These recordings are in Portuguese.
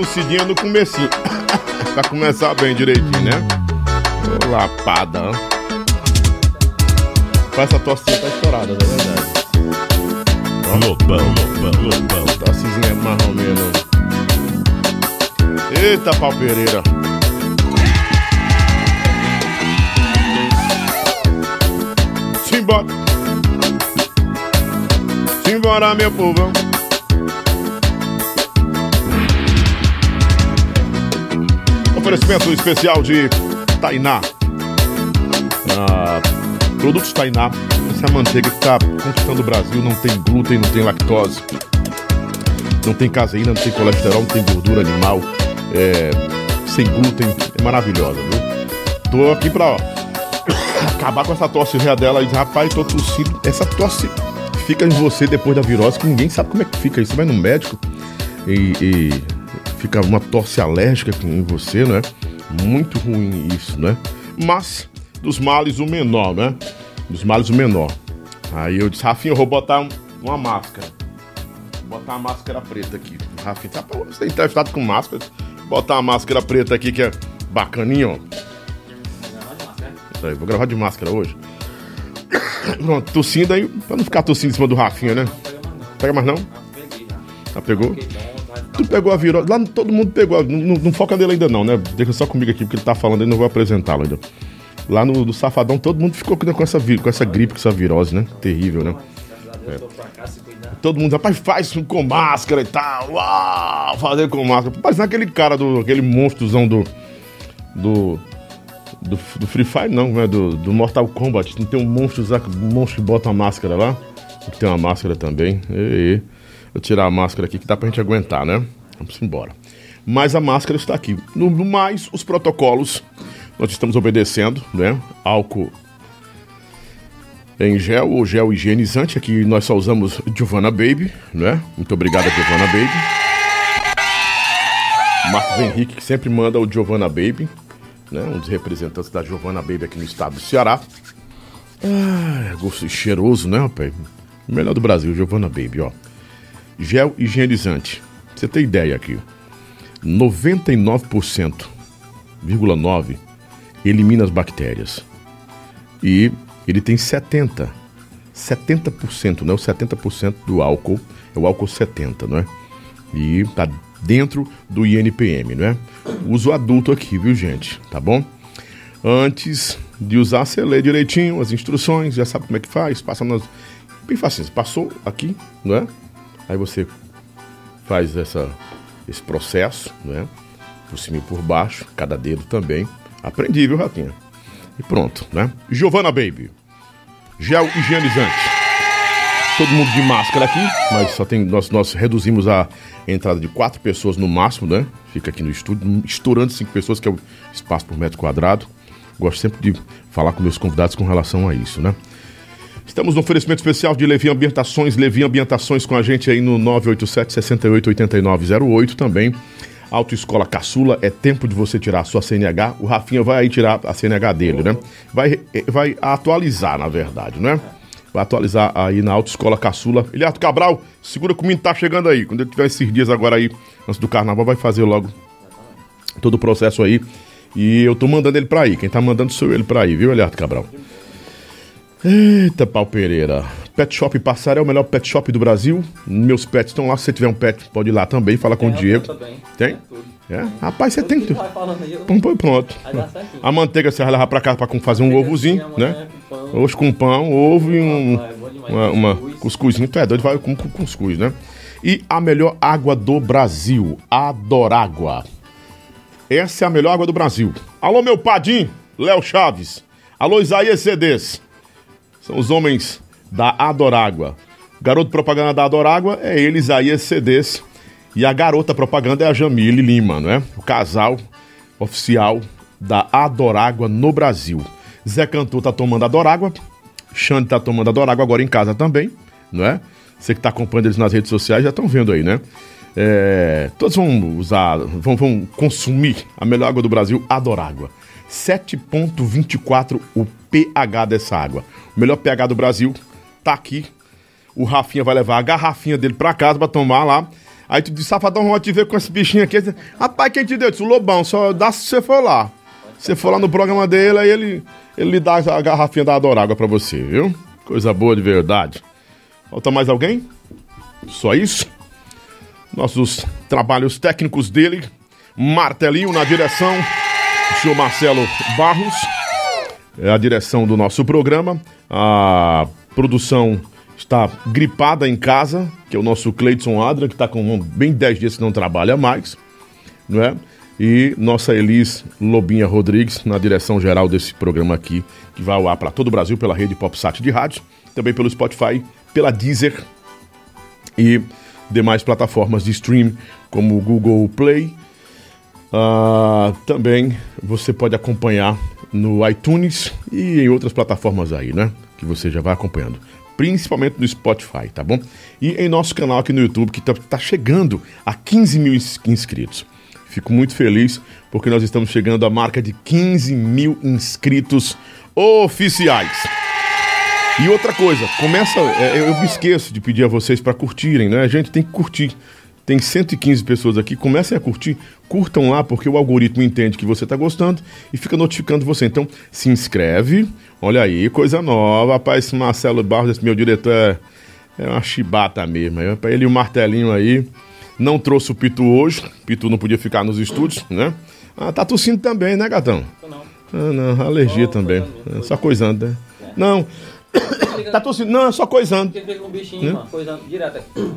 A tossidinha no comecinho. pra começar bem direitinho, né? Ô, lapada. Essa tossinha tá estourada, na verdade. Lobão, lobão, lobão. Tossizinha marrom mesmo. Eita, pau Pereira. Simbora. Simbora, meu povão. Oferecimento especial de Tainá. Ah, produtos Tainá. Essa manteiga que está conquistando o Brasil. Não tem glúten, não tem lactose. Não tem caseína, não tem colesterol, não tem gordura animal. É, sem glúten. É maravilhosa, viu? Tô aqui pra ó, acabar com essa tosse réia dela. E, rapaz, tô tossindo. Essa tosse fica em você depois da virose, que ninguém sabe como é que fica isso. Você vai no médico e, e fica uma tosse alérgica em você, né? Muito ruim isso, né? Mas, dos males o menor, né? Dos males o menor. Aí eu disse, Rafinha, eu vou botar um- uma máscara. Vou botar uma máscara preta aqui. Rafinha, tá pra você entrevistado com máscara. Botar uma máscara preta aqui que é bacaninha, ó. Aí, vou gravar de máscara hoje. Pronto, tossindo aí, pra não ficar tossindo em cima do Rafinha, né? Pega mais não? Já pegou? Tu pegou a virose. Lá todo mundo pegou. Não, não- não foca nele ainda não, né? Deixa só comigo aqui, porque ele tá falando, eu não vou apresentá-lo ainda. Lá no, no Safadão, todo mundo ficou com essa, com essa gripe, com essa virose, né? Terrível, né? Todo mundo, rapaz, faz com máscara e tal. Uau, fazer com máscara. Rapaz, não é aquele cara do. aquele monstrozão do. Do. Do, do Free Fire, não, né? Do, do Mortal Kombat. Não tem um monstro, um monstro que bota uma máscara lá. Tem uma máscara também. E, e. Vou tirar a máscara aqui que dá pra gente aguentar, né? Vamos embora. Mas a máscara está aqui. No, mais, os protocolos nós estamos obedecendo, né? Álcool em gel ou gel higienizante. Aqui nós só usamos Giovanna Baby, né? Muito obrigado, Giovanna Baby. Marcos Henrique, que sempre manda o Giovanna Baby, né? Um dos representantes da Giovanna Baby aqui no estado do Ceará. Ah, gosto cheiroso, né, rapaz? Melhor do Brasil, Giovanna Baby, ó. Gel higienizante. Você tem ideia aqui. 99,9 elimina as bactérias. E ele tem 70. 70%, não é o 70% do álcool, é o álcool 70, não é? E tá dentro do INPM, não é? Uso adulto aqui, viu, gente? Tá bom? Antes de usar, você lê direitinho as instruções, já sabe como é que faz, passa nas. Bem você passou aqui, não é? Aí você faz essa, esse processo, né? Por cima e por baixo, cada dedo também. Aprendi, viu, Ratinha? E pronto, né? Giovanna Baby. Gel higienizante. Todo mundo de máscara aqui, mas só tem. Nós, nós reduzimos a entrada de quatro pessoas no máximo, né? Fica aqui no estúdio, estourando cinco pessoas, que é o espaço por metro quadrado. Gosto sempre de falar com meus convidados com relação a isso, né? Estamos no oferecimento especial de Levi Ambientações. Levi Ambientações com a gente aí no 987 68 8908 também. Autoescola Caçula, é tempo de você tirar a sua CNH. O Rafinha vai aí tirar a CNH dele, né? Vai, vai atualizar, na verdade, né? Vai atualizar aí na Autoescola Caçula. Eliardo Cabral, segura comigo, tá chegando aí. Quando ele tiver esses dias agora aí, antes do carnaval, vai fazer logo todo o processo aí. E eu tô mandando ele pra aí. Quem tá mandando sou ele pra aí, viu, Eliardo Cabral? Eita, pau Pereira. Pet Shop Passar é o melhor pet shop do Brasil. Meus pets estão lá. Se você tiver um pet, pode ir lá também. Fala com o Diego. Tem? É? Rapaz, você tem que. Pum, pum, Pronto. A manteiga você vai levar pra casa pra fazer um ovozinho, amanhã né? Hoje com pão, ovo e um, demais. uma, uma Cuscuz. cuscuzinho. Tu é doido, vai com, com cuscuz, né? E a melhor água do Brasil, Adorágua. Essa é a melhor água do Brasil. Alô, meu padim, Léo Chaves. Alô, Isaías CDs. São os homens da Adorágua. Garoto propaganda da Adorágua é ele, Isaías CDs. E a garota propaganda é a Jamile Lima, não é? O casal oficial da Adorágua no Brasil. Zé Cantu tá tomando Adorágua. Xande tá tomando Adorágua agora em casa também, não é? Você que tá acompanhando eles nas redes sociais já estão vendo aí, né? É, todos vão usar, vão, vão consumir a melhor água do Brasil, Adorágua. 7.24 o pH dessa água. O melhor pH do Brasil tá aqui. O Rafinha vai levar a garrafinha dele pra casa pra tomar lá Aí tu disse, safadão, vamos te ver com esse bichinho aqui. Rapaz, quem te deu? Eu disse, o Lobão, só dá se você for lá. Você for lá no programa dele, aí ele, ele lhe dá a garrafinha da Adorágua pra você, viu? Coisa boa de verdade. Falta mais alguém? Só isso? Nossos trabalhos técnicos dele. Martelinho na direção. Senhor Marcelo Barros. É a direção do nosso programa. A produção está gripada em casa, que é o nosso Cleiton Adra, que está com bem 10 dias que não trabalha mais, não é? E nossa Elis Lobinha Rodrigues, na direção geral desse programa aqui, que vai ao ar para todo o Brasil pela rede PopSat de rádio, também pelo Spotify, pela Deezer e demais plataformas de stream, como o Google Play. Uh, também você pode acompanhar no iTunes e em outras plataformas aí, né? Que você já vai acompanhando principalmente no Spotify, tá bom? E em nosso canal aqui no YouTube, que tá, tá chegando a 15 mil inscritos. Fico muito feliz porque nós estamos chegando à marca de 15 mil inscritos oficiais. E outra coisa, começa. É, eu me esqueço de pedir a vocês para curtirem, né? A gente tem que curtir. Tem 115 pessoas aqui, comecem a curtir, curtam lá, porque o algoritmo entende que você está gostando e fica notificando você. Então, se inscreve, olha aí, coisa nova. Rapaz, esse Marcelo Barros, esse meu diretor, é, é uma chibata mesmo. Ele e o martelinho aí. Não trouxe o Pitu hoje, Pitu não podia ficar nos estúdios, né? Ah, tá tossindo também, né, gatão? Não. Ah, não, alergia oh, também. Coisando, só coisando, né? É. Não, tá tossindo. Não, é só coisando. Tem um bichinho, né? coisando direto aqui.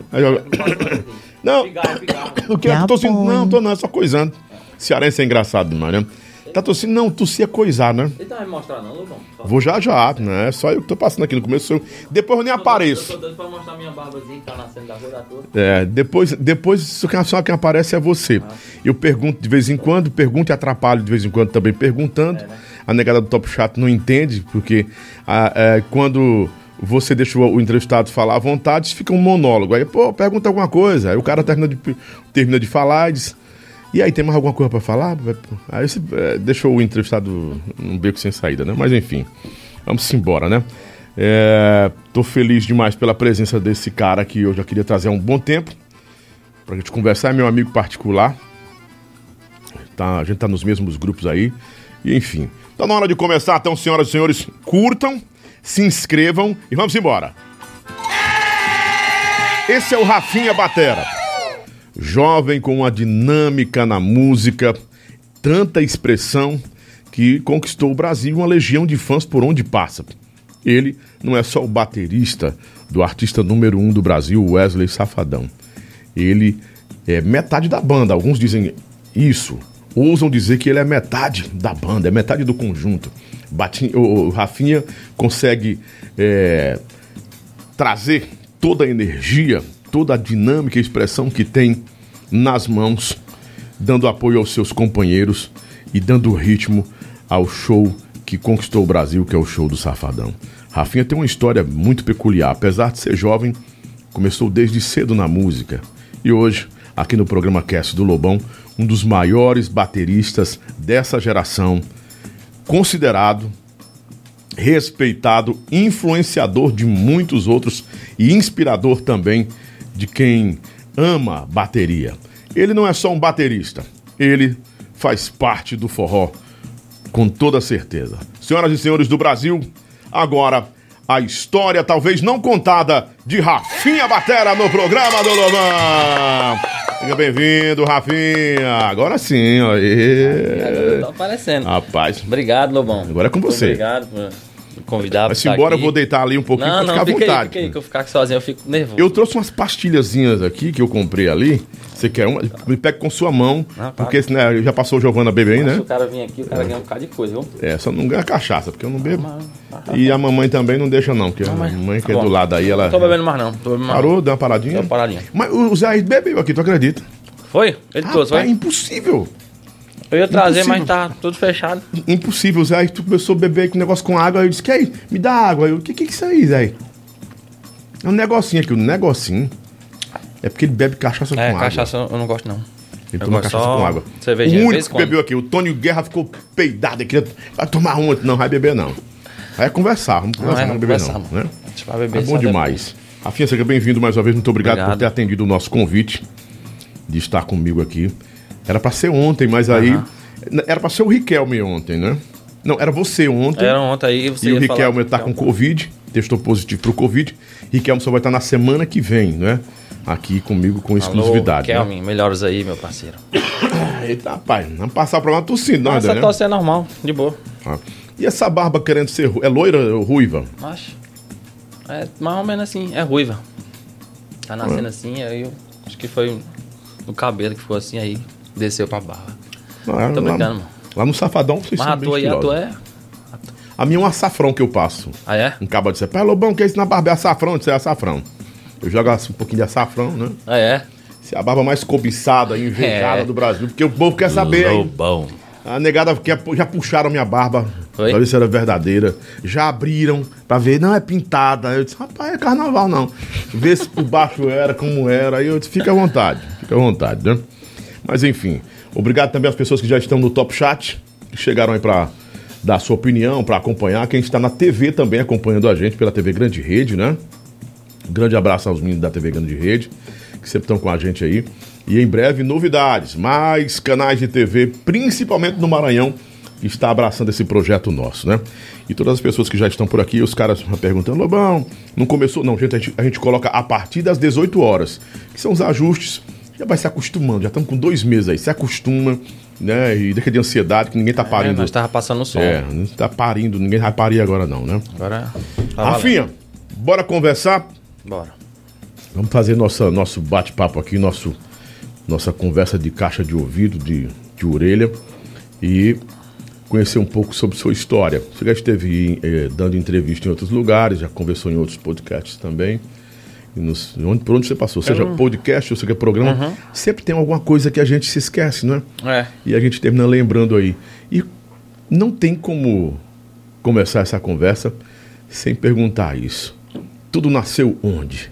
Não, o que? Eu tô tossindo. Não, tô não, é só coisando. Cearense é engraçado demais, né? Tá tossindo? Não, tossia coisar, né? Ele tá vai mostrar não, Lobão? Vou já já, né? Só eu que tô passando aqui no começo. Depois eu nem apareço. Eu tô doido pra mostrar minha barbazinha que tá nascendo da rua toda. É, depois, depois só quem aparece é você. Ah. Eu pergunto de vez em quando, pergunto e atrapalho de vez em quando também perguntando. É, né? A negada do Top Chat não entende, porque a, é, quando você deixa o, o entrevistado falar à vontade, fica um monólogo. Aí, pô, pergunta alguma coisa. Aí o cara termina de, termina de falar e diz. E aí, tem mais alguma coisa para falar? Aí você é, deixou o entrevistado num beco sem saída, né? Mas enfim, vamos embora, né? É, tô feliz demais pela presença desse cara que eu já queria trazer há um bom tempo pra gente conversar, é meu amigo particular. Tá, a gente tá nos mesmos grupos aí. E enfim, tá na hora de começar, então, senhoras e senhores, curtam, se inscrevam e vamos embora. Esse é o Rafinha Batera jovem com uma dinâmica na música, tanta expressão que conquistou o Brasil uma legião de fãs por onde passa. Ele não é só o baterista do artista número um do Brasil, Wesley Safadão. Ele é metade da banda. Alguns dizem isso. Ousam dizer que ele é metade da banda, é metade do conjunto. Batinho, o Rafinha consegue é, trazer toda a energia, toda a dinâmica e expressão que tem nas mãos, dando apoio aos seus companheiros e dando ritmo ao show que conquistou o Brasil, que é o show do Safadão. Rafinha tem uma história muito peculiar. Apesar de ser jovem, começou desde cedo na música. E hoje, aqui no programa Cast do Lobão, um dos maiores bateristas dessa geração, considerado, respeitado, influenciador de muitos outros e inspirador também de quem ama bateria. Ele não é só um baterista, ele faz parte do forró, com toda certeza. Senhoras e senhores do Brasil, agora a história talvez não contada de Rafinha Batera no programa do Lobão. Seja bem-vindo, Rafinha. Agora sim, ó. E... Tá aparecendo. Rapaz. Obrigado, Lobão. Agora é com você. Obrigado por convidar Mas se embora, eu vou deitar ali um pouquinho não, pra não, ficar à vontade. Aí, que eu ficar sozinho, eu fico nervoso. Eu trouxe umas pastilhazinhas aqui que eu comprei ali. Você quer uma? Me pega com sua mão, ah, porque né, já passou Giovana bebê aí, né? Se o cara vir aqui, o cara ganha um bocado de coisa, viu? É, só não ganha cachaça, porque eu não bebo. e a mamãe também não deixa, não, porque a mamãe que é do lado aí, ela. Não tô bebendo mais, não. Tô bebendo mais Parou, deu uma paradinha? Deu uma paradinha. Mas o Zé bebeu aqui, tu acredita? Foi? Ele trouxe, foi? É impossível. Eu ia trazer, Impossível. mas tá tudo fechado. Impossível, Zé. Aí tu começou a beber com negócio com água. Aí eu disse, que aí? Me dá água. Eu, o que, que é isso aí, Zé? É um negocinho aqui, um negocinho. É porque ele bebe cachaça é, com água. É, cachaça eu não gosto, não. Ele toma cachaça com água. Cerveja, o único que bebeu aqui, o Tônio Guerra ficou peidado. Ele queria vai tomar um. Não, vai beber, não. É conversar, vamos conversar, não, é, não beber, não. Né? Vai beber, é bom demais. Rafinha, seja bem-vindo mais uma vez. Muito obrigado, obrigado, por ter atendido o nosso convite. de estar comigo aqui. Era pra ser ontem, mas aí. Aham. Era pra ser o Riquelme ontem, né? Não, era você ontem. Era ontem aí, você E o Riquelme tá com Riquelme. Covid, testou positivo pro Covid. Riquelme só vai estar na semana que vem, né? Aqui comigo com exclusividade. Alô, né? Kelvin, melhoras aí, meu parceiro. Eita, rapaz, vamos passar pra lá tossindo, não, Essa ainda, né? tosse é normal, de boa. Ah. E essa barba querendo ser. É loira ou ruiva? Acho. É mais ou menos assim, é ruiva. Tá nascendo assim, aí eu acho que foi no cabelo que ficou assim, aí desceu pra barba. Não, é, Tô lá, brincando, mano. lá no Safadão vocês Mas são bem aí, a estilosos. tua é. A minha é um açafrão que eu passo. Ah, é? Um cabo disse, pai Lobão, que é isso na barba? É açafrão? Isso é açafrão. Eu jogo assim, um pouquinho de açafrão, né? Ah, é? Essa é a barba mais cobiçada, invejada É. do Brasil. Porque o povo quer saber, hein? Lobão. A negada quer, já puxaram minha barba pra ver se era verdadeira. Já abriram pra ver, não é pintada. Eu disse, rapaz, é carnaval não. Vê se por baixo era, como era. Aí eu disse, fica à vontade, fica à vontade, né? Mas enfim, obrigado também às pessoas que já estão no Top Chat, que chegaram aí pra dar sua opinião, pra acompanhar. Quem está na TV também acompanhando a gente pela TV Grande Rede, né? Grande abraço aos meninos da TV Grande Rede, que sempre estão com a gente aí. E em breve, novidades, mais canais de TV, principalmente no Maranhão, que está abraçando esse projeto nosso, né? E todas as pessoas que já estão por aqui, os caras perguntando, Lobão, não começou? Não, gente a, gente, a gente coloca a partir das 18 horas, que são os ajustes, já vai se acostumando, já estamos com dois meses aí, se acostuma, né? E deixa de ansiedade, que ninguém tá É, parindo. nós tava passando o som. É, não tá parindo, ninguém vai parir agora não, né? Agora. Tá. Rafinha, bora conversar? Bora. Vamos fazer nossa, nosso bate-papo aqui, nosso, nossa conversa de caixa de ouvido, de, de orelha e conhecer um pouco sobre sua história. Você já esteve eh, dando entrevista em outros lugares, já conversou em outros podcasts também. Nos, onde, por onde você passou? Seja podcast ou seja programa, sempre tem alguma coisa que a gente se esquece, né? É. E a gente termina lembrando aí. E não tem como começar essa conversa sem perguntar isso. Tudo nasceu onde?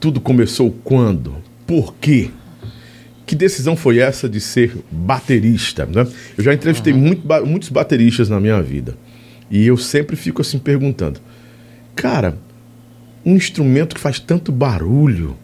Tudo começou quando? Por quê? Que decisão foi essa de ser baterista? Né? Eu já entrevistei muito ba- muitos bateristas na minha vida. E eu sempre fico assim perguntando: cara, um instrumento que faz tanto barulho,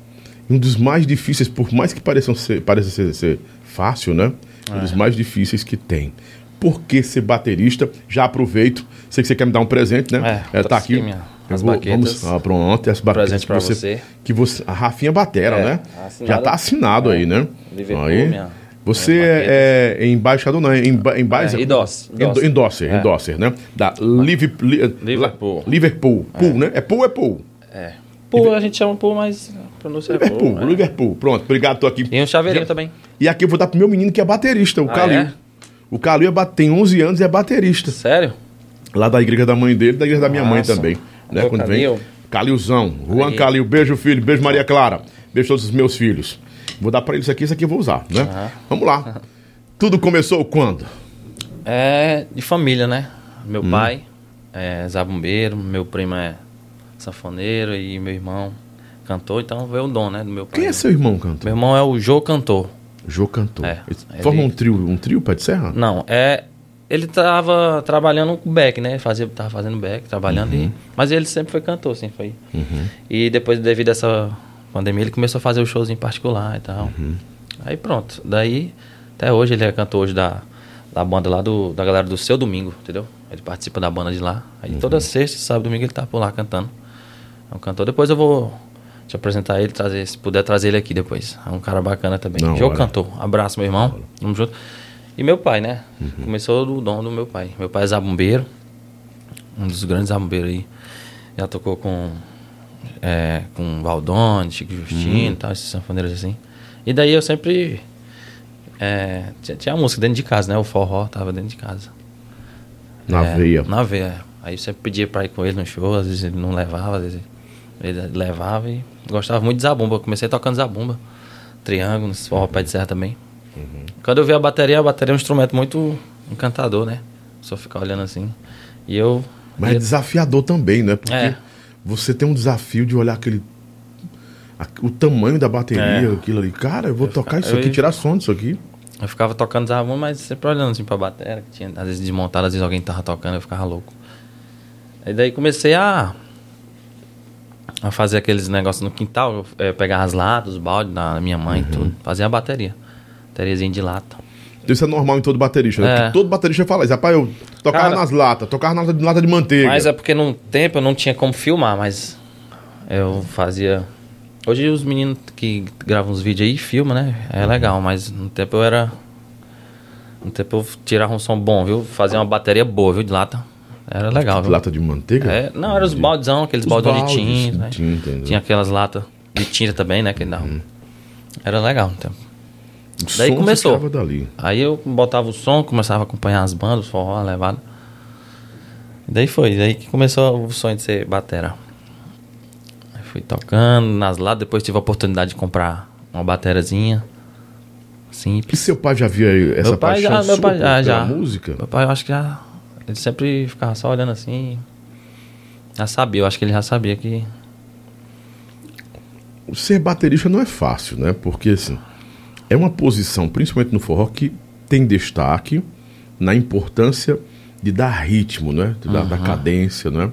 um dos mais difíceis, por mais que pareçam ser, pareça ser, ser fácil, né? Um dos mais difíceis que tem. Por que ser baterista? Já aproveito. Sei que você quer me dar um presente, né? É, tá aqui. minha- as vou- baquetas. Vamos, ah, pronto, as baquetas Presente pra você, você. Que você. A Rafinha Batera, É, né? assinado. Já tá assinado É. aí, né? Liverpool, Aí. minha- Você é, é embaixador, não, é emba, embaixador. É, endorse, Endo- endorse. Endorser, É. né? Da Liv, Li- Liverpool. La- Liverpool. Pool, né? É Pool, é Pool. É. Pô, a gente chama pô, mas a pronúncia é Liverpool, pô. é. Liverpool. Pronto, obrigado, tô aqui. E um chaveirinho também. E aqui eu vou dar pro meu menino que é baterista, o Ah, Calil. é? O Calil é tem 11 anos e é baterista. Sério? Lá da igreja da mãe dele, da igreja da minha mãe também. Né? Quando Calil. vem. Calilzão. Juan Aí. Calil, beijo, filho. Beijo, Maria Clara. Beijo todos os meus filhos. Vou dar pra eles aqui, isso aqui eu vou usar, né? Aham. Vamos lá. Tudo começou quando? É de família, né? Meu Hum. pai é zabumbeiro, meu primo é sanfoneiro e meu irmão cantor, então veio o dom, né, do meu pai. Quem é seu irmão, cantor? Meu irmão é o Jô Cantor. Jô Cantor. É, ele- Forma um trio, um trio, Pé de Serra? Não, é ele tava trabalhando com back, né? Fazia, tava fazendo back, trabalhando Uhum. e mas ele sempre foi cantor, sempre foi. E depois devido a essa pandemia ele começou a fazer os shows em particular e tal. Uhum. Aí pronto, daí até hoje ele é cantor hoje da da banda lá do da galera do Seu Domingo, entendeu? Ele participa da banda de lá. Aí Uhum. toda sexta, sábado, domingo ele tá por lá cantando. É um cantor. Depois eu vou te apresentar ele, trazer, se puder trazer ele aqui depois. É um cara bacana também. Jô hora. Cantor. Abraço, meu irmão. Tamo junto. E meu pai, né? Uhum. Começou do dom do meu pai. Meu pai é zabumbeiro. Um dos grandes zabumbeiros aí. Já tocou com. É, com Valdone, Chico Justino Uhum. e tal, esses sanfoneiros assim. E daí eu sempre. É, tinha, tinha a música dentro de casa, né? O forró tava dentro de casa. Na É, veia. Na veia. Aí eu sempre pedia pra ir com ele no show, às vezes ele não levava, às vezes ele levava e gostava muito de zabumba. Eu comecei tocando zabumba, triângulo, forró pé de serra também. Uhum. Quando eu vi a bateria, a bateria é um instrumento muito encantador, né? Só ficar olhando assim. E eu. Mas é ia- desafiador também, né? Porque É. você tem um desafio de olhar aquele. O tamanho da bateria, É. aquilo ali. Cara, eu vou tocar isso eu aqui, ia- tirar som disso aqui. Eu ficava tocando zabumba, mas sempre olhando assim pra bateria, que tinha, às vezes desmontado, às vezes alguém tava tocando, eu ficava louco. Aí daí comecei a a fazer aqueles negócios no quintal, é, pegar as latas, os baldes da minha mãe, Uhum. tudo. Fazia a bateria. Bateriazinha de lata. Então Isso é normal em todo baterista, né? É. Porque todo baterista fala isso. Rapaz, eu tocava Cara- nas latas, tocava na lata de, lata de manteiga. Mas é porque no tempo eu não tinha como filmar, mas eu fazia. Hoje os meninos que gravam os vídeos aí filmam, né? É Uhum. legal, mas no tempo eu era. No tempo eu tirava um som bom, viu? Fazia uma bateria boa, viu? De lata. Era legal, viu? Lata de manteiga? É, não, eram os baldezão, aqueles Os baldão de baldes tinta, né? tinta? Tinha aquelas latas de tinta também, né? Que dava. Era legal no tempo. O daí começou. Aí eu botava o som, começava a acompanhar as bandas, forró, a levada. E daí foi, daí que começou o sonho de ser batera. Aí fui tocando nas latas, depois tive a oportunidade de comprar uma baterazinha. E Simples. seu pai já via essa meu pai paixão já, meu pai já, pela já. música? Meu pai eu acho que já. Ele sempre ficava só olhando assim. Já sabia, eu acho que ele já sabia que. Ser baterista não é fácil, né? Porque, assim, é uma posição, principalmente no forró, que tem destaque na importância de dar ritmo, né? De dar, da cadência, né?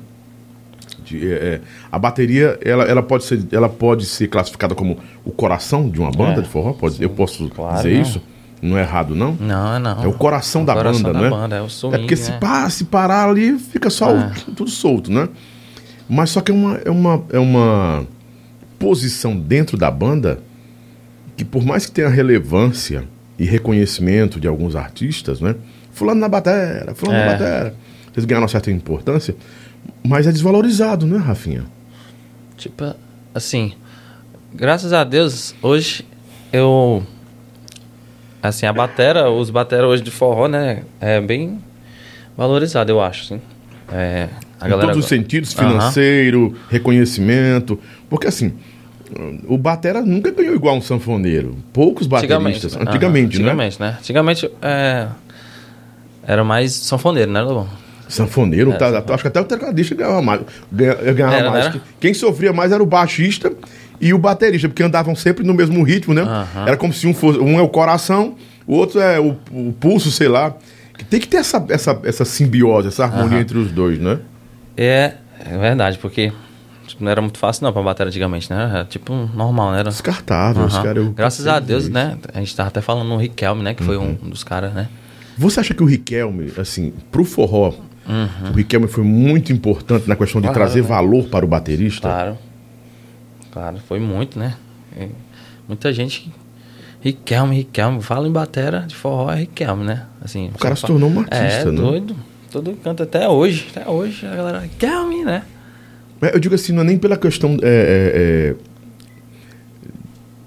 De, é, é, a bateria, ela, ela, pode ser, ela pode ser classificada como o coração de uma banda É, de forró? Pode, eu posso claro, dizer não. isso? Não é errado, não? Não, não. É o coração da coração banda, da né? banda, é o swing, É porque se, para, se parar ali, fica só o- É. tudo solto, né? Mas só que é uma, é, uma, é uma posição dentro da banda que, por mais que tenha relevância e reconhecimento de alguns artistas, né? Fulano na batera, fulano na É. batera. Eles ganharam uma certa importância, mas é desvalorizado, né, Rafinha? Tipo, assim, graças a Deus, hoje eu. Assim, a batera, os batera hoje de forró, né? É bem valorizado, eu acho, assim. É, a em galera. todos os sentidos, financeiro, reconhecimento. Porque assim, o batera nunca ganhou igual um sanfoneiro. Poucos bateristas. Antigamente, né? Antigamente, né? Antigamente é, era mais sanfoneiro, né, Lobão? Sanfoneiro, É, tá, sanfoneiro. acho que até o tecladista ganhava mais. Ganha- ganhava Era, mais. né? Quem sofria mais era o baixista e o baterista, porque andavam sempre no mesmo ritmo, né? Aham. Era como se um fosse. Um é o coração, o outro é o, o pulso, sei lá. Tem que ter essa, essa, essa simbiose, essa harmonia Aham. entre os dois, né? É, é verdade, porque tipo, não era muito fácil não pra bater antigamente, né? Era tipo normal, né? Era, Descartável, eu Graças a de Deus, ver né? A gente tava até falando no Riquelme, né? Que foi Uhum. um dos caras, né? Você acha que o Riquelme, assim, pro forró, Uhum. o Riquelme foi muito importante na questão de Claro, trazer né? valor para o baterista? Claro. Claro, foi muito, né? É, Muita gente. Riquelme, Riquelme. Fala em batera de forró é Riquelme, né? Assim, O cara se tornou um artista, é, né? doido. Todo canto até hoje. Até hoje a galera. Riquelme, né? É, Eu digo assim, não é nem pela questão é, é, é,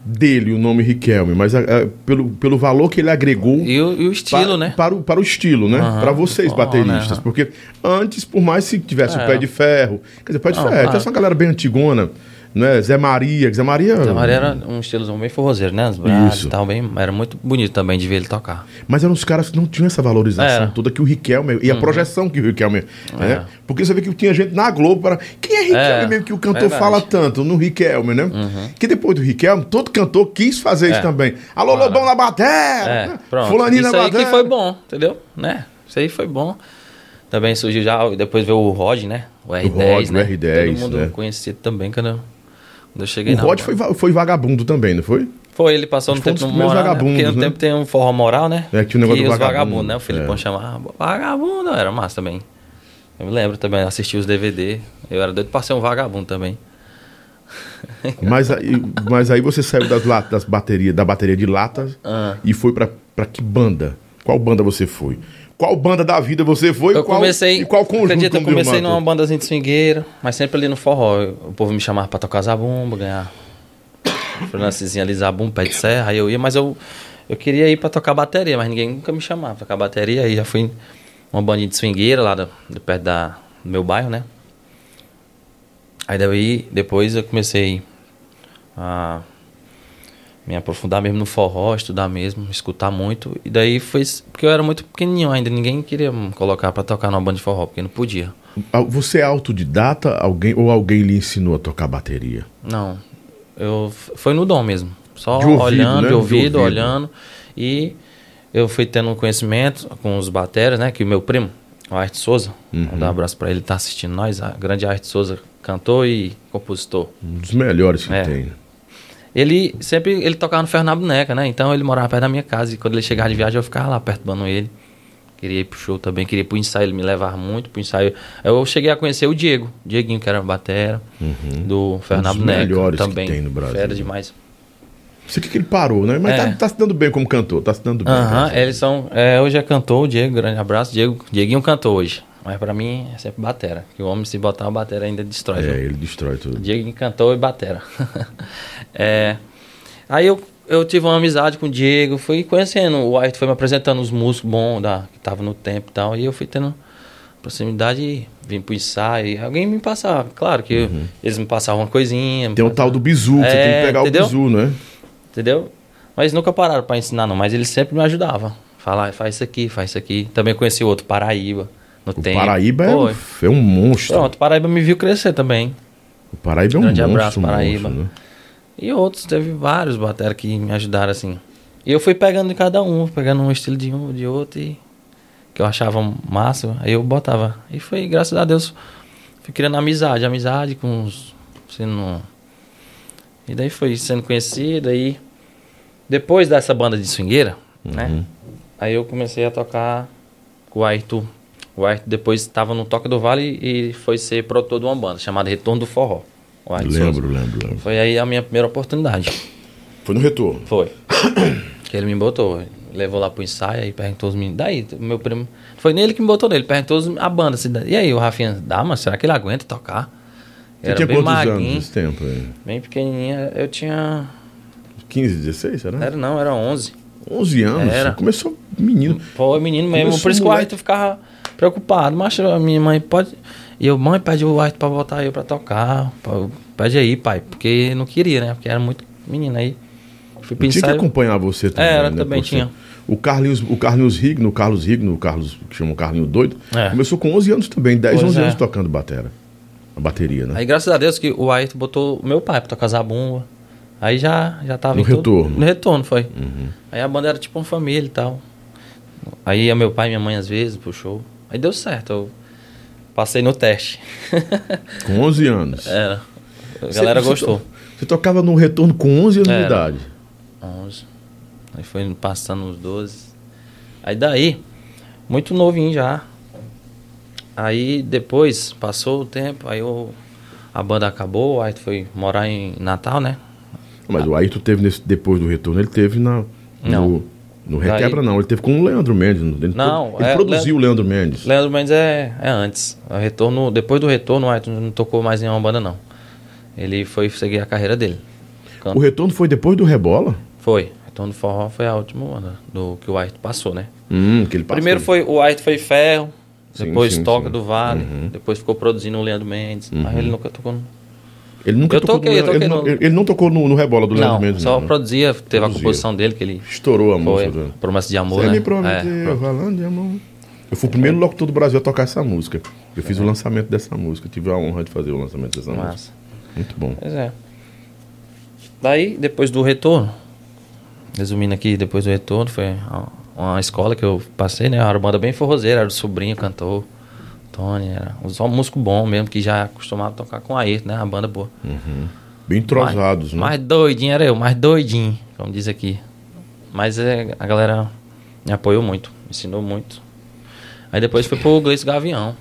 dele, o nome Riquelme, mas é, é, pelo, pelo valor que ele agregou E o, e o estilo, para, né? para, o, para o estilo, né? Aham. Para vocês, Bom, bateristas. né? Porque antes, por mais que tivesse o É. pé de ferro, quer dizer, pé de Não, ferro, claro. tinha essa galera bem antigona, né? Zé Maria, Zé Maria. Zé Maria era um estilozão bem forrozeiro, né? Os braços Isso. e tal, bem. Era muito bonito também de ver ele tocar. Mas eram os caras que não tinham essa valorização Era. Uhum. toda que o Riquelme e a projeção que o Riquelme. Né? É. Porque você vê que tinha gente na Globo para. Quem é Riquelme É, mesmo que o cantor verdade. Uhum. fala tanto? No Riquelme, né? Que depois do Riquelme, todo cantor quis fazer isso É. também. Alô, Claro. Lobão na batera! É, né? pronto. Fulaninho Isso na aí batera. que foi bom, entendeu? Né? Isso aí foi bom. Também surgiu já, depois veio o Rod, né? O R10, Rod, o né? R10, Todo mundo né? conhecido também quando eu, cheguei O na Rod foi, foi vagabundo também, não foi? Foi, ele passou no um tempo no moral, né? Porque vagabundos, no né? tempo tem um forró moral, né? É, que o negócio que do os vagabundo, vagabundos, né? O Filipão é. chamava vagabundo, era massa também. Eu me lembro também, assisti os DVD. Eu era doido pra ser um vagabundo também. Mas aí, mas aí você saiu das, latas, das baterias, da bateria de latas Ah. e foi pra, pra que banda? Qual banda você foi? Qual banda da vida você foi? Eu qual, comecei. E qual conjunto? Acredita, eu comecei numa bandazinha de swingueira, mas sempre ali no forró. O povo me chamava pra tocar zabumba, ganhar. Francesinha ali, zabumba, pé de serra. Aí eu ia, mas eu, eu queria ir pra tocar bateria, mas ninguém nunca me chamava pra tocar bateria. Aí já fui uma bandinha de swingueira lá do, do perto da, do meu bairro, né? Aí daí, depois eu comecei a me aprofundar mesmo no forró, estudar mesmo, escutar muito. E daí foi porque eu era muito pequenininho ainda, ninguém queria me colocar pra tocar numa banda de forró, porque não podia. Você é autodidata alguém, ou alguém lhe ensinou a tocar bateria? Não. Eu foi no dom mesmo. Só De ouvido, olhando, né? de, De ouvido, ouvido. olhando. E eu fui tendo um conhecimento com os bateras, né? Que o meu primo, o Arte Souza, Uhum. vou dar um abraço pra ele, tá assistindo nós, a grande Arte Souza, cantor e compositor. Um dos melhores que É. tem. Ele sempre ele tocava no Ferro na Boneca, né? Então ele morava perto da minha casa e quando ele chegava de viagem eu ficava lá perturbando ele. Queria ir pro show também, queria ir pro ensaio, ele me levava muito pro ensaio. Eu cheguei a conhecer o Diego, Dieguinho, que era batera, do Ferro Um dos melhores que também. tem no Brasil. Fera demais. Isso aqui que ele parou, né? Mas É. tá, tá se dando bem como cantor, tá se dando bem. Aham, tá? eles são. É, hoje é cantor, o Diego, grande abraço. Diego, Dieguinho cantou hoje. Mas pra mim é sempre batera. Que o homem, se botar a batera, ainda destrói. viu? É, ele destrói tudo. Diego cantou e batera. É, aí eu, eu tive uma amizade com o Diego, fui conhecendo, o White foi me apresentando os músicos bons da, que estavam no tempo e tal, e eu fui tendo proximidade e vim pro ensaio, e alguém me passava, claro que eu- eles me passavam uma coisinha. Tem o tal do bizu, que você É, tem que pegar entendeu? o bizu, né? Entendeu? Mas nunca pararam pra ensinar não, mas eles sempre me ajudavam. Falar, faz isso aqui, faz isso aqui. Também conheci o outro Paraíba, no O tempo. Paraíba é um, Foi. é um monstro. Pronto, Paraíba me viu crescer também. O Paraíba é um Grande monstro. abraço, um Paraíba. monstro, né? E outros, teve vários bateras que me ajudaram assim. E eu fui pegando de cada um, pegando um estilo de um, de outro, e que eu achava massa, aí eu botava. E foi, graças a Deus, fui criando amizade, amizade com os. Sendo, e daí foi sendo conhecido, aí. Depois dessa banda de swingueira, né? Aí eu comecei a tocar com o Ayrton. O Ayrton depois estava no Toca do Vale e foi ser produtor de uma banda chamada Retorno do Forró. O Ayrton Souza. Lembro, lembro, lembro. Foi aí a minha primeira oportunidade. Foi no retorno. Foi. que ele me botou. Levou lá pro ensaio e perguntou os meninos. Daí, meu primo. Foi nele que me botou nele. Perguntou os- a banda. Assim, e aí, o Rafinha, dá, mas será que ele aguenta tocar? Você Era tinha bem quantos anos magrinho, nesse tempo aí? bem pequenininha. Eu tinha. 15, 16, será? Era não, era 11. 11 anos. Era. Começou menino. Foi menino mesmo. Começou Por isso que o. Arthur ficava preocupado. Mas a minha mãe pode. E eu, mãe, pede o Arthur pra botar eu pra tocar. Pede aí, pai. Porque não queria, né? Porque era muito menino aí. Fui pro Tinha que acompanhar você também. Era, né, também por tinha. O Carlinhos, o Carlinhos Rigno, o Carlos Rigno, o Carlos, que chama o Carlinho Doido, É. começou com 11 anos também, 10, Pois 11 é. anos tocando batera. A bateria, né? Aí, graças a Deus, que o Ayrton botou o meu pai pra tocar zabumba. Aí já, já tava No retorno. Uhum. no retorno, foi. Aí a banda era tipo uma família e tal. Aí ia meu pai e minha mãe às vezes pro show. Aí deu certo. Eu passei no teste. Com 11 anos. Era. A Você- galera você gostou. to- Você tocava no retorno com 11 anos de Era. idade. 11. Aí foi passando uns 12. Aí daí, muito novinho já. Aí depois, passou o tempo, aí eu, a banda acabou, aí foi morar em Natal, né? Mas o Ayrton teve nesse, depois do retorno, ele teve na. Não. No, no Daí- Requebra, não. Ele teve com o Leandro Mendes. Ele, Não, Ele é, produziu o Leandro Mendes. Leandro Mendes é, é antes. O retorno, depois do retorno, o Ayrton não tocou mais em uma banda, não. Ele foi seguir a carreira dele. Canto. O retorno foi depois do Rebola? Foi. Retorno do Forró foi a última banda do que o Ayrton passou, né? Hum, que ele passou. Primeiro foi o Ayrton foi Ferro, Sim, depois sim, Toca sim. do Vale, Uhum. depois ficou produzindo o Leandro Mendes, mas ele nunca tocou no... Ele nunca Eu tocou toquei, no, eu toquei ele, não, no- ele- não tocou no, no Rebola do Leandro Não, Mendes, só não. né? produzia, teve Produzia. a composição dele que ele Estourou a foi, música. do- Promessa de Amor, Você né? me prometeu, É, falando de amor. Eu fui o primeiro locutor do Brasil a tocar essa música. Eu fiz o lançamento dessa música. Tive a honra de fazer o lançamento dessa música. massa. Muito bom. Pois é. Daí, depois do retorno, resumindo aqui, depois do retorno, foi uma escola que eu passei, né? Uma banda bem forrozeira, era o sobrinho, cantor, Tony, era um músico bom mesmo, que já costumava tocar com a Ayrton, né? A banda boa. Bem entrosados, né? Mais doidinho era eu, mais doidinho, como diz aqui. Mas é, a galera me apoiou muito, me ensinou muito. Aí depois fui pro Gleice Gavião.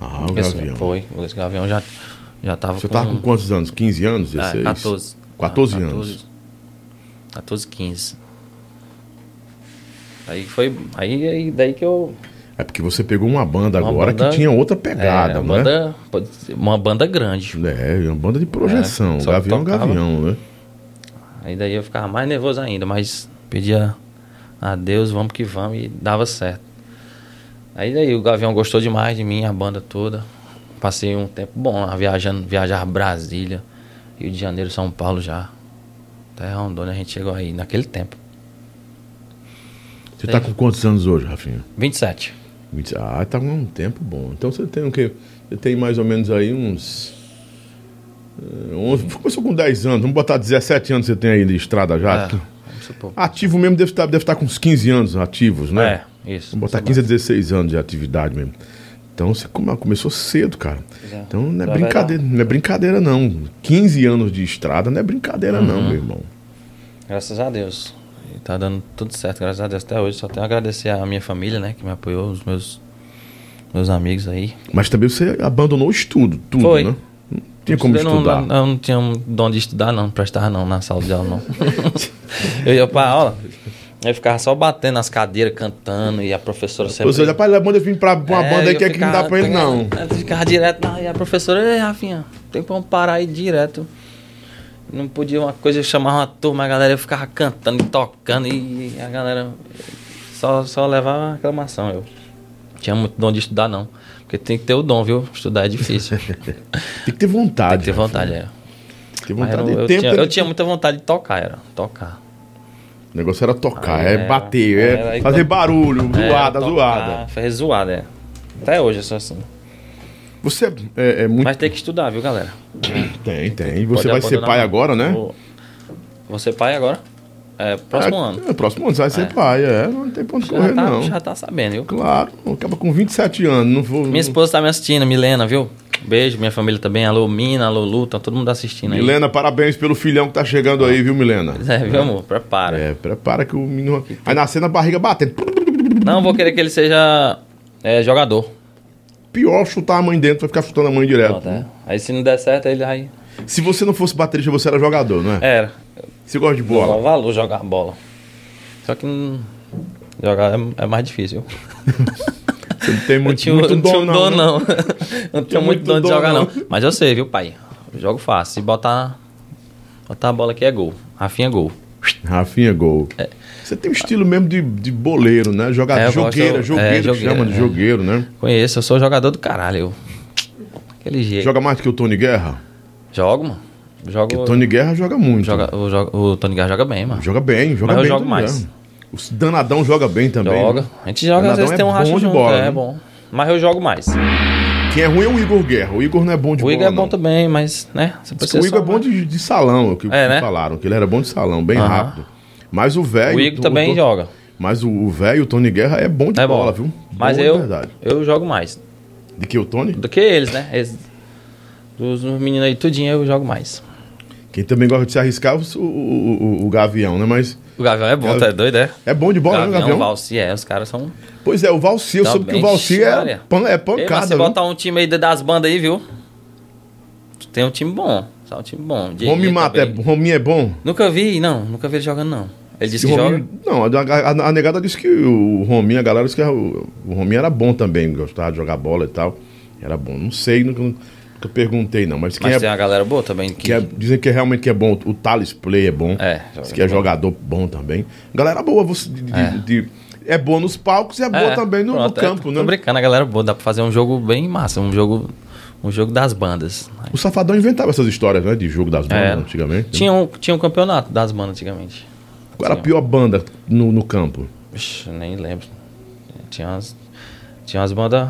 Ah, o Esse- Gavião. Foi, o Gleice Gavião já, já tava Você tava com quantos anos? 15 anos? 16? É, 14. 14 Ah, anos. 14, 15. Aí foi. Aí, aí daí que eu. É porque você pegou uma banda Uma agora banda- que tinha outra pegada, é, uma né? banda, uma banda grande. É, uma banda de projeção. É, Gavião, tocava. Gavião, né? Aí daí eu ficava mais nervoso ainda, mas pedia a Deus, vamos que vamos, e dava certo. Aí daí o Gavião gostou demais de mim, a banda toda. Passei um tempo bom lá, viajando, viajar Brasília, Rio de Janeiro, São Paulo já. Até Rondônia a gente chegou aí naquele tempo. Você tá com quantos anos hoje, Rafinha? 27. 20 Ah, tá um tempo bom. Então você tem o quê? Você tem mais ou menos aí uns. eh, 11, começou com 10 anos, vamos botar 17 anos você tem aí de estrada já. É. Ativo mesmo deve estar, deve estar com uns 15 anos ativos, né? É, isso. Vamos botar 15 a 16 anos de atividade mesmo. Então você come- começou cedo, cara. É. Então não é brincadeira, não é brincadeira não. 15 anos de estrada não é brincadeira não, Uhum. meu irmão. Graças a Deus. Tá dando tudo certo, graças a Deus até hoje. Só tenho a agradecer a minha família, né? Que me apoiou, os meus, meus amigos aí. Mas também você abandonou o estudo, tudo, Foi. né? Não tinha como Eu não, estudar. Não, eu não tinha um dom de estudar, não. Não prestava, não, na sala de aula, não. eu ia pra aula, eu ficava só batendo nas cadeiras, cantando, e a professora sempre... Ou seja, rapaz, a banda vir pra uma É, banda aí que aqui não dá pra ele, não. Eu ficava direto, não, e a professora, ei, Rafinha, tem como parar aí direto. Não podia uma coisa, eu chamava uma turma, a galera ficava cantando e tocando, e a galera só, só levava reclamação. Eu tinha muito dom de estudar, não. Porque tem que ter o dom, viu? Estudar é difícil. tem Tem que ter vontade. que ter vontade, Rafinha. é. Ter Mas vontade eu, de eu tempo. tinha, eu tinha muita vontade de tocar, era. Tocar. O negócio era tocar, Aí é era- bater, era é aí fazer quando- barulho, É, zoada, tocar, zoada. Fazer zoada, é. Até hoje eu sou assim. Você é, é- é muito. Mas tem que estudar, viu, galera? Tem, tem. Você Pode vai ser pai agora, né? Vou, vou ser pai agora. É, próximo é, ano. É, próximo ano você vai ser É. pai, é. Não tem ponto de correr, tá, não. já tá sabendo, viu? Claro, acaba com 27 anos. Não vou. Minha esposa tá me assistindo, Milena, viu? Beijo, minha família também. Alô, Mina, alô, Lu, tá todo mundo assistindo aí. Milena, parabéns pelo filhão que tá chegando aí, viu, Milena? É, viu, amor? Prepara. É, prepara que o menino. Vai nascer na barriga batendo. Não vou querer que ele seja é, jogador. Pior chutar a mãe dentro, vai ficar chutando a mãe direto. Pronto, é. Aí se não der certo, ele aí. Se você não fosse baterista, você era jogador, não é? Era. Você gosta de Bola. bola? valor jogar bola. Só que não- jogar é, é mais difícil. Você não tem Eu muito, tinha, muito não tinha dom, um não. dom, né? não. não tinha muito dom de jogar, não. não. Mas eu sei, viu, pai? Eu jogo fácil. Se botar, botar a bola aqui é gol. Rafinha é gol. Rafinha Gol. Você tem um estilo mesmo de, de boleiro, né? Jogador, É, eu gosto- jogueira, é, jogueiro, que jogueira, chama de é. jogueiro, né? Conheço, eu sou jogador do caralho. Eu. Aquele jeito. Joga mais do que o Tony Guerra? Jogo, mano. Jogo. Porque o Tony Guerra joga muito. joga, o, o Tony Guerra joga bem, mano. Joga bem, joga Mas eu bem. jogo Tony mais. Guerra. O Danadão joga bem também. Joga. né? A gente joga, às Danadão vezes é tem um racha bom de junto. bola, é, né? bom. Mas eu jogo mais. Quem é ruim é o Igor Guerra. O Igor não é bom de o bola. Igor é bom não. também, mas, né? O Igor só é bom de, de salão, o que, É, que né? falaram, que ele era bom de salão, bem Aham. rápido. Mas o velho. O Igor o- também o- joga. Mas o o velho, o Tony Guerra, é bom de É bola, bom. viu? Mas bom eu, eu jogo mais. De que o Tony? Do que eles, né? Eles, dos meninos aí, tudinho, eu jogo mais. Quem também gosta de se arriscar é o, o, o- o Gavião, né? Mas O Gavião é bom, Gavi- tá doido, é? é bom de bola, né, o Gavião, Gavião? Valci, é, os caras são... Pois é, o Valci, eu Tá soube que o Valci é, pan, é Ei, mas pancada. se viu? botar um time aí das bandas aí, viu? Tem um time bom. Só um time bom. Dieguinho Rominho Mata, é. Rominho é bom? Nunca vi, não. Nunca vi ele jogando, não. Ele disse que o joga. Rominho- Não, a, a- a negada disse que o Rominho, a galera disse que o, o Rominho era bom também, gostava de jogar bola e tal. Era bom. Não sei, nunca, nunca perguntei não. Mas quem Mas é, tem uma galera boa também. Que... que é- dizem que é realmente que é bom. O Thales Play é bom. É, Diz que é bom. jogador bom também. Galera boa, você, de, de- É. de- é boa nos palcos e é boa É, também no, no pronto, é, campo, tô né? brincando, a galera boa. Dá pra fazer um jogo bem massa. Um jogo, um jogo das bandas. O Safadão inventava essas histórias, né? De jogo das bandas É. antigamente. Tinha um, tinha um campeonato das bandas antigamente. Qual era a pior banda no, no campo? Ixi, nem lembro. Tinha umas, tinha umas bandas.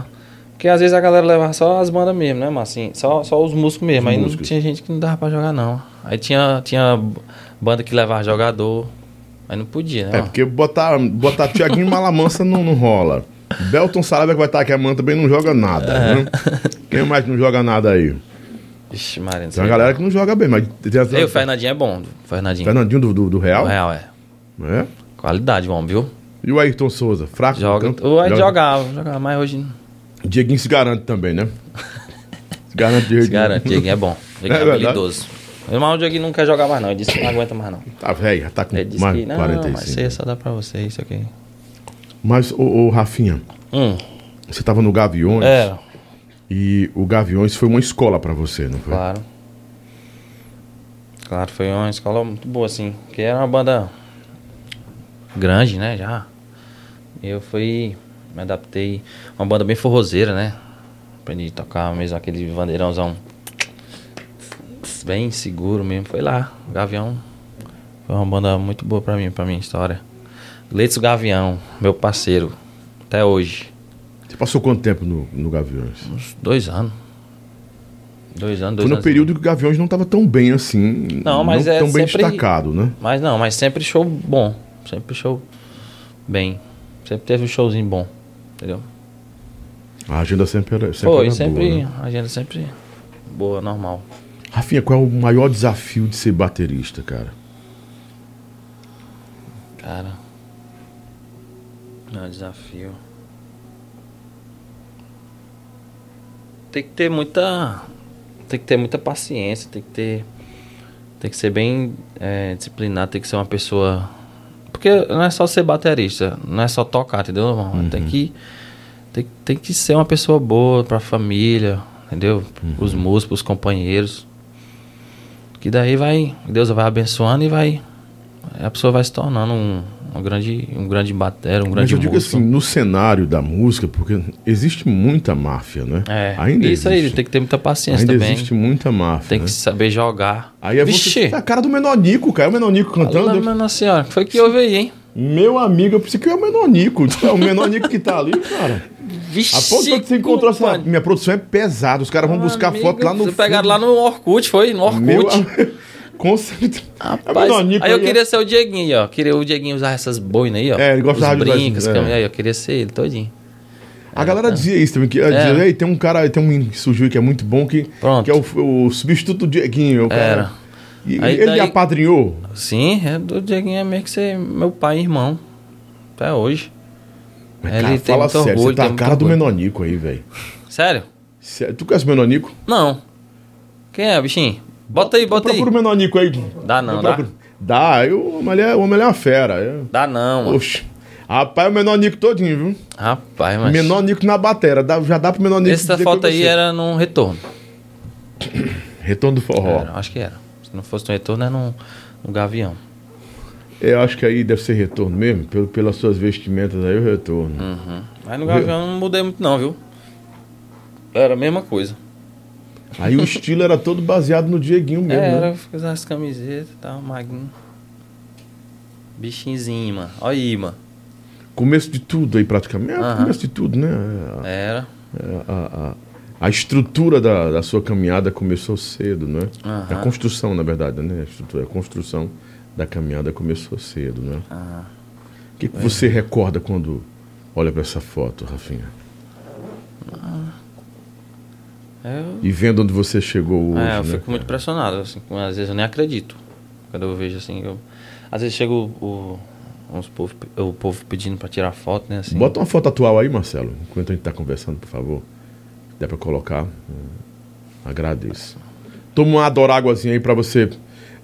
Porque às vezes a galera levava só as bandas mesmo, né, mas assim, só, só os músicos mesmo. Os aí músicos. não tinha gente que não dava pra jogar, não. Aí tinha, tinha banda que levava jogador. Aí não podia, né? É, porque botar, botar Tiaguinho Malamansa não, não rola. Belton Sarabia que vai estar aqui amanhã também não joga nada. É. Né? Quem mais não joga nada aí? Ixi, Maria, não Tem uma galera que não joga bem, mas tem E o Fernandinho é bom. Fernandinho. Fernandinho do, do, do Real. O Real, é. É? Qualidade, homem, viu? E o Ayrton Souza, fraco? Joga. O Joga. jogava, jogava, mas hoje Dieguinho se garante também, né? Se garante de se garante. Dieguinho é bom. Dieguinho É é, habilidoso. Mas o Dieguinho não quer jogar mais, não. Ele disse que não aguenta mais, não. Tá velho, já tá com mais que não, 45. mas isso aí só dá pra você, isso aqui. Mas, ô, ô, Rafinha, Hum, você tava no Gaviões é, e o Gaviões foi uma escola pra você, não foi? claro. Claro, foi uma escola muito boa, assim. Que era uma banda grande, né, já. Eu fui, me adaptei. Uma banda bem forrozeira, né? Aprendi a tocar mesmo aquele bandeirãozão bem seguro mesmo. Foi lá, o Gavião. Foi uma banda muito boa pra mim, pra minha história. Leitz Gavião, meu parceiro, até hoje. Você passou quanto tempo no, no Gaviões? Uns dois anos. Dois anos, dois Foi no anos. período que o Gaviões não tava tão bem assim. Não, mas é tão bem sempre- destacado, né? Mas não, mas sempre show bom. Sempre show bem. Sempre teve um showzinho bom. Entendeu? A agenda sempre era, sempre Foi, era sempre. boa. né? A agenda sempre boa, normal. Rafinha, qual é o maior desafio de ser baterista, cara? Cara. Não é um desafio. Tem que ter muita. Tem que ter muita paciência, tem que ter. Tem que ser bem é, disciplinado, tem que ser uma pessoa. Porque não é só ser baterista, não é só tocar, entendeu, irmão? Tem que. Tem, tem que ser uma pessoa boa pra família, entendeu? Os músicos, os companheiros. Que daí vai. Deus vai abençoando e vai. A pessoa vai se tornando um, um grande, um grande batera, um Mas grande eu digo músico. assim, no cenário da música, porque existe muita máfia, né? É, ainda isso aí, existe. tem que ter muita paciência Ainda também. existe muita máfia. Tem né? que saber jogar. Aí é Vixe! você. É a cara do Menonico, cara. É o Menonico cantando. Alô, Nossa senhora, foi que houve aí, hein? Meu amigo, eu pensei que é o Menonico. É o Menonico que tá ali, cara. Vixe! A ponto que você encontrou essa. Minha produção é pesada. Os caras vão buscar Amigo, foto lá no. Vocês pegaram lá no Orkut, foi? No Orkut. Meu Com certeza. É o Rapaz, Menonico aí eu queria ser o Dieguinho, ó. Queria o Dieguinho usar essas boinas aí, ó. É, ele gostava Os de usar brincos, é. aí, eu queria ser ele todinho. A galera dizia isso também, que dizia, Ei, tem um cara, tem um que surgiu que é muito bom, que, Pronto. que é o, o substituto do Dieguinho. Era. E Aí ele daí- apadrinhou. Sim, é do Dieguinho é meio que ser meu pai e irmão. Até hoje. Mas, Ele cara, tem fala sério, orgulho, você tá a cara do. Menonico aí, velho. Sério? Sério, Tu conhece o Menonico? Não. Quem é, bichinho? Bota aí, bota aí. Procura o Menonico aí. Dá não, dá? Dá, eu, o homem é, o homem é uma fera. é. Dá não, mano. Rapaz, o Menonico todinho, viu? Rapaz, mas... Menonico na batera. Dá, já dá pro Essa dizer foto que é aí era num retorno. Retorno do forró. Era, acho que era. Se não fosse no retorno, era num, num gavião. Eu acho que aí deve ser retorno mesmo, pelo, pelas suas vestimentas aí, o retorno. Uhum. Mas no gavião eu não mudei muito não, viu? Era a mesma coisa. Aí o estilo era todo baseado no Dieguinho mesmo. É, né? era as camisetas e tal, magrinho. Bichinzinho, mano. Olha aí, mano. Começo de tudo aí, praticamente. É, Aham. começo de tudo, né? Era. A, a- a- a estrutura da, da sua caminhada começou cedo, né? Aham. A construção, na verdade, né? A, estrutura, a construção da caminhada começou cedo, né? Aham. O que, que você recorda quando olha para essa foto, Rafinha? Eu, E vendo onde você chegou hoje, é, eu né? fico muito impressionado. Assim, às vezes eu nem acredito. Quando eu vejo assim. Eu, às vezes chega o, o, povo, o povo pedindo pra tirar foto, né? Assim. Bota uma foto atual aí, Marcelo, enquanto a gente está conversando, por favor. Der para colocar, hum, agradeço. Toma uma adoráguazinha aí para você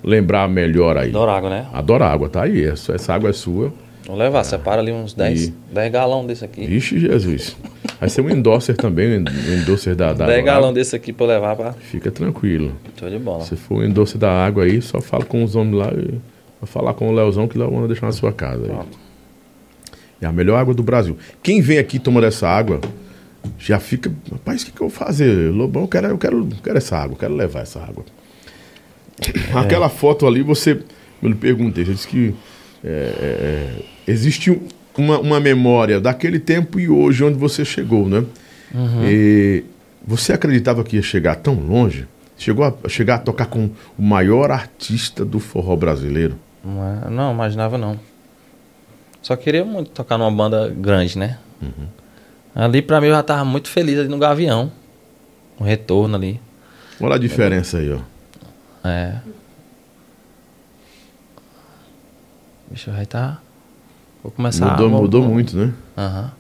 lembrar melhor aí. Adoro água, né? Adora água, tá aí. Essa, essa água é sua. Vou levar, separa ali uns 10, E- 10 galão desse aqui. Vixe, Jesus. Vai ser um endorser também, um endorser da, da 10 Adorágua. galão desse aqui pra eu levar pra. Fica tranquilo. Show de bola. Se for um endorser da água aí, só fala com os homens lá e vai falar com o Leozão que o Léo manda deixar na sua casa. Aí. É a melhor água do Brasil. Quem vem aqui tomando essa água já fica. Rapaz, o que, que eu vou fazer? Lobão, eu quero, eu quero, eu quero essa água, eu quero levar essa água. É. Aquela foto ali, você. Eu lhe perguntei, você disse que é, é, é, existe uma, uma memória daquele tempo e hoje onde você chegou, né? Uhum. E você acreditava que ia chegar tão longe? Chegou a chegar a tocar com o maior artista do forró brasileiro? Não, é- não, imaginava não. Só queria muito tocar numa banda grande, né? Uhum. Ali pra mim eu já tava muito feliz ali no Gavião. O retorno ali. Olha a diferença aí, ó. É. Bicho, vai tá. Vou começar Mudou, vou- mudou vou- muito, né? Aham.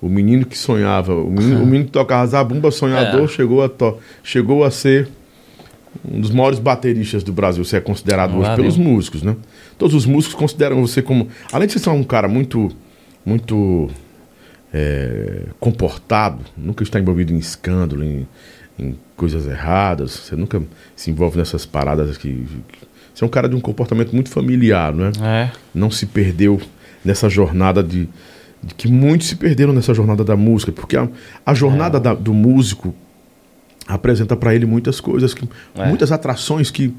O menino que sonhava, o menino, o menino que tocava zabumba sonhador É. chegou, a to, chegou a ser um dos maiores bateristas do Brasil. Você é considerado hoje pelos músicos, né? Todos os músicos consideram você como. Além de você ser um cara muito. muito. é, comportado, nunca está envolvido em escândalo, em, em coisas erradas, você nunca se envolve nessas paradas que. que- Você é um cara de um comportamento muito familiar, não é? É. não se perdeu nessa jornada de, de que muitos se perderam nessa jornada da música, porque a, a jornada da- do músico apresenta para ele muitas coisas, que, É. muitas atrações que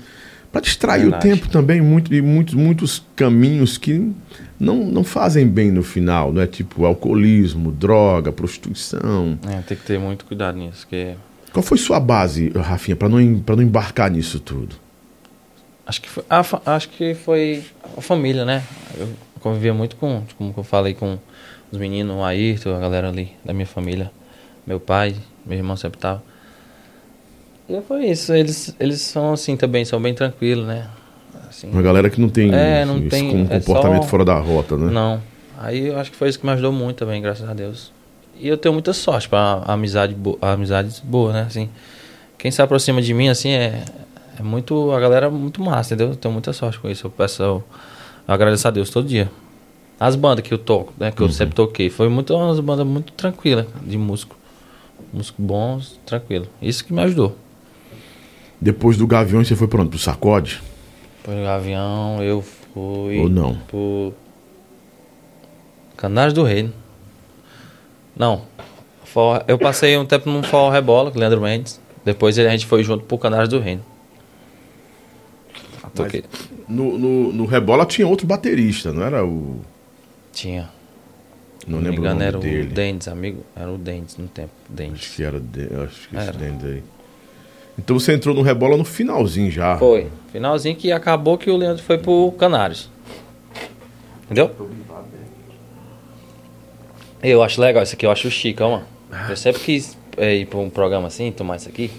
para distrair Verdade. o tempo também, muito, e muitos, muitos caminhos que não, não fazem bem no final, não é tipo alcoolismo, droga, prostituição. É, tem que ter muito cuidado nisso, porque Qual foi sua base, Rafinha, para não, pra não embarcar nisso tudo? Acho que foi, a acho que foi a família, né? Eu convivia muito com, como eu falei, com os meninos, o Ayrton, a galera ali da minha família. Meu pai, meu irmão sempre tava. E foi isso, eles, eles são assim também, são bem tranquilos, né? Assim, Uma galera que não tem, É, não tem- é comportamento só- fora da rota, né? Não. Aí eu acho que foi isso que me ajudou muito também, graças a Deus. E eu tenho muita sorte para amizade bo amizades boas, né? Assim, quem se aproxima de mim, assim, é, é muito. A galera é muito massa, entendeu? Eu tenho muita sorte com isso. Eu peço. Eu, eu agradeço a Deus todo dia. As bandas que eu toco, né? Que eu sempre toquei, foi muito umas bandas muito tranquilas de músico. Músico bons, tranquilo. Isso que me ajudou. Depois do Gaviões, você foi pra onde? Pro Sacode? Foi no Gavião, eu fui. Ou não? Pro. Canários do Reino. Não. Eu passei um tempo num forró rebola com o Leandro Mendes. Depois a gente foi junto pro Canários do Reino. Toquei- No, no, no Rebola tinha outro baterista, não era o. Tinha. Não me lembro o engano, nome era dele. o Dendes, amigo. Era o Dendes no tempo. Acho Dendes. que era. De, acho que esse Era. dente aí. Então você entrou no Rebola no finalzinho já. Foi. Finalzinho que acabou que o Leandro foi pro Canários. Entendeu? Eu acho legal isso aqui, eu acho chique, ó, mano. Eu sempre quis é, ir pra um programa assim, tomar isso aqui.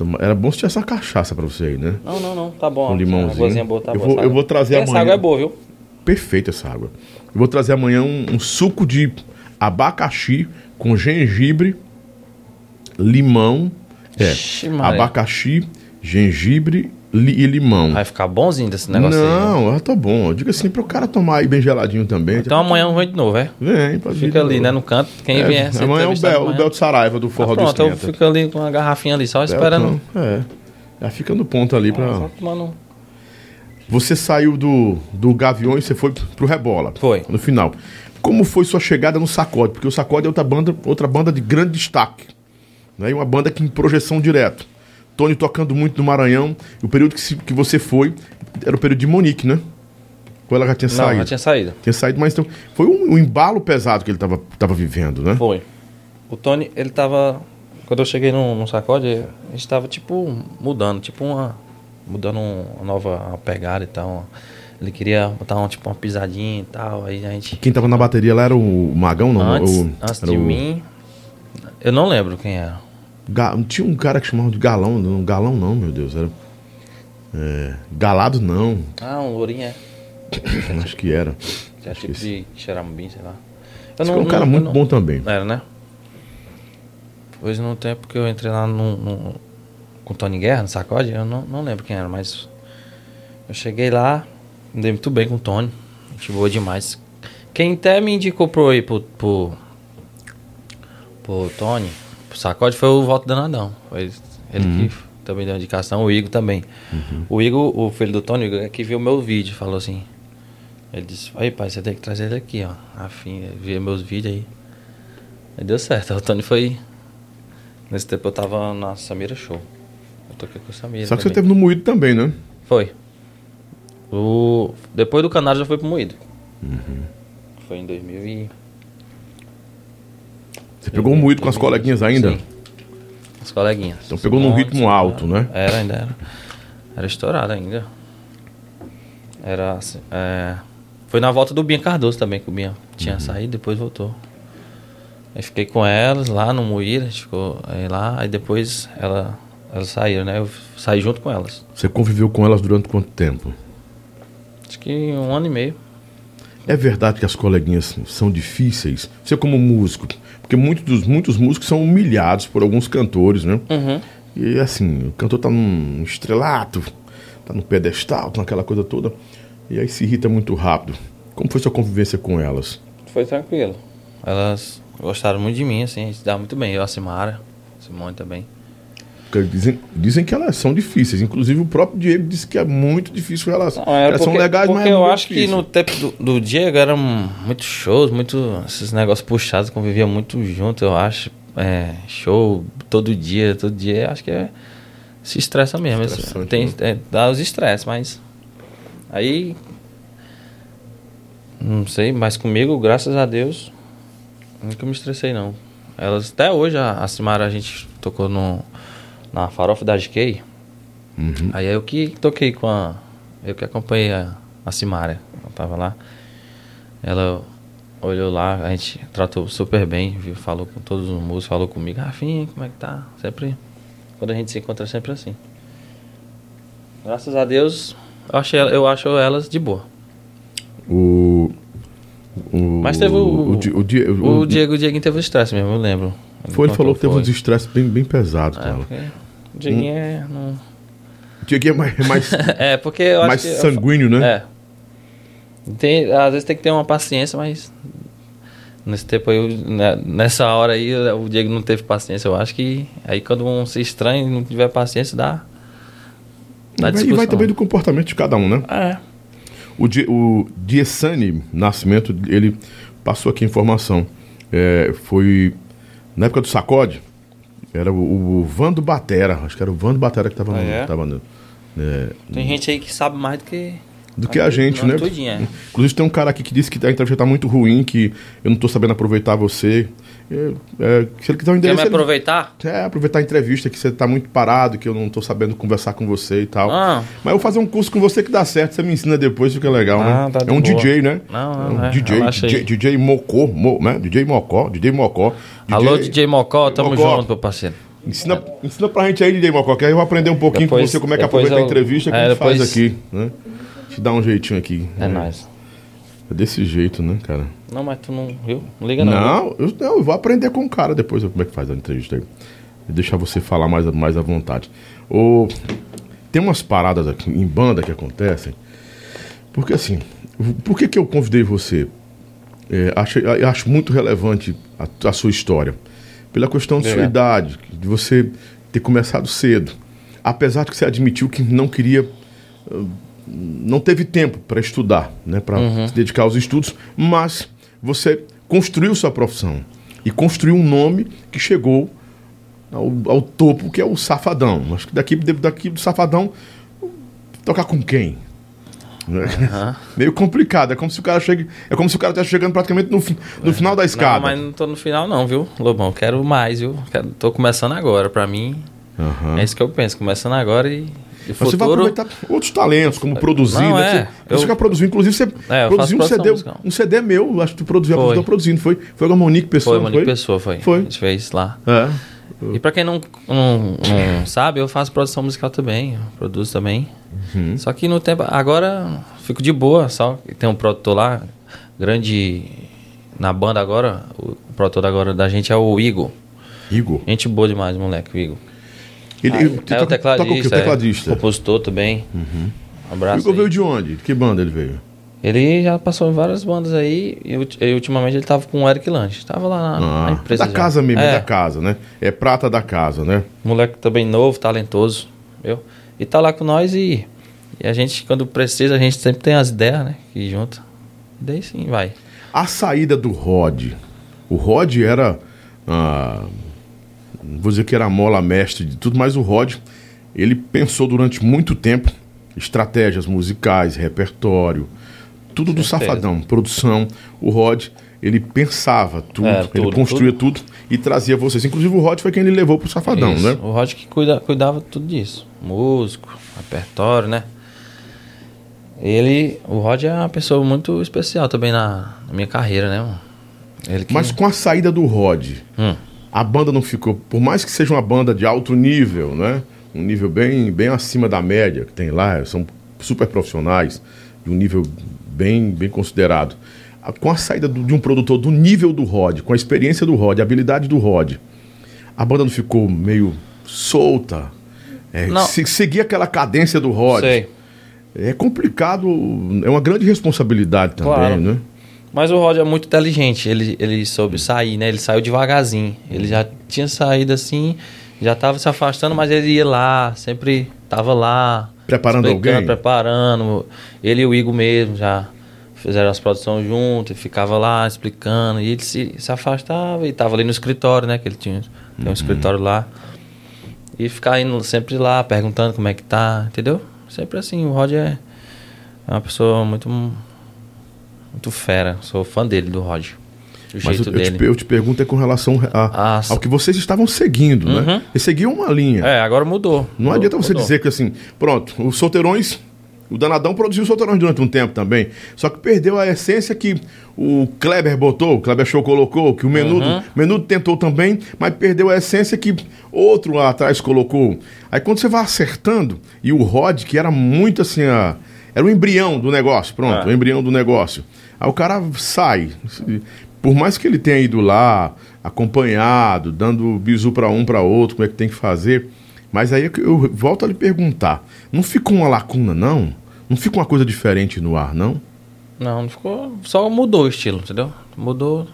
Então, era bom se tivesse uma cachaça pra você aí, né? Não, não, não, tá bom. Ó, limãozinho. Boa, tá Eu boa, vou- essa eu água. vou trazer Essa amanhã. água é boa, viu? Perfeita essa água. Eu vou trazer amanhã um, um suco de abacaxi com gengibre, limão. É, Ixi, abacaxi, gengibre e limão. Vai ficar bonzinho desse negócio aí. né? Não, ah, tá bom. Eu digo assim pro cara tomar aí bem geladinho também. Então amanhã eu vou de novo, é? Vem, pode Fica ali, né, no canto. Quem É, vier... amanhã é o Bel, o. Bel de Saraiva do Forró Ah, do Pronto, eu Esquenta. fico ali com uma garrafinha ali, só Bel, esperando. então, É. Já fica no ponto ali pra. Só tomando... Você saiu do, do Gaviões e você foi pro Rebola. Foi. No final. Como foi sua chegada no Sacode? Porque o Sacode é outra banda, outra banda de grande destaque. Né? E uma banda que em projeção direto. Tony tocando muito no Maranhão. O período que, se- que você foi era o período de Monique, né? Ou ela já tinha Não, saído? já tinha saído. Tinha saído, mas então. Foi um, um embalo pesado que ele tava, tava vivendo, né? Foi. O Tony, ele tava. Quando eu cheguei no, no sacode, a gente tava tipo mudando, tipo uma. Mudando um- uma nova uma pegada e tal. Ele queria botar um, tipo uma pisadinha e tal. Aí a gente. Quem tava na bateria lá era o Magão, não? Antes, O- antes de o- mim. Eu não lembro quem era. Tinha um cara que chamava de Galão, não, Galão não, meu Deus, era. é, Galado não, Ah, um lourinho é. acho que era. Que é tipo de sei lá. Eu Esse foi um cara eu muito não- bom também. Era, né? Pois no tempo que eu entrei lá no, no- com o Tony Guerra, no sacode, eu não, não lembro quem era, mas eu cheguei lá, me dei muito bem com o Tony. Gente boa demais. Quem até me indicou pro pro, pro, pro Tony, sacode, foi o Walter Danadão. Foi ele que também deu indicação, o Igor também. O Igor, o filho do Tony, é que viu meu vídeo, falou assim. Ele disse, aí pai, você tem que trazer ele aqui, ó. Afim, ver meus vídeos aí. Aí deu certo. O Tony foi. Nesse tempo eu tava na Samira Show. Eu toquei com o Samira. Só que você também. teve no Moído também, né? Foi. O... Depois do Canário já foi pro Moído. Uhum. Foi em 2000 e... Você pegou o Moído com as coleguinhas ainda? Sim. As coleguinhas. Então pegou num ritmo alto, né? Era, ainda era. Era estourado ainda. Era assim, é... Foi na volta do Binha Cardoso também, que o Binha tinha Uhum. saído, depois voltou. Aí fiquei com elas lá no Moíra, a gente ficou aí lá, aí depois ela, elas saíram, né? Eu saí junto com elas. Você conviveu com elas durante quanto tempo? Acho que um ano e meio. É verdade que as coleguinhas são difíceis? Você como músico, porque muitos dos muitos músicos são humilhados por alguns cantores, né? Uhum. E assim, o cantor tá num estrelato, tá no pedestal, tá naquela coisa toda, e aí se irrita muito rápido. Como foi sua convivência com elas? Foi tranquilo. Elas gostaram muito de mim, assim, a gente dá muito bem. Eu, a Simara, Simone também. Porque dizem, dizem que elas são difíceis. Inclusive o próprio Diego disse que é muito difícil elas. Não, elas porque, são legais, porque mas é eu acho que difícil. no tempo do, do Diego eram muitos shows, muito esses negócios puxados, convivia muito junto, eu acho. É, show todo dia, todo dia, acho que é, se estressa mesmo. tem, né? é, dá os estresses, mas aí não sei, mas comigo, graças a Deus, nunca me estressei não. Elas até hoje a, a Simara a gente tocou no na farofa da GK. Uhum. Aí eu que toquei com a. Eu que acompanhei a, a Simara. Eu tava lá. Ela olhou lá, a gente tratou super bem, viu? Falou com todos os músicos, falou comigo, Rafinha, como é que tá? Sempre. Quando a gente se encontra, é sempre assim. Graças a Deus, eu, achei, eu acho elas de boa. O. o Mas teve o- o, o, o- O Diego, o Dieguinho teve estresse mesmo, eu lembro. Foi, ele falou que teve foi. uns estresses bem, bem pesados com É, ela. porque Dieguinho é. Não... Dieguinho é mais, mais, É, porque eu acho mais sanguíneo, né? É. Tem, às vezes tem que ter uma paciência, mas. Nesse tempo aí, né, nessa hora aí, o Diego não teve paciência. Eu acho que aí quando um se estranha e não tiver paciência, dá. Dá vai, e vai também do comportamento de cada um, né? É. O, Di, o Diessani Nascimento, ele passou aqui informação. É, foi na época do sacode, era o, o Vando Batera, acho que era o Vando Batera que estava Ah, é? tava no- é, Tem gente aí que sabe mais do que. do que a gente, né? tudinho, é. Inclusive tem um cara aqui que disse que a entrevista tá muito ruim, que eu não tô sabendo aproveitar você. É, é, se ele quiser um Quer endereço, me ele- aproveitar? é, aproveitar a entrevista, que você tá muito parado, que eu não tô sabendo conversar com você e tal. Ah. Mas eu vou fazer um curso com você que dá certo, você me ensina depois, fica legal, Ah, né? tá é um boa. DJ, né? Não, não, é um é, DJ. DJ, DJ Mocó, Mo, né? DJ Mocó, DJ Mocó. Alô, DJ Mocó, tamo Mocó. junto, meu parceiro. Ensina, ensina pra gente aí, DJ Mocó, que aí eu vou aprender um pouquinho Depois- com você como é que aproveita a eu- entrevista que é, a gente faz depois- aqui, né? Te dá um jeitinho aqui. É nóis. É desse jeito, né, cara? Não, mas tu não. Viu? Não liga não. Não, eu, não, eu vou aprender com o cara depois como é que faz a entrevista aí. E deixar você falar mais, mais à vontade. O, tem umas paradas aqui em banda que acontecem. Porque assim, por que, que eu convidei você? É, acho, eu acho muito relevante a, a sua história. Pela questão de sua Obrigado. idade, de você ter começado cedo. Apesar de que você admitiu que não queria não teve tempo para estudar, né, para se dedicar aos estudos, mas você construiu sua profissão e construiu um nome que chegou ao, ao topo, que é o Safadão. Acho que daqui, daqui do Safadão, tocar com quem? Né? Meio complicado, é como se o cara chegue, é como se o cara estivesse chegando praticamente no, no final da escada. Não, mas não tô no final não, viu, Lobão? Quero mais, viu? Quero, tô começando agora. Pra mim, Aham. é isso que eu penso. Começando agora e, e você vai aproveitar outros talentos, como produzir. Não, né? é. Você, você Eu- produzindo. Inclusive, você É, produziu um CD, musical. um CD meu, acho que tu produziu, Foi. produzindo. Foi, foi com a Monique Pessoa, Foi, Monique Pessoa, foi. Foi. A gente fez lá. É. E pra quem não, não, não sabe, eu faço produção musical também. Produzo também. Uhum. Só que no tempo... Agora, fico de boa. Só tem um produtor lá, grande... Na banda agora, o produtor agora da gente é o Igor. Igor. Gente boa demais, moleque, o Igor. Ele, Ah, ele é toca- o tecladista. Toca o? O tecladista. É, compositor também. Um abraço. Igor aí. veio de onde? De que banda ele veio? Ele já passou em várias bandas aí e, e ultimamente ele tava com o Eric Lange. Tava lá na, na Ah, empresa. da já. casa mesmo, é é, da casa, né? É prata da casa, né? Moleque também novo, talentoso. Viu? E tá lá com nós e, e a gente, quando precisa, a gente sempre tem as ideias, né? Que junta. E daí sim, vai. A saída do Rod. O Rod era. ah, não vou dizer que era a mola mestre de tudo, mas o Rod, ele pensou durante muito tempo estratégias musicais, repertório, tudo do safadão, produção. O Rod, ele pensava tudo, É, ele tudo, construía tudo. e trazia vocês. Inclusive o Rod foi quem ele levou pro safadão, Isso. né? O Rod que cuida, cuidava tudo disso. Músico, repertório, né? Ele, o Rod é uma pessoa muito especial também na, na minha carreira, né? mano? Ele que- Mas com a saída do Rod, Hum. A banda não ficou, por mais que seja uma banda de alto nível, né? Um nível bem, bem acima da média que tem lá, são super profissionais, de um nível bem, bem considerado. Com a saída do- de um produtor do nível do Rod, com a experiência do Rod, a habilidade do Rod, a banda não ficou meio solta, é, Não. se- seguir aquela cadência do Rod. Sei. É complicado, é uma grande responsabilidade também, Claro. né? Mas o Rod é muito inteligente, ele, ele soube sair, né? Ele saiu devagarzinho. Ele já tinha saído assim, já tava se afastando, mas ele ia lá, sempre tava lá. Preparando alguém? Preparando. Ele e o Igor mesmo já fizeram as produções juntos, ficava lá explicando. E ele se, se afastava e tava ali no escritório, né? Que ele tinha tem um Uhum. escritório lá. E ficava indo sempre lá, perguntando como é que tá, entendeu? Sempre assim, o Rod é, é uma pessoa muito muito fera. Sou fã dele, do Rod. O Mas jeito eu, eu dele. te, eu te pergunto é com relação a- Ah, ao que vocês estavam seguindo, né? Uhum. Eles seguiam uma linha. É, agora mudou. Não Mudou, adianta você mudou. dizer que assim, pronto, os solteirões O Danadão produziu Solteirões durante um tempo também. Só que perdeu a essência que o Kleber botou, o Kleber Show colocou, que o Menudo, Uhum. Menudo tentou também, mas perdeu a essência que outro lá atrás colocou. Aí quando você vai acertando, e o Rod, que era muito assim, a- era o embrião do negócio, pronto, É. o embrião do negócio. Aí o cara sai. Por mais que ele tenha ido lá, acompanhado, dando bisu para um para outro, como é que tem que fazer. Mas aí é eu volto a lhe perguntar: não fica uma lacuna, não? Não fica uma coisa diferente no ar, não? Não, não ficou. Só mudou o estilo, entendeu? Mudou.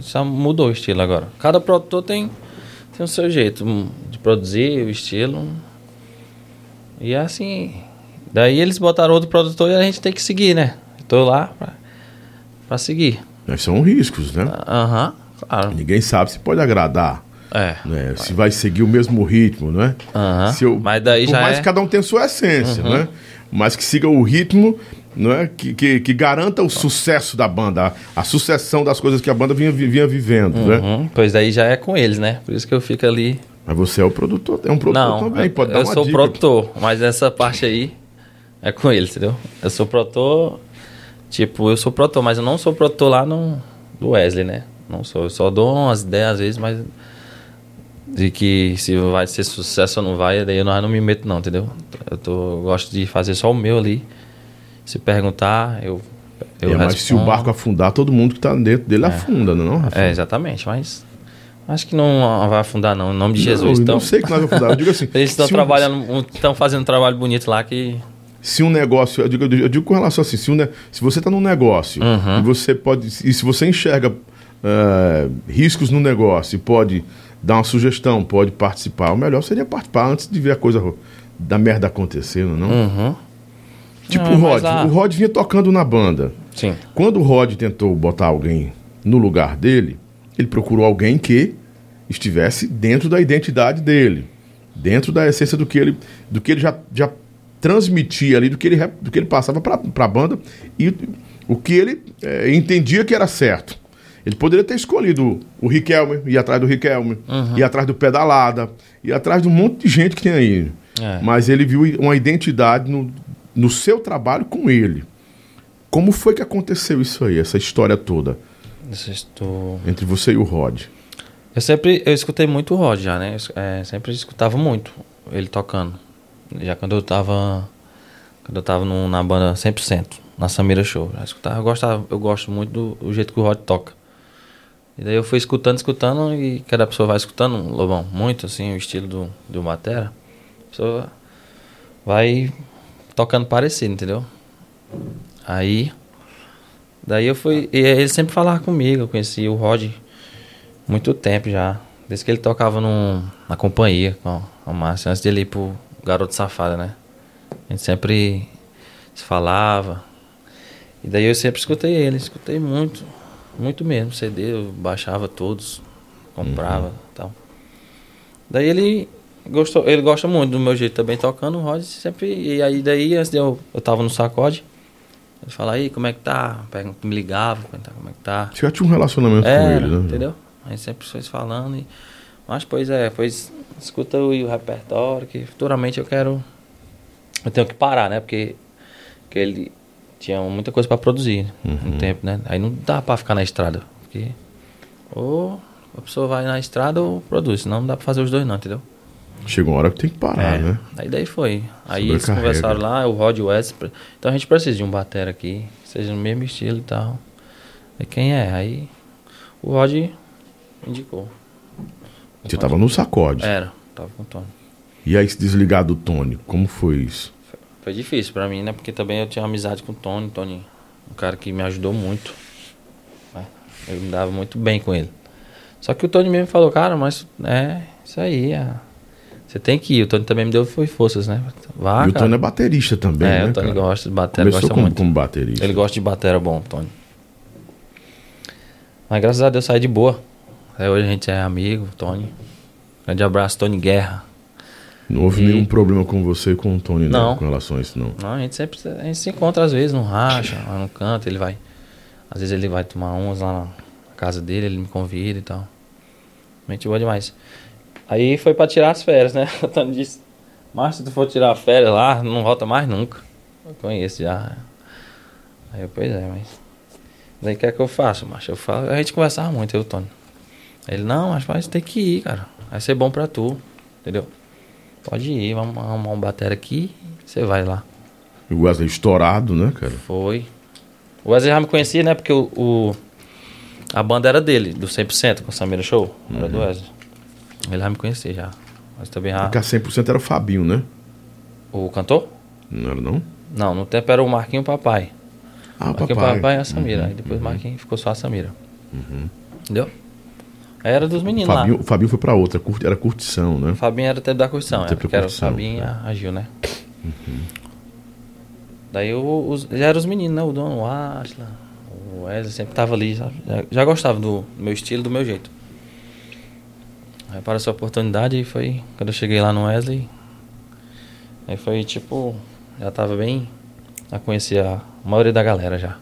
Só mudou o estilo agora. Cada produtor tem, tem o seu jeito de produzir, o estilo. E é assim. Daí eles botaram outro produtor e a gente tem que seguir, né? Tô lá pra, pra seguir. Mas são riscos, né? Aham, claro. Ninguém sabe se pode agradar. É. né? Se vai seguir o mesmo ritmo, né? Aham. Se eu- Mas daí por já mais é- que cada um tenha sua essência, né? Mas que siga o ritmo, né? Que, que, que garanta o sucesso da banda, a, a sucessão das coisas que a banda vinha, vi- vinha vivendo, né? Uhum, Pois daí já é com eles, né? Por isso que eu fico ali. Mas você é o produtor, é um produtor Não, também, pode eu dar uma sou dica. produtor, mas essa parte aí é com eles, entendeu? Eu sou produtor, tipo, eu sou produtor, mas eu não sou produtor lá no do Wesley, né? Não sou, eu só dou umas ideias às vezes, mas de que se vai ser sucesso ou não vai, daí eu não, eu não me meto não, entendeu? Eu, tô, eu gosto de fazer só o meu ali. Se perguntar, eu eu É, mas se o respondo. barco afundar, todo mundo que tá dentro dele afunda, não é? Não, Rafael? É, exatamente, mas acho que não vai afundar não, em nome de Jesus. Não, então, não sei que nós vamos afundar. Eu digo assim, eles estão trabalhando, estão fazendo um trabalho bonito lá que se um negócio, eu digo, eu digo com relação assim, se, um se você está num negócio Uhum. e você pode, e se você enxerga eh, riscos no negócio e pode dar uma sugestão, pode participar, o melhor seria participar antes de ver a coisa da merda acontecendo, não? Uhum. Tipo Não, o Rod, a- o Rod vinha tocando na banda. Sim. Quando o Rod tentou botar alguém no lugar dele, ele procurou alguém que estivesse dentro da identidade dele, dentro da essência do que ele, do que ele já, já transmitia ali, do que ele, do que ele passava para a banda e o que ele eh, entendia que era certo. Ele poderia ter escolhido o Riquelme, ir atrás do Riquelme, ir atrás do Pedalada, ir atrás de um monte de gente que tem aí. É. Mas ele viu uma identidade no, no seu trabalho com ele. Como foi que aconteceu isso aí, essa história toda, estou- entre você e o Rod? Eu sempre eu escutei muito o Rod já, né? Eu, é, sempre escutava muito ele tocando. Já quando eu tava quando eu tava no- na banda 100%, na Samira Show, já escutava, eu gostava, eu gosto muito do, do jeito que o Rod toca. E daí eu fui escutando, escutando e cada pessoa vai escutando, Lobão, muito assim, o estilo do do batera. A pessoa vai tocando parecido, entendeu? Aí daí eu fui, e ele sempre falava comigo, eu conheci o Rod muito tempo já. Desde que ele tocava num, na companhia com a Márcia, antes de ele ir pro Garoto Safada, né? A gente sempre se falava. E daí eu sempre escutei ele, escutei muito, muito mesmo. CD, eu baixava todos, comprava e tal. Daí ele gostou, ele gosta muito do meu jeito também tocando, o Rod sempre. E aí daí, antes de eu, eu tava no sacode, ele falava, aí, como é que tá? Me ligava, como é que tá. Você já tinha um relacionamento É, com ele, né? entendeu? A gente sempre foi falando e... Mas, pois é, pois escuta o, o repertório, que futuramente eu quero... Eu tenho que parar, né? Porque, porque ele tinha muita coisa pra produzir Uhum. no tempo, né? Aí não dá pra ficar na estrada, porque... Ou a pessoa vai na estrada ou produz, senão não dá pra fazer os dois não, entendeu? Chega uma hora que tem que parar, né? Aí daí foi. Aí eles conversaram lá, o Rod e o Wes. Então a gente precisa de um batera aqui, que seja no mesmo estilo e tal. E quem é? Aí o Rod indicou. Você tava no sacode. Era, tava com o Tony. E aí se desligar do Tony, como foi isso? Foi difícil pra mim, né? Porque também eu tinha amizade com o Tony. Tony, um cara que me ajudou muito. né? Eu me dava muito bem com ele. Só que o Tony mesmo falou, cara, mas é isso aí. é. Você tem que ir. O Tony também me deu foi forças, né? Vá, e o cara. Tony é baterista também, É, né, o Tony cara? gosta de bater, Começou gosta como, muito. como baterista. Ele gosta de batera bom, Tony. Mas graças a Deus saí de boa. Até hoje a gente é amigo, Tony. Grande abraço, Tony Guerra. Não houve E- nenhum problema com você e com o Tony, né? Não. Com relação a isso, não. Não, a gente sempre a gente se encontra às vezes no racha, lá no canto, ele vai. Às vezes ele vai tomar umas lá na casa dele, ele me convida e tal. Gente boa demais. Aí foi pra tirar as férias, né? O Tony disse, mas se tu for tirar férias lá, não volta mais nunca. Eu conheço já. Aí eu, pois é, mas. Daí o que é que eu faço, macho? Eu falo, a gente conversava muito, eu e o Tony. Ele, não, mas vai ter que ir, cara. Vai ser bom pra tu. Entendeu? Pode ir, vamos arrumar um bater aqui, você vai lá. E o Wesley estourado, né, cara? Foi. O Wesley já me conhecia, né? Porque o, o- a banda era dele, do 100%, com o Samira Show. Era do Wesley. Ele já me conhecia já. Mas também já... Porque a 100% era o Fabinho, né? O cantor? Não era não? Não, no tempo era o Marquinho Papai. Ah, o Marquinho papai. Papai e a Samira. Aí depois o Marquinho ficou só a Samira. Entendeu? Era dos meninos Fabinho, lá. o Fabinho foi pra outra, era curtição, né? O Fabinho era tempo da curtição, Tempo era, porque era o curtição, Fabinho é. a, a Gil, né? Daí o- os, já eram os meninos, né? O Dom, o Asla, o Wesley sempre tava ali, sabe? Já, já gostava do meu estilo, do meu jeito. Aí apareceu a oportunidade e foi quando eu cheguei lá no Wesley. Aí foi tipo, já tava bem. Já conhecia a maioria da galera já.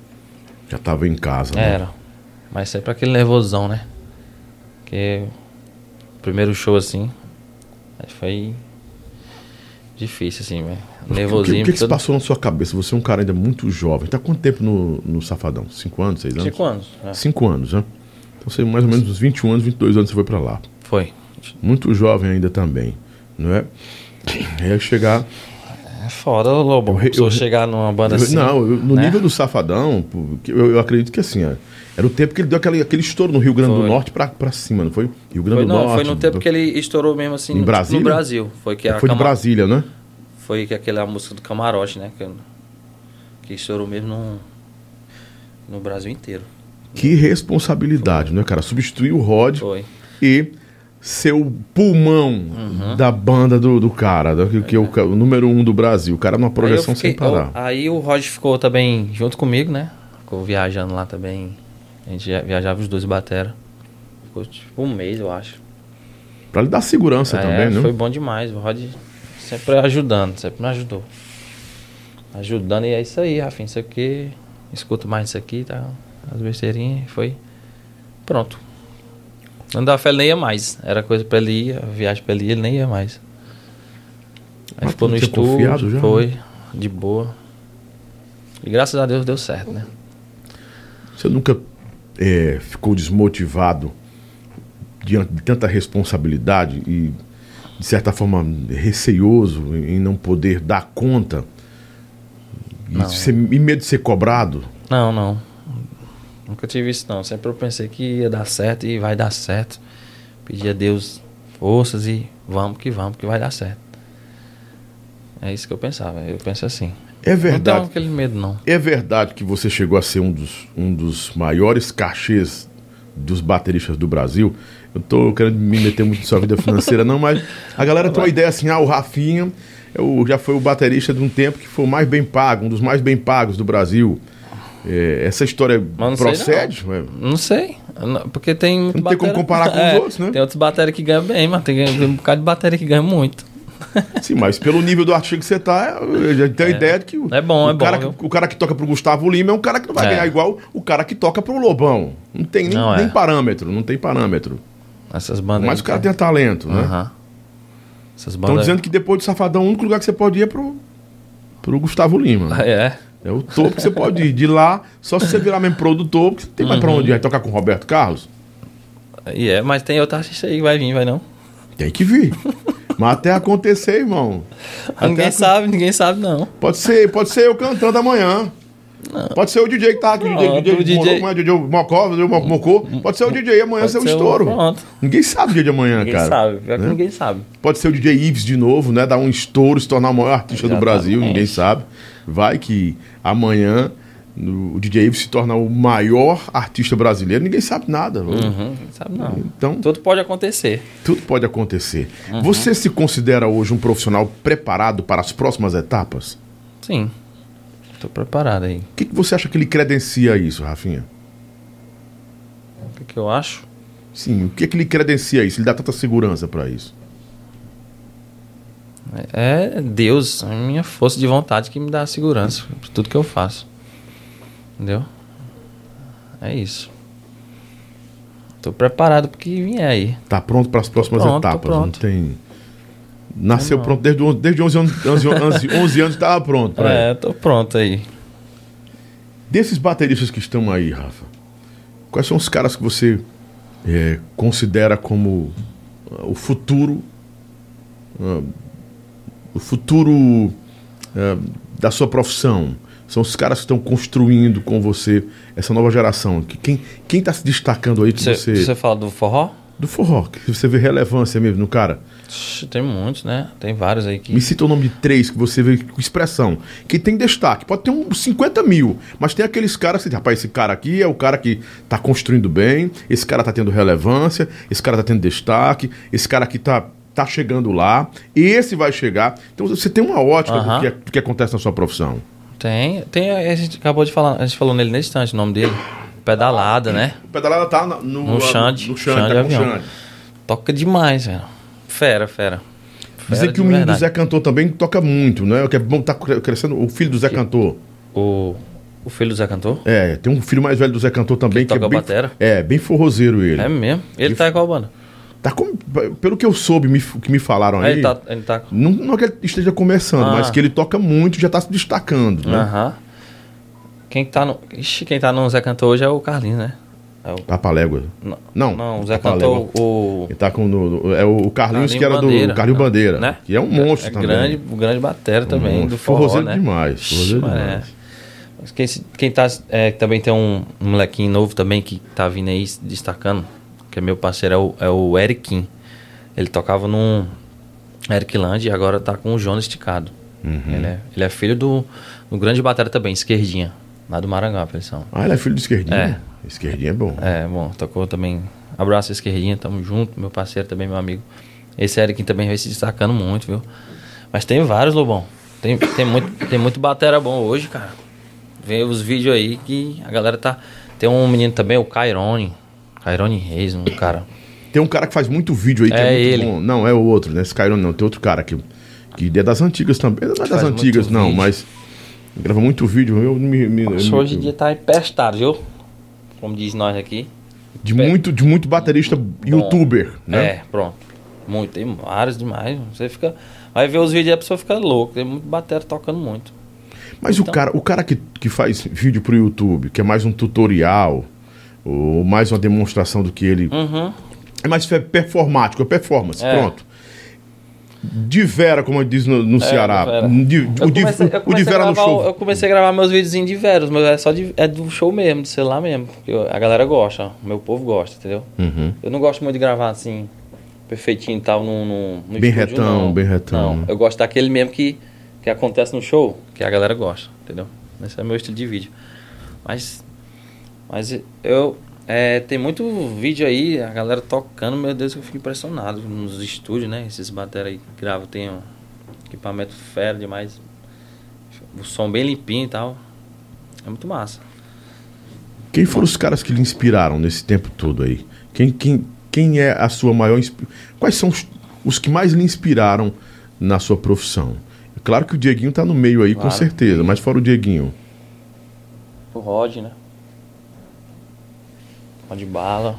Já tava em casa, né? Era. Mas sempre aquele nervosão, né? Que o primeiro show assim. foi difícil, assim, velho. O que, o Nervosinho. que, que se tudo. passou na sua cabeça? Você é um cara ainda muito jovem. Tá quanto tempo no, no Safadão? Cinco anos, seis anos? Cinco anos. né? Cinco anos, né? Então você, mais ou menos uns 21 anos, 22 anos você foi pra lá. Foi. Muito jovem ainda também, não é? Aí chegar... É foda, ô, Lobo. Eu Eu, chegar numa banda Eu- assim. não, eu- no né? nível do Safadão, que eu, eu acredito que assim, ó, era o tempo que ele deu aquele, aquele estouro no Rio Grande do Foi. Norte pra, pra cima, não foi? Rio Grande Foi, do não, Norte. foi no tempo que ele estourou mesmo assim. Em Brasília? No Brasil. Foi que a Foi de Brasília, né? Foi que aquela música do Camarote, né? Que, que estourou mesmo no, no Brasil inteiro. Que responsabilidade, né, cara? Substituir o Rod Foi. e ser o pulmão Uhum. da banda do, do cara, da- que, que é o, ca- o número um do Brasil. O cara numa projeção fiquei- sem parar. eu- aí o Roger ficou também junto comigo, né? Ficou viajando lá também. A gente viajava os dois batera. Ficou tipo um mês, eu acho. Pra lhe dar segurança É, também, né? Foi bom demais. O Rod sempre ajudando, sempre me ajudou. Ajudando, e é isso aí, Rafinha. Isso aqui, escuto mais isso aqui, tá? As besteirinhas, foi. Pronto. Não dava fé, ele nem ia mais. Era coisa pra ele ir, a viagem pra ele ir, ele nem ia mais. Aí Mas ficou no estúdio, já, foi, de boa. E graças a Deus deu certo, né? Você nunca é, ficou desmotivado diante de tanta responsabilidade e, de certa forma, receioso em não poder dar conta? E, ser- e medo de ser cobrado? Não, não. Nunca tive isso não. Sempre eu pensei que ia dar certo e vai dar certo. Pedi a Deus forças e vamos que vamos, que vai dar certo. É isso que eu pensava. Eu penso assim. É Não verdade. tenho aquele medo, não. É verdade que você chegou a ser um dos, um dos maiores cachês dos bateristas do Brasil. Eu tô querendo me meter muito na sua vida financeira, não, mas a galera tem uma ideia assim: ah, o Rafinha é o- já foi o baterista de um tempo que foi o mais bem pago, um dos mais bem pagos do Brasil. É, essa história não sei, procede? Ué, Não sei. Não- Porque tem Não tem como comparar com os É, outros, né? Tem outros bateria que ganham bem, mas tem, tem um bocado de bateria que ganha muito. Sim, mas pelo nível do artigo que você tá, eu já tenho a ideia de que o, É bom, o é bom, cara, viu? que, o cara que toca pro Gustavo Lima é um cara que não vai É. ganhar igual o cara que toca pro Lobão. Não tem nem, Não, é. nem parâmetro, não tem parâmetro. Essas bandas. Mas o cara tem talento, né? Aham. Essas Estão bandas. dizendo que depois do Safadão, o único lugar que você pode ir é pro, pro Gustavo Lima. Ah, É. É o topo que você pode ir. De lá, só se você virar mesmo produtor, porque você tem mais Uhum. pra onde ir. Vai tocar com o Roberto Carlos? E é, mas tem outra artista aí que vai vir, vai não? Tem que vir. Mas até acontecer, irmão. Ninguém sabe, ninguém sabe não. Pode ser, pode ser eu cantando amanhã. Pode ser o DJ que tá aqui, o DJ, Pronto, DJ, o DJ. DJ Mocó, DJ Mo- Mocô. Pode ser o DJ amanhã, ser o- estouro. pronto. Ninguém sabe o dia de amanhã, Ninguém cara. sabe, pior que Né? ninguém sabe. Pode ser o DJ Ives de novo, né? Dar um estouro, se tornar o maior artista do Exatamente. Brasil, ninguém sabe. Vai que amanhã o DJ Ives se torna o maior artista brasileiro, ninguém sabe nada. Uhum, sabe não. Então, Tudo pode acontecer. tudo pode acontecer. Uhum. Você se considera hoje um profissional preparado para as próximas etapas? Sim. Tô preparado aí. O que, que você acha que lhe credencia isso, Rafinha? O que, que eu acho? Sim, o que, que lhe credencia isso? Ele dá tanta segurança para isso? É Deus, a minha força de vontade que me dá segurança pra tudo que eu faço. Entendeu? É isso. Tô preparado pro que vier aí. Tá pronto para as próximas pronto, etapas? Não tem. Nasceu pronto desde, desde 11 anos, 11, 11, 11 anos estava pronto. É, ele. tô pronto aí. Desses bateristas que estão aí, Rafa, quais são os caras que você é, considera como ah, o futuro, ah, o futuro ah, da sua profissão? São os caras que estão construindo com você essa nova geração. Que- Quem quem está se destacando aí que Você, você, você fala do forró? do forró? Que você vê relevância mesmo no cara? Tem muitos, né? Tem vários aí que. Me cita o nome de três que você vê com expressão. Que tem destaque. Pode ter uns 50 mil, mas tem aqueles caras que, rapaz, esse cara aqui é o cara que tá construindo bem, esse cara tá tendo relevância, esse cara tá tendo destaque, esse cara aqui tá, tá chegando lá, esse vai chegar. Então você tem uma ótica do, que, é- do que acontece na sua profissão. Tem, tem. A gente acabou de falar, a gente falou nele nesse instante, o nome dele. Pedalada, né? O pedalada tá na- no, No Xande, no Xande, Xande tá avião. Xande. Toca demais, velho. Fera, fera. Fera que de o menino do. Zé Cantor também toca muito, né? Que é bom tá crescendo. O filho do Zé Cantor. O, o filho do Zé Cantor? É, tem um filho mais velho do Zé Cantor também que, toca é bem, batera? é bem forrozeiro ele. É mesmo? Ele tá em qual banda? Tá com- pelo que eu soube, me, que me falaram aí, Ele tá. Ele tá. não, não é que ele esteja começando, Ah. mas que ele toca muito já tá se destacando, né? Aham. Quem tá no. Ixi, quem tá no Zé Cantor hoje é o Carlinhos, né? É o, Papalégua. não, Não, não, o Zé Papalégua. Cantor, o. Ele tá com no, é o Carlinhos, Carlinho que era Bandeira, do Carlinho não, Bandeira, né? que é um monstro é também. grande, o grande batera também monstro. do forró, Forrozeiro né? demais, forrozeiro mas demais. é. Mas Quem, quem tá, é, também tem um, um molequinho novo também que tá vindo aí se destacando, que é meu parceiro, é o, é o Eriquim. Ele tocava num Eric Land e agora tá com o Jonas Esticado. Uhum. Ele, é, ele é filho do, do grande batera também, Esquerdinha, lá do Maranguape, eles são. Ah, ele é filho do Esquerdinho? É. Esquerdinho é bom. É, bom, tocou também. Abraço Esquerdinha, tamo junto, meu parceiro também, meu amigo. Esse Eric também vem se destacando muito, viu? Mas tem vários, Lobão. Tem, tem, muito, tem muito batera bom hoje, cara. Vê os vídeos aí que a galera tá. Tem um menino também, o Cairone. Cairone Reis, um cara. Tem um cara que faz muito vídeo aí que é, É muito ele. bom. Não, é o outro, né? Esse Cairo não, tem outro cara que, que é das antigas também. Não é das antigas, não, vídeo. mas grava muito vídeo. Eu me, me- Nossa, me- hoje em dia tá empestado, viu? Como diz nós aqui. de muito de muito baterista youtuber, né? É, pronto. Muito, tem vários demais. Você fica. Vai ver os vídeos e a pessoa fica louca. Tem muito batera tocando muito. Mas o Então- cara, o cara que, que faz vídeo pro YouTube, que é mais um tutorial, ou mais uma demonstração do que ele. Uhum. É mais performático, é performance, É. pronto. De Vera, como diz no, no Ceará. de o, de, comecei, o Vera no gravar, show. eu comecei a gravar meus vídeos de Veros, mas é só de, é do show mesmo, de celular mesmo. Porque a galera gosta, meu povo gosta, entendeu? Uhum. Eu não gosto muito de gravar assim, perfeitinho e tal, no, no, no Bem estúdio, retão, não. bem retão. Não, eu gosto daquele mesmo que, que acontece no show, que a galera gosta, entendeu? Esse é meu estilo de vídeo. Mas, mas eu. É, tem muito vídeo aí, a galera tocando, meu Deus, eu fico impressionado nos estúdios, né? Esses bateras aí que gravam, tem um equipamento fera demais. O som bem limpinho e tal. É muito massa. Quem foram os caras que lhe inspiraram nesse tempo todo aí? Quem, quem, quem é a sua maior. Quais são os, os que mais lhe inspiraram na sua profissão? Claro que o Dieguinho tá no meio aí, com Claro. certeza, mas fora o Dieguinho. O Rod, né? Rod Bala.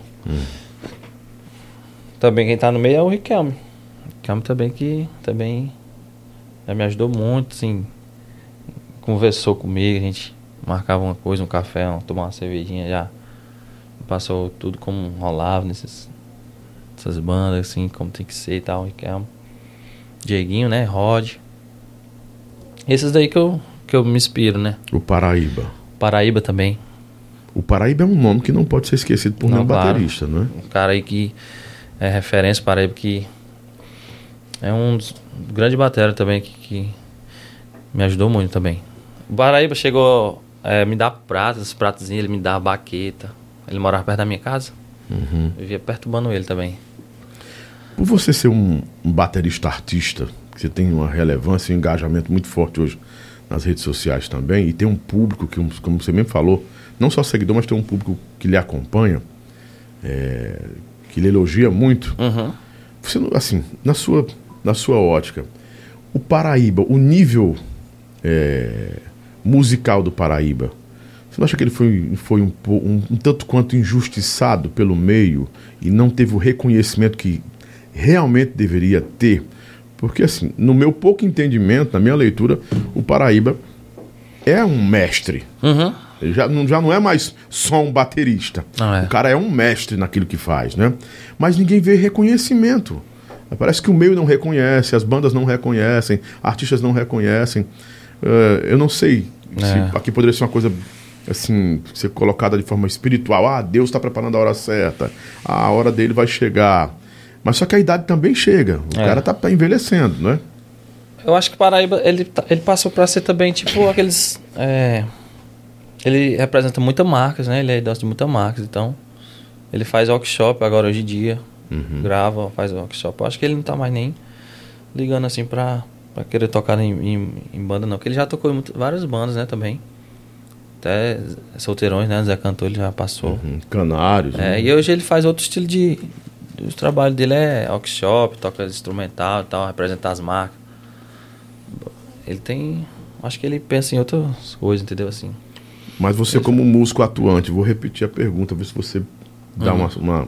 Também quem tá no meio é o Riquelme. Riquelme também que também já me ajudou muito, assim. Conversou comigo, a gente marcava uma coisa, um café, um, tomar uma cervejinha já. Passou tudo como rolava nesses, nessas bandas, assim, como tem que ser e tal, Riquelme. Dieguinho, né? Rod. Esses daí que eu, que eu me inspiro, né? O Paraíba. Paraíba também. O Paraíba é um nome que não pode ser esquecido por Não, nenhum claro. baterista, né? Um cara aí que é referência para ele, que é um dos grande batera também que, que me ajudou muito também. O Paraíba chegou a me dar pratos, pratozinhos, ele me dava baqueta. Ele morava perto da minha casa. Eu via perturbando ele também. Por você ser um, um baterista artista, que você tem uma relevância e um engajamento muito forte hoje nas redes sociais também, e tem um público que, como você mesmo falou, não só seguidor, mas tem um público que lhe acompanha, é, que lhe elogia muito. Uhum. Você, assim, na sua, na sua ótica, o Paraíba, o nível é, musical do Paraíba, você não acha que ele foi, foi um, um, um tanto quanto injustiçado pelo meio e não teve o reconhecimento que realmente deveria ter Porque, assim, no meu pouco entendimento, na minha leitura, o Paraíba é um mestre. Uhum. Ele já, não- já não é mais só um baterista. Não é. O cara é um mestre naquilo que faz, né? Mas ninguém vê reconhecimento. Parece que o meio não reconhece, as bandas não reconhecem, artistas não reconhecem. Eh, eu não sei É. se aqui poderia ser uma coisa assim, ser colocada de forma espiritual. Ah, Deus está preparando a hora certa. Ah, a hora dele vai chegar. Mas só que a idade também chega. O É. cara tá, tá envelhecendo, né? Eu acho que Paraíba, ele, tá- ele passou pra ser também, tipo, aqueles. é, ele representa muitas marcas, né? Ele é idoso de muitas marcas, então. Ele faz workshop agora hoje em dia. Grava, faz workshop. Eu acho que ele não tá mais nem ligando assim pra, pra querer tocar em, em, em banda, não. Porque ele já tocou em muito- várias bandas, né, também. Até solteirões, né? Zé Cantor ele já passou. Hum, Canários. É, né? e hoje ele faz outro estilo de. O trabalho dele é workshop, toca instrumental e tal, representar as marcas. Ele tem. Acho que ele pensa em outras coisas, entendeu? Assim. Mas você, como músico atuante, vou repetir a pergunta, ver se você dá uma, uma.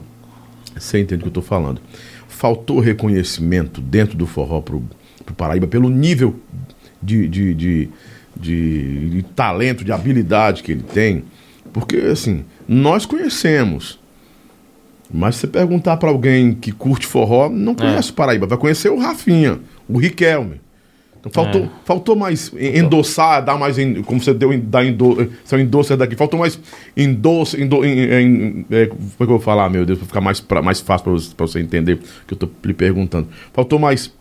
Você entende o que eu estou falando. Faltou reconhecimento dentro do forró pro, pro Paraíba pelo nível de, de, de, de- de talento, de habilidade que ele tem. Porque, assim, nós conhecemos. Mas se você perguntar para alguém que curte forró, não conhece o Paraíba. Vai conhecer o Rafinha, o Riquelme. Faltou, É. faltou mais en- endossar, dar mais. Como você deu, dar endo, seu endosso daqui. Faltou mais endosso. Endo, em, é, como é que eu vou falar, meu Deus, para ficar mais, pra, mais fácil para você, pra você entender o que eu tô lhe perguntando. Faltou mais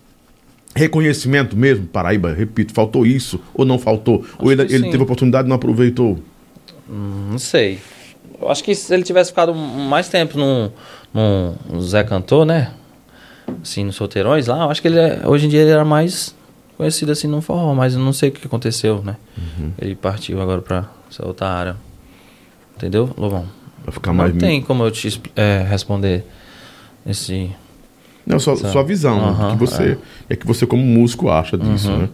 reconhecimento mesmo, Paraíba, repito, faltou isso ou não faltou? ou ele, ele teve oportunidade e não aproveitou? Não sei. Eu acho que se ele tivesse ficado mais tempo no Zé Cantor, né? Assim, nos solteirões lá, eu acho que ele é- hoje em dia ele era mais conhecido assim no forró, mas eu não sei o que aconteceu, né? Ele partiu agora pra essa outra área. Entendeu, Lobão? Vai ficar Não mais. tem como eu te é, responder esse. Não, sua, Sabe? sua visão, né? Aham, que você, é. que você como músico acha disso, Uhum. né?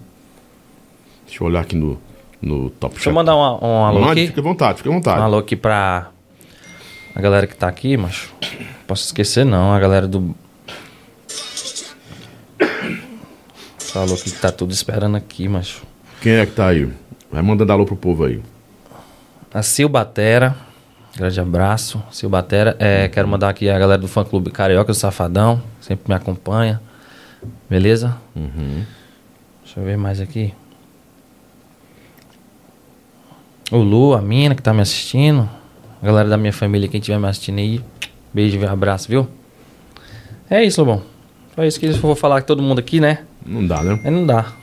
Deixa eu olhar aqui no, no Top Deixa eu mandar um, um alô Mande, aqui. fica à vontade, fica à vontade. Um alô aqui pra a galera que tá aqui, mas posso esquecer não, a galera do. Falou que tá tudo esperando aqui, mas. Quem é que tá aí? Vai mandando alô pro povo aí. A Sil Batera, grande abraço. Sil Batera, é, quero mandar aqui a galera do fã clube Carioca do Safadão, sempre me acompanha. Beleza? Deixa eu ver mais aqui. O Lu, a Mina que tá me assistindo. A galera da minha família, quem estiver me assistindo aí. Beijo e abraço, viu? É isso, Lobão. Só isso que eu vou falar com todo mundo aqui, né? Não dá, né? Aí não dá.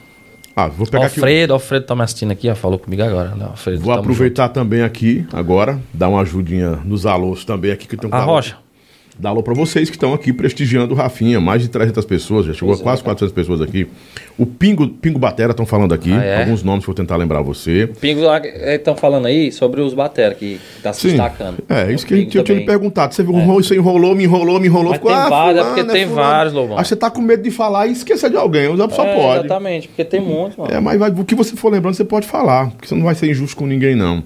Ah, vou pegar aqui. Alfredo, Alfredo tá me assistindo aqui, ó, falou comigo agora. né? Alfredo, Vou aproveitar também aqui, agora, dar uma ajudinha nos alôs também aqui, que tem um junto. A Rocha. Dar alô pra vocês que estão aqui prestigiando o Rafinha. Mais de 300 pessoas, já chegou a quase 400 pessoas aqui. O Pingo, Pingo Batera estão falando aqui. Ah, é? Alguns nomes que eu vou tentar lembrar você. Pingo, estão falando aí sobre os batera que tá se destacando. É, isso O que Pingo eu tinha lhe também. perguntado. Você, enrolou, você enrolou, me enrolou, me enrolou. Mas tem vários, é porque tem vários, Lobão. Aí você tá com medo de falar e esquecer de alguém. Só É, pode. Exatamente, porque tem muitos, mano. É, mas vai- o que você for lembrando, você pode falar. Porque você não vai ser injusto com ninguém, não.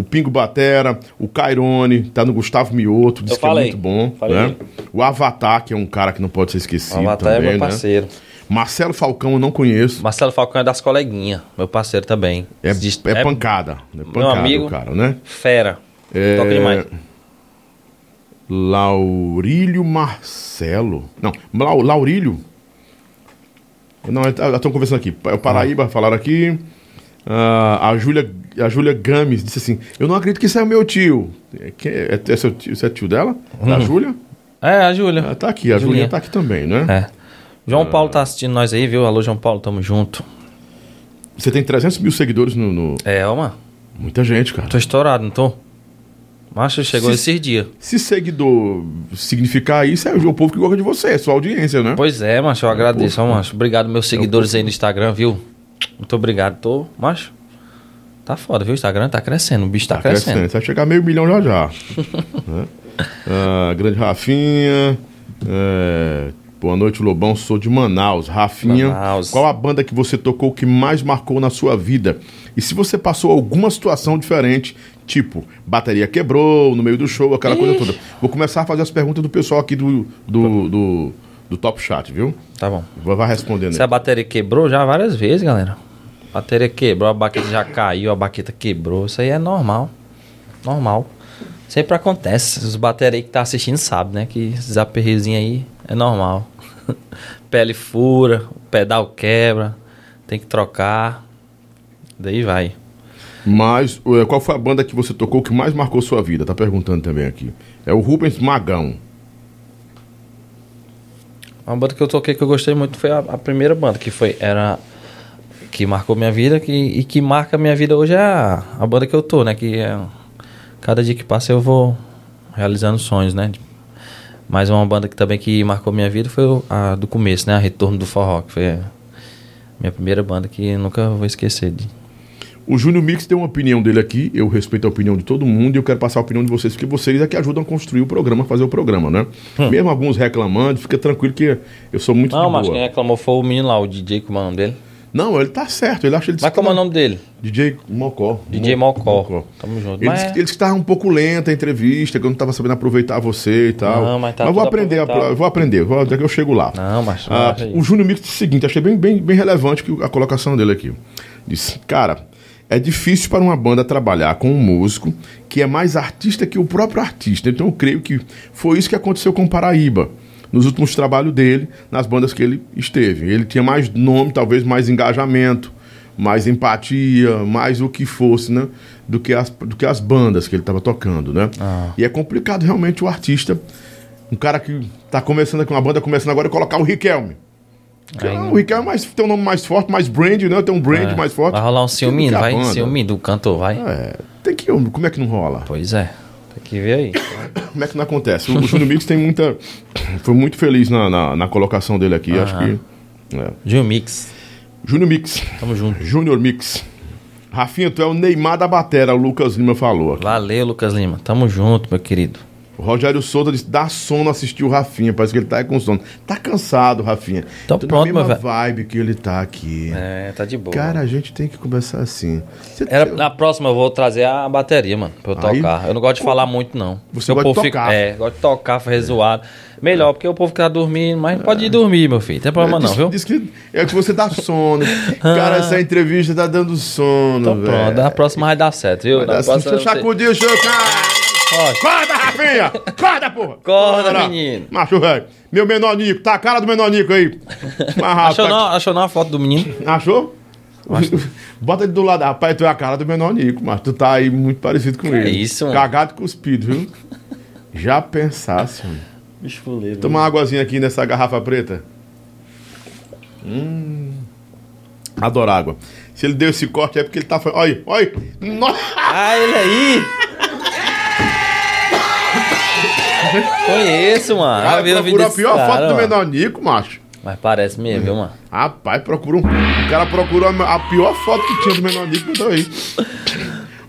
O Pingo Batera, o Cairone, tá no Gustavo Mioto, diz Eu que é muito bom. Falei. Né? O Avatar, que é um cara que não pode ser esquecido O Avatar é também, meu né? parceiro. Marcelo Falcão eu não conheço. Marcelo Falcão é das coleguinhas, meu parceiro também. É, Diz- é pancada. É pancada amigo. o cara, né? Fera. É... Toca demais. Laurílio Marcelo. Não, Lau- Laurílio. Não, estão conversando aqui. É o Paraíba, falaram aqui. Ah, a Júlia a Júlia Games disse assim: Eu não acredito que isso é meu tio. É, é, é seu tio, é tio dela? Da Júlia? É, a Júlia. Ah, tá aqui, a. Julinha tá aqui também, né? É. João Paulo tá assistindo nós aí, viu? Alô, João Paulo, tamo junto. Você tem 300 mil seguidores no. no- É, mano. Muita gente, cara. Tô estourado, não tô? Macho, chegou Se- esses dias. Se seguidor significar isso, é o povo que gosta de você, é sua audiência, né? Pois é, macho, eu agradeço, ó, macho. Obrigado, meus seguidores aí no Instagram, viu? Muito obrigado, tô, macho. Tá foda, viu? O Instagram tá crescendo, o bicho tá, Tá crescendo. crescendo. Você vai chegar a meio milhão já já. Né? Ah, grande Rafinha. é, boa noite, Lobão. Sou de Manaus. Rafinha, Manaus. qual a banda que você tocou que mais marcou na sua vida? E se você passou alguma situação diferente, tipo, bateria quebrou no meio do show, aquela coisa toda. Vou começar a fazer as perguntas do pessoal aqui do, do, do, do Top Chat, viu? Tá bom. Vai respondendo Se a bateria quebrou já várias vezes, galera. A bateria quebrou, a baqueta já caiu, a baqueta quebrou. Isso aí é normal. Normal. Sempre acontece. Os baterias que tá assistindo sabem, né? Que esses aperrezinhos aí é normal. Pele fura, o pedal quebra, tem que trocar. Daí vai. Mas eh, qual foi a banda que você tocou que mais marcou sua vida? Tá perguntando também aqui. É o Rubens Magão. Uma banda que eu toquei que eu gostei muito foi a, a primeira banda, que foi. Era. Que marcou minha vida que, e que marca minha vida hoje é a, a banda que eu tô, né? Que é, cada dia que passa eu vou realizando sonhos, né? Mas uma banda que também que marcou minha vida foi a do começo, né? A Retorno do Forró, que foi minha primeira banda que nunca vou esquecer de. O Júnior Mix tem uma opinião dele aqui, eu respeito a opinião de todo mundo e eu quero passar a opinião de vocês, porque vocês é que ajudam a construir o programa, a fazer o programa, né? Mesmo alguns reclamando, fica tranquilo que eu sou muito Hum. Não, de mas boa. quem reclamou foi o menino lá, o DJ, como é o nome dele? Não, ele tá certo, ele acha ele Mas como é o nome dele? DJ Mocó. DJ Mo- Mocó. Tamo junto. Ele Mas disse, que- ele disse que tava um pouco lenta a entrevista, que eu não tava sabendo aproveitar você e tal. Não, mas tá vou tudo aprender, a- vou aprender, vou, daqui eu chego lá. Não, mas. Ah, mas o Júnior Mix disse o seguinte, achei bem, bem, bem relevante que a colocação dele aqui. Disse, cara, é difícil para uma banda trabalhar com um músico que é mais artista que o próprio artista. Então eu creio que foi isso que aconteceu com o Paraíba. Nos últimos trabalhos dele, nas bandas que ele esteve. Ele tinha mais nome, talvez mais engajamento, mais empatia, mais o que fosse, né? Do que as, do que as bandas que ele estava tocando, né? Ah. E é complicado realmente o artista, um cara que tá começando aqui, uma banda começando agora, colocar o Riquelme. Aí- Ah, o é mais, tem um nome mais forte, mais brand, né? Tem um brand É, mais forte. Vai rolar um ciúminho, vai? banda. Ciúminho do cantor, vai? É, tem que. Como é que não rola? Pois é. Tem que ver aí. Como é que não acontece? O, o Júnior Mix tem muita. Foi muito feliz na, na, na colocação dele aqui, acho que. É. Gil Mix. Júnior Mix. Tamo junto. Júnior Mix. Rafinha, tu é o Neymar da batera, o Lucas Lima falou aqui. Valeu, Lucas Lima. Tamo junto, meu querido. Rogério Souza disse: dá sono assistir o Rafinha. Parece que ele tá com sono. Tá cansado, Rafinha. Então Tô pronto, na mesma vibe que ele tá aqui. É, tá de boa. Cara, a gente tem que começar assim. Você Era, na próxima eu vou trazer a bateria, mano, pra eu Aí- tocar. Eu não gosto de falar muito, não. Você gosta de tocar. Fica, é, gosto de tocar, fazer zoado. Melhor, porque o povo fica dormindo, mas pode ir dormir, meu filho. Tem problema não, Diz- viu? Diz que é que você dá sono. Cara, essa entrevista tá dando sono, Então velho. pronto, na próxima vai dar certo, viu? Vai Na dar assim, próxima sacudir o seu cara. Acorda, Rafinha! Acorda, porra! Acorda, Bora. menino. Macho, velho. Meu menor Nico. Tá a cara do menor Nico aí. Mas, Achou, não, achou não a foto do menino? Achou? Bota ele do lado. Rapaz, tu é a cara do menor Nico, mas tu tá aí muito parecido com ele. isso, mano? Cagado e cuspido, viu? Já pensasse, mano. Bicho fuleiro. Toma uma águazinha aqui nessa garrafa preta. Hum. Adoro água. Se ele deu esse corte é porque ele tá. Olha, olha. Nossa! Ah, ele aí! Conheço, mano. Cara, vídeo procura a pior cara, foto do menor Nico, macho. Mas parece mesmo, viu, mano? Rapaz, procura um. O cara procurou a, a pior foto que tinha do menor Nico, botou aí.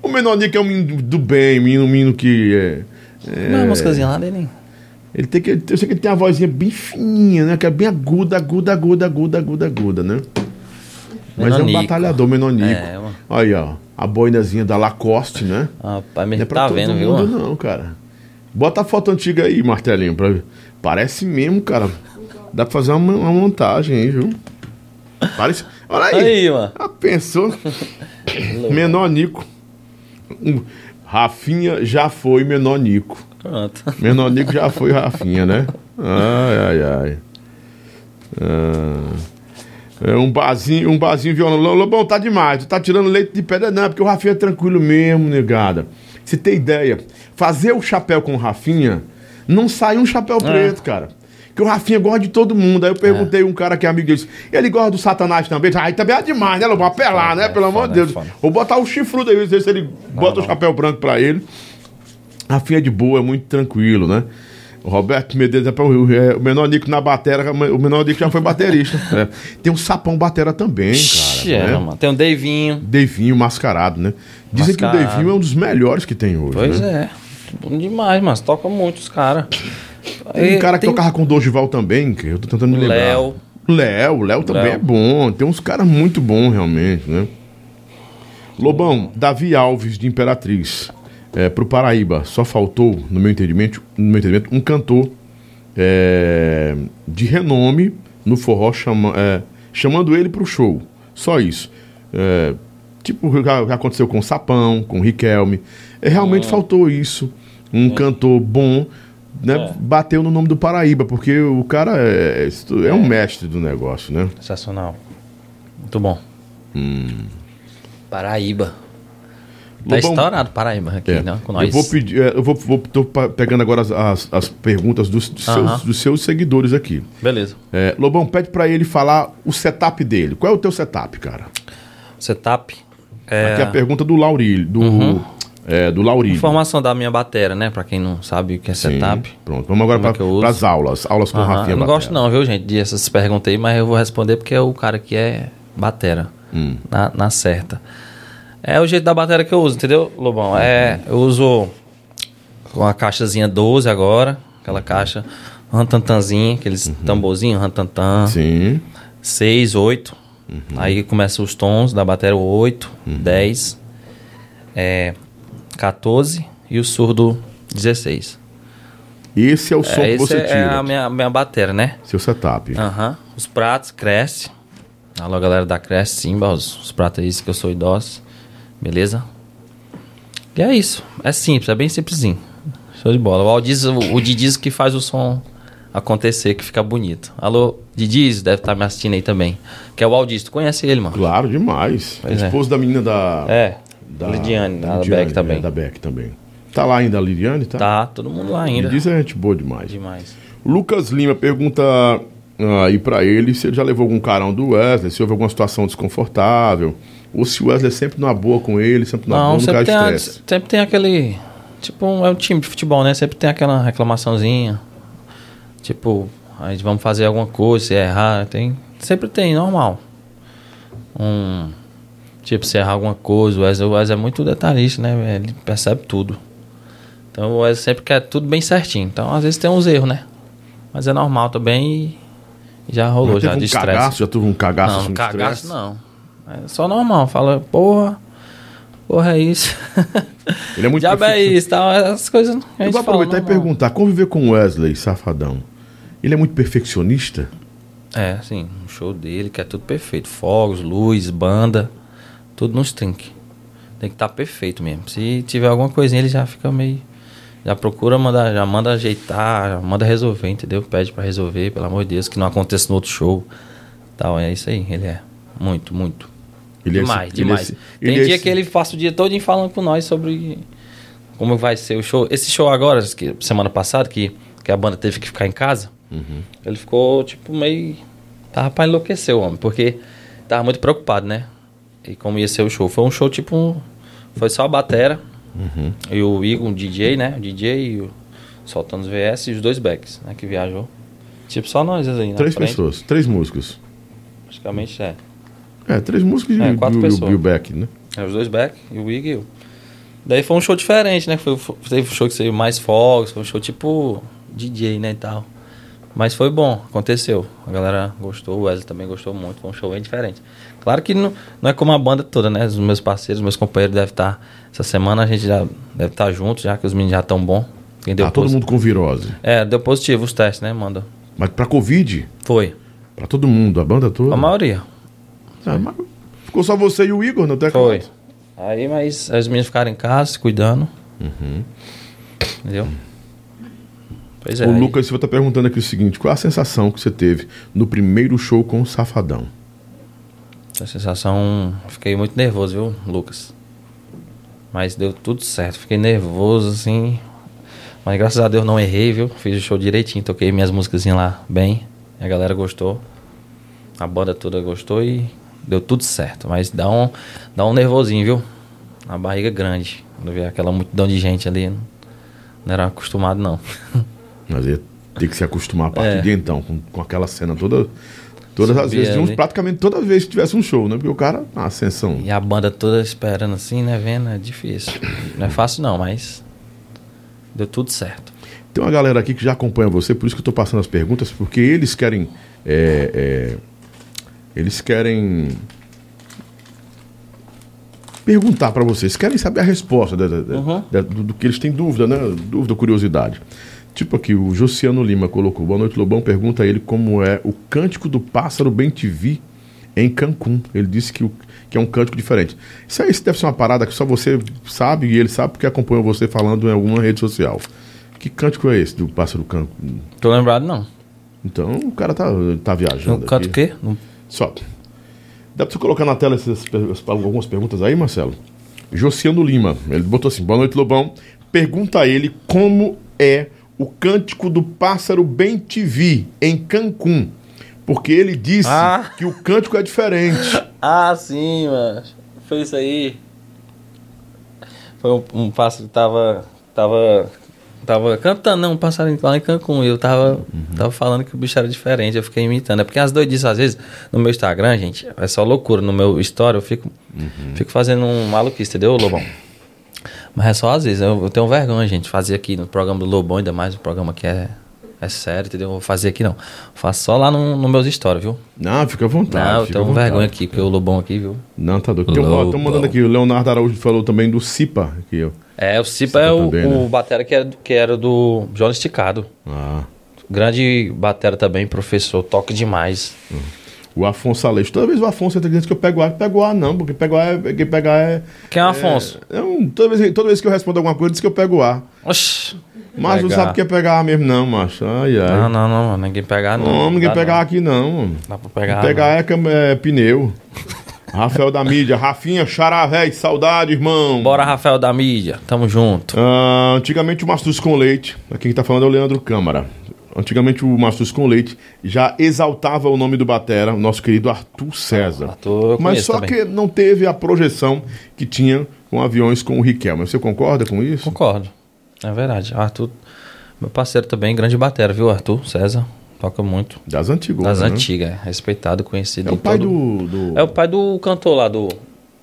O menor Nico é um menino do bem, menino, menino que. É, Não é uma músicazinha lá dele, ele tem que. Eu sei que ele tem uma vozinha bem fininha, né? Que é bem aguda, aguda, aguda, aguda, aguda, aguda, né? Mas é um batalhador, menonico. É, mano. Aí, ó. A boinazinha da Lacoste, né? Rapaz, Não é mesmo pra tá vendo, viu, mundo, mano? não, cara. Bota a foto antiga aí, martelinho, pra ver. Parece mesmo, cara. Dá pra fazer uma, uma montagem aí, viu? Parece. Olha aí. Aí, mano. Ah, pensou? menor Nico. Rafinha já foi menor Nico. Pronto. Menor Nico já foi Rafinha, né? Ai, ai, ai. Ah, é um barzinho, um barzinho violão. Lobão, tá demais. Tu tá tirando leite de pedra, não, porque o Rafinha é tranquilo mesmo, negada. Você tem ideia? Fazer o chapéu com o Rafinha, não sai um chapéu preto, cara. Que o Rafinha gosta de todo mundo. Aí eu perguntei um cara que é amigo dele. Ele gosta do Satanás também. Aí também é demais, né, Lobão? Apelar, né? é Pelo amor foda, de é Deus. Vou botar o chifrudo aí, ver se ele bota o chapéu branco pra ele. Rafinha é de boa, é muito tranquilo, né? O Roberto Medeiros é o é, o menor Nico na batera, o menor Nico já foi baterista. É. Tem um sapão batera também, Ixi, cara. é, né? mano. Tem um Davinho. Devinho mascarado, né? Dizem que o Mascarado. Devinho é um dos melhores que tem hoje. Pois né? é. Bom demais, mas toca muito os caras. Tem um cara que tocava com o Dorival também, que eu tô tentando me lembrar. Léo. Léo, o Léo também Léo. é bom. Tem uns caras muito bons, realmente, né? Lobão, Davi Alves, de Imperatriz. É, pro Paraíba, só faltou, no meu entendimento, no meu entendimento um cantor é, de renome no forró, chama, é, chamando ele pro show. Só isso. É, tipo o que já já aconteceu com o Sapão, com o Riquelme. É, realmente faltou isso. Um cantor bom né, É. bateu no nome do Paraíba, porque o cara é, é, é um mestre do negócio, né? Sensacional. Muito bom. Hum. Paraíba. Tá estourado Paraíba aqui, É. né? Com Eu nós. vou pedir, é, eu vou, vou tô pegando agora as, as, as perguntas dos, dos Aham. seus, dos seus seguidores aqui. Beleza. É, Lobão, pede pra ele falar o setup dele. Qual é o teu setup, cara? Setup. É, Aqui é a pergunta do Laurílio, do, é, do Laurílio. Informação da minha bateria, né? Pra quem não sabe o que é Sim. setup. Pronto, vamos agora é para eu uso? as aulas. Aulas com o Aham, Rafinha Eu não Batera. gosto não, viu, gente, dessas perguntas aí, mas eu vou responder porque é o cara que é batera. Hum. Na, na certa. É o jeito da bateria que eu uso, entendeu, Lobão? É, eu uso com a caixazinha 12 agora, aquela caixa rantantanzinha, aqueles tamborzinhos, rantantan. Uhum. Sim. 6, 8. Uhum. Aí começa os tons da bateria 8, 10, é, 14 e o surdo 16. Esse é o som É, que você é tira. a minha, minha bateria, né? Seu setup. Aham. Os pratos, cresce. Alô, galera da Cresce, Simba, os, os pratos aí que eu sou idoso. Beleza? E é isso. É simples, é bem simplesinho. Show de bola. O Aldiz, o, o Didiz que faz o som acontecer, que fica bonito. Alô, Didiz, deve estar me assistindo aí também. Que é o Aldiz, tu conhece ele, mano? Claro, demais. Pois é. Esposo da menina da. É. da Lidiane, da Lidiane, Beck também. é, da Beck também. Tá lá ainda a Lidiane, tá? Tá, todo mundo lá ainda. Me diz é gente boa demais. Demais. Lucas Lima pergunta ah, aí pra ele se ele já levou algum carão do Wesley, se houve alguma situação desconfortável, o Wesley é sempre numa boa com ele, sempre na boa, Não, nunca sempre tem, a- sempre tem aquele. Tipo, um- é um time de futebol, né? Sempre tem aquela reclamaçãozinha. Tipo, a gente vamos fazer alguma coisa, se errar, tem. Sempre tem, normal. Um. Tipo, se errar alguma coisa, o Wesley, o Wesley é muito detalhista, né? Ele percebe tudo. Então o Wesley sempre quer tudo bem certinho. Então, às vezes tem uns erros, né? Mas é normal também e já rolou, Já já, de um estresse. cagaço, já teve um cagaço Não, assim, de cagaço estresse? não. É só normal. Fala, porra, porra é isso. Ele é muito Diabo é perfeccionista. isso, tal, essas coisas. a Eu vou aproveitar e perguntar, conviver com o Wesley, safadão, ele é muito perfeccionista? É, assim, o show dele que é tudo perfeito. Fogos, luz, banda, tudo nos trinque. Tem que estar perfeito mesmo. Se tiver alguma coisinha, ele já fica meio. Já procura mandar, já manda ajeitar, já manda resolver, entendeu? Pede pra resolver, pelo amor de Deus, que não aconteça no outro show. Tal, é isso aí, ele é. Muito, muito. Ele é demais, esse- demais. ele é Tem ele é dia esse- que ele passa o dia todo falando com nós sobre como vai ser o show. Esse show agora, que, semana passada, que, que a banda teve que ficar em casa, Uhum. ele ficou, tipo, meio. Tava pra enlouquecer o homem, porque tava muito preocupado, né? E como ia ser o show. Foi um show tipo. um- foi só a batera Uhum. e o Igor, um DJ, né? O DJ e o soltando os VS e os dois backs, né? Que viajou. Tipo, só nós aí na Três frente. pessoas, três músicos. Praticamente é. É, três músicos É, quatro e pessoas. e o Beck, né? É, os dois back, e o Igor e eu. Daí foi um show diferente, né? Foi, foi- teve um show que saiu mais fogos, foi um show tipo DJ, né, e tal. Mas foi bom, aconteceu. A galera gostou, o Wesley também gostou muito, foi um show bem diferente. Claro que não, não é como a banda toda, né? Os meus parceiros, meus companheiros devem estar... Essa semana a gente já deve estar junto, já que os meninos já estão bom. Quem deu Tá todo mundo com virose. É, deu positivo os testes, né, manda? Mas pra Covid, Foi. pra todo mundo, a banda toda. A maioria. Ah, mas ficou só você e o Igor no teclado. Foi. Aí, mas aí os meninos ficaram em casa, se cuidando. Entendeu? Pois é. O aí- Lucas Silva tá perguntando aqui o seguinte: qual a sensação que você teve no primeiro show com o Safadão? A sensação. Fiquei muito nervoso, viu, Lucas? Mas deu tudo certo. Fiquei nervoso, assim. Mas graças a Deus não errei, viu? Fiz o show direitinho, toquei minhas músicas lá bem. A galera gostou. A banda toda gostou e deu tudo certo. Mas dá um, dá um nervosinho, viu? A barriga grande. Quando vê aquela multidão de gente ali. Não era acostumado, não. Mas ia ter que se acostumar a partir É. de então, com, com aquela cena toda. Todas as Subia vezes, de uns- ali. praticamente toda vez que tivesse um show, né? Porque o cara, a ascensão. E a banda toda esperando assim, né? Vendo, é difícil. Não é fácil não, mas deu tudo certo. Tem uma galera aqui que já acompanha você, por isso que eu tô passando as perguntas, porque eles querem. é, é, eles querem. Perguntar pra vocês, querem saber a resposta da- da- da- Uhum. da- do, do que eles têm dúvida, né? Dúvida, curiosidade. Tipo aqui, o Josiano Lima colocou. Boa noite, Lobão. Pergunta a ele como é o cântico do pássaro bem te vi em Cancún. Ele disse que, o, que é um cântico diferente. Isso aí isso deve ser uma parada que só você sabe e ele sabe porque acompanha você falando em alguma rede social. Que cântico é esse do pássaro Cancún? Tô lembrado, não. Então o cara tá, tá viajando. No canto o quê? No- Só. Dá pra você colocar na tela essas, algumas perguntas aí, Marcelo? Josiano Lima, ele botou assim: Boa noite, Lobão. Pergunta a ele como é o cântico do pássaro Bem Te Vi em Cancún. Porque ele disse Ah. que o cântico é diferente. Ah, sim, mano. Foi isso aí. Foi um, um pássaro que tava. Tava. Tava cantando, não, um passarinho lá em Cancún. E eu tava, tava falando que o bicho era diferente, eu fiquei imitando. É porque as doidices, às vezes, no meu Instagram, gente, é só loucura. No meu story, eu fico, fico fazendo um maluquice, entendeu, Lobão? Mas é só às vezes. Eu, eu tenho vergonha, gente, fazer aqui no programa do Lobão, ainda mais o programa que é, é sério, entendeu? Eu vou fazer aqui não. Faço só lá no, no meus stories, viu? Não, fica à vontade. Não, eu tenho vontade. vergonha aqui, porque o Lobão aqui, viu? Não, tá doido. Lobão. mandando aqui, o Leonardo Araújo falou também do Cipa. Aqui, ó. É, o Cipa é o, também, o né? batera que era, do- que era do João Esticado. Ah. Grande batera também, professor, toca demais. O Afonso Aleixo. Toda vez o Afonso entra dizendo que eu pego A, eu pego A não, porque pego A é, quem pegar é. Quem é o Afonso? é um- toda, vez, toda vez que eu respondo alguma coisa, diz que eu pego A. Oxi. Mas não sabe o que é pegar A mesmo, não, macho. Ai, ai. Não, não, não, ninguém pegar não. Não, ninguém pegar aqui, não. Dá pra pegar. pegar é, é pneu. Rafael da mídia. Rafinha, véi. Saudade, irmão. Bora, Rafael da mídia. Tamo junto. Ah, antigamente o Mastus com Leite, aqui quem tá falando é o Leandro Câmara. Antigamente o Mastus com Leite já exaltava o nome do Batera, o nosso querido Arthur César. Arthur eu Mas só também. que não teve a projeção que tinha com aviões com o Riquelme. Você concorda com isso? Concordo. É verdade. Arthur, meu parceiro também, grande batera, viu, Arthur César? Toca muito. Das antigas. Das né? antigas, é. respeitado, conhecido. É o pai todo- do, do, É o pai do cantor lá do.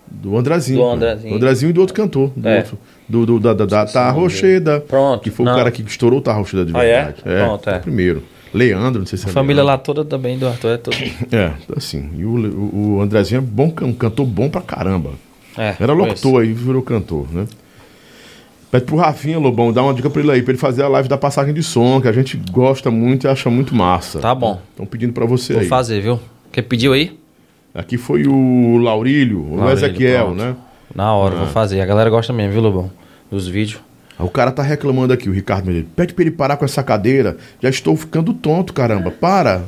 do Andrezinho. do pô. Andrezinho. Do Andrezinho e do outro cantor. Do, É. outro, do, do- da, da, da Tá Rocheda. Pronto, Que foi não. o cara que estourou o Tá Rocheda de Ah, é? verdade. Pronto, é. primeiro. Leandro, não sei se é A família Leandro. lá toda também do Arthur é tudo. É, assim. E o, o, é bom, um cantor bom pra caramba. É, Era locutor aí, virou cantor, né? Pede pro Rafinha, Lobão, dá uma dica pra ele aí, pra ele fazer a live da passagem de som, que a gente gosta muito e acha muito massa. Tá bom. Estão pedindo pra você Vou aí. fazer, viu? Quem pediu aí? Aqui foi o Laurílio, o Laurílio, Ezequiel, pronto. né? Na hora, Ah. vou fazer. A galera gosta mesmo, viu, Lobão? Dos vídeos. O cara tá reclamando aqui, o Ricardo Medeiros. Pede pra ele parar com essa cadeira. Já estou ficando tonto, caramba. Para.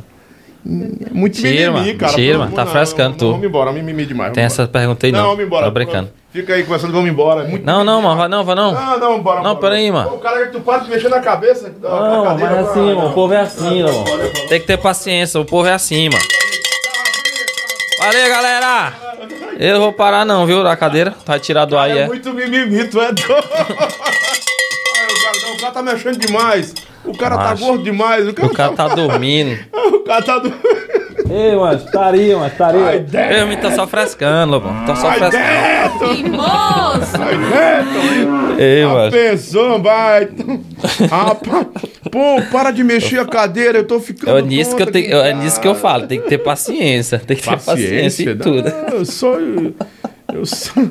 Hum, É muito mimimi, mano. cara. Tira, Vamos- mano. Tá não, frescando não, tu. Vamos embora, mimimi demais. Tem essa pergunta aí, não. Não, vamos embora. Tô brincando. Fica aí conversando, vamos embora. Muito Não, não, mano. Vai não, vai não. Não, não, bora. Não, peraí, mano. O cara que tu para de mexer na cabeça. Não, cadeira, mas é assim, mano. O povo é assim, mano. Tem que ter paciência. O povo é assim, mano. Valeu, galera. Eu não vou parar não, viu, da cadeira. Vai tirar do ar aí, É é. muito mimimi, tu é doido. O, cara, tá mexendo demais. O cara Macho. tá gordo demais. O cara, O cara tá dormindo. o cara tá do... Ei, mas estaria, mas estaria. Eu me tô só frescando, Lobão. Tô só Ai, frescando. Moço! Ei, A mano. pessoa vai. Rapaz, pô, para de mexer a cadeira, eu tô ficando. É nisso que eu tenho, é nisso que eu falo, tem que ter paciência, tem que ter paciência em tudo. Não, eu sou. Eu sou.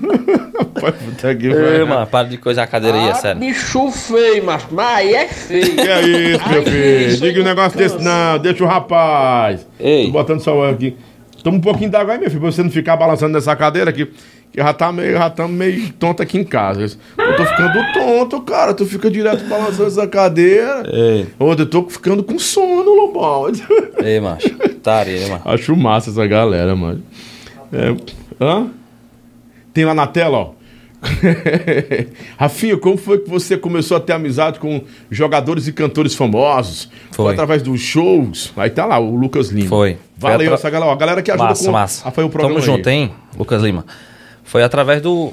Rapaz, puta que pariu. mano, para de coisar a cadeira aí, é sério. Bicho feio, mas, mas aí é feio. Que é isso, meu filho? Diga um negócio desse, não. Deixa o rapaz. Ei. Tô botando só o aqui. Toma um pouquinho d'água aí, meu filho, pra você não ficar balançando nessa cadeira aqui. Que já tá meio, já tá meio tonto aqui em casa. Eu tô ficando tonto, cara. Tu fica direto balançando essa cadeira. Ei, Ô, eu tô ficando com sono, Lobão. ei, macho. Estaria, mano. Acho massa essa galera, mano. É, hã? Tem lá na tela, ó. Rafinha, como foi que você começou a ter amizade com jogadores e cantores famosos? Foi. através dos shows. Aí tá lá, o Lucas Lima. Foi. Foi Valeu atra- essa galera, a galera que ajuda Massa, com massa. fazer o programa Tamo junto, hein, Lucas Lima. Foi através do.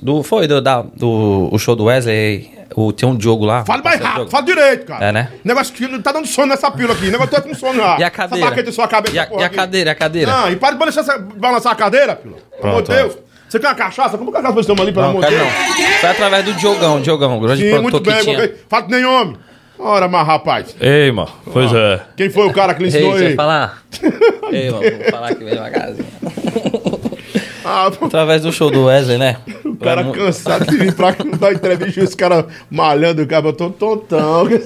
do foi do, da, do o show do Wesley. O, tinha um Diogo lá. Fale mais rápido, fala direito, cara. É, né? Negócio que não tá dando sono nessa pílula aqui. Negócio tô com sono já. E a cadeira? Essa sua cabeça, E a, e a cadeira, a cadeira? Não, e para de balançar, balançar a cadeira, pílula. Pelo amor de Pronto, Deus. Você quer uma cachaça? Como cachaça você toma ali, pelo não, amor de Deus? não. Foi através do Diogão, Diogão, o grande Sim, muito produtor bem, que tinha. que nem homem. Ora, mas rapaz, Ei, mano. Pois é. quem foi o cara que lhe Ei, ensinou eu aí? falar. Ei, mano, vou falar aqui mesmo devagarzinho. Ah, Através do show do Wesley, né? o cara cansado de vir pra dar entrevista e os caras malhando o cara, eu tô tontão.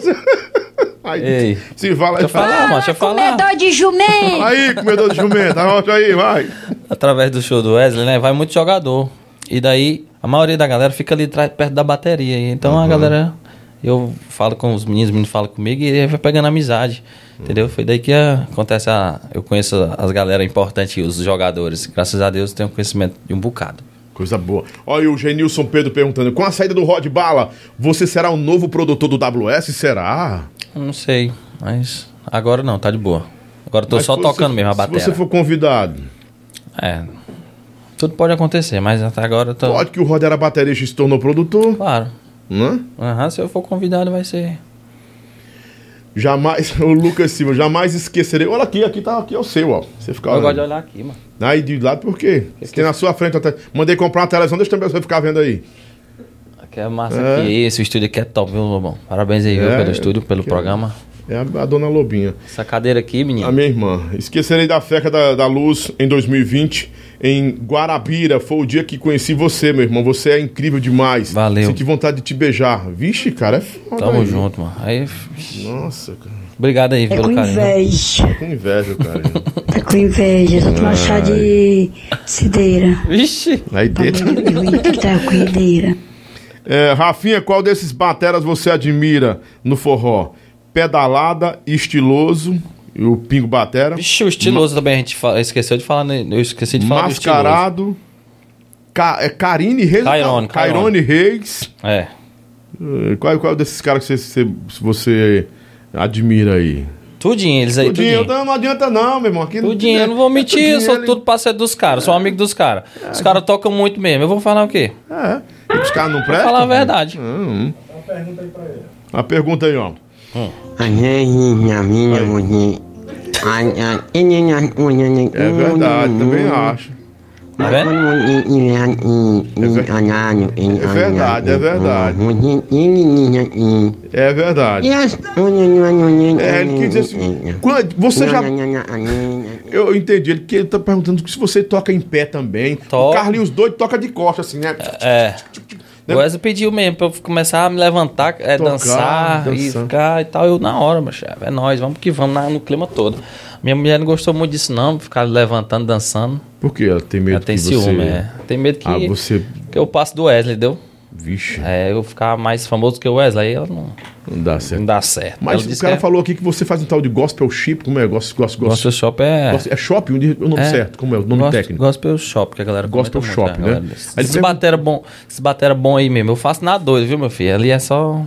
Aí, Ei. se fala Deixa eu falar, mano, deixa eu falar. Comedor de jumento! Aí, comedor de jumento, arrocha aí, vai. Através do show do Wesley, né? Vai muito jogador. E daí, a maioria da galera fica ali perto da bateria. Então a galera. Eu falo com os meninos, os meninos falam comigo e aí vai pegando amizade. Entendeu? Foi daí que ah, acontece a. Eu conheço as galera importantes, os jogadores. Graças a Deus tenho conhecimento de um bocado. Coisa boa. Olha o Genilson Pedro perguntando: com a saída do Rod Bala, você será o novo produtor do WS? Será? Não sei, mas agora não, tá de boa. Agora eu tô Mas só se tocando você- mesmo a Se bateria. você for convidado, É. Tudo pode acontecer, mas até agora eu tô. pode que o Rod era baterista e se tornou produtor, Claro. né? Aham, se eu for convidado, vai ser. Jamais, o Lucas Silva, jamais esquecerei. Olha aqui, aqui tá aqui é o seu, ó. Você fica Eu gosto de olhando. olhar aqui, mano. Aí de lado por quê? Se tem na sua frente, até... mandei comprar uma televisão, deixa também você ficar vendo aí. Aqui é massa É. aqui. Esse estúdio aqui é top, viu, Lobão? Parabéns aí, viu, É, pelo estúdio, pelo que- programa. É a, a dona Lobinha. Essa cadeira aqui, menino. A minha irmã. Esquecerei da festa da, da luz em 2020 em Guarabira. Foi o dia que conheci você, meu irmão. Você é incrível demais. Valeu. Senti vontade de te beijar. Vixe, cara, é foda. Tamo aí. junto, mano. Aí, Nossa, cara. obrigado aí Tá pelo com carinho. inveja. Tô com inveja, cara. Tá com inveja. Só tomar chá de cideira. Vixe! Aí Tá dentro. que tá com ideira. É, Rafinha, qual desses bateras você admira no forró? Pedalada, estiloso, e o Pingo Batera. Vixe, o estiloso também a gente fala, esqueceu de falar. né? Eu esqueci de falar. Mascarado. Ca, é Karine Reis. Cairone, Cairone Reis. É. Eh, Qual, qual desses caras que você, você, admira aí? Tudinho, eles aí, Tudinho, tudinho. não, não adianta não, meu irmão. Aqui não- Tudinho, eu não vou mentir, eu Tudinho, sou ele- tudo parceiro dos caras, sou amigo dos caras. Os caras tocam muito mesmo, eu vou falar o quê? É. E os caras não prestam? falar a verdade. Hum. Uma pergunta aí, ó. É verdade, também acho. Tá vendo? É verdade, é verdade. É verdade. É, ele quis dizer assim. quando- você já. Eu entendi. Ele, que ele tá perguntando se você toca em pé também. O Toco. Carlinhos doido toca de costas, assim, né? É. O Wesley pediu mesmo pra eu começar a me levantar, é, Tocar, dançar e dançar. ficar e tal. Eu, na hora, meu chefe, é nóis, vamos que vamos na- no clima todo. Minha mulher não gostou muito disso, não, ficar levantando, dançando. Por quê? Ela tem medo Ela tem que ciúme, você... é. Tem medo que, Ah, você... que eu passe do Wesley, deu? Vixe, É, eu ficar mais famoso que o Wesley, aí ela não, não dá certo. não dá certo. Mas ela o cara que é- falou aqui que você faz um tal de gospel chip, como é? Gospel, gospel, Gospel Shop é. gospel- É shopping, o nome é, certo, como é o nome Gos- técnico? Gospel Shop, que a galera Gospel Shop, muito, né? a galera. Ele Esse pergunta- batera bom, batera bom aí mesmo, eu faço na doido, viu, meu filho? Ali é só.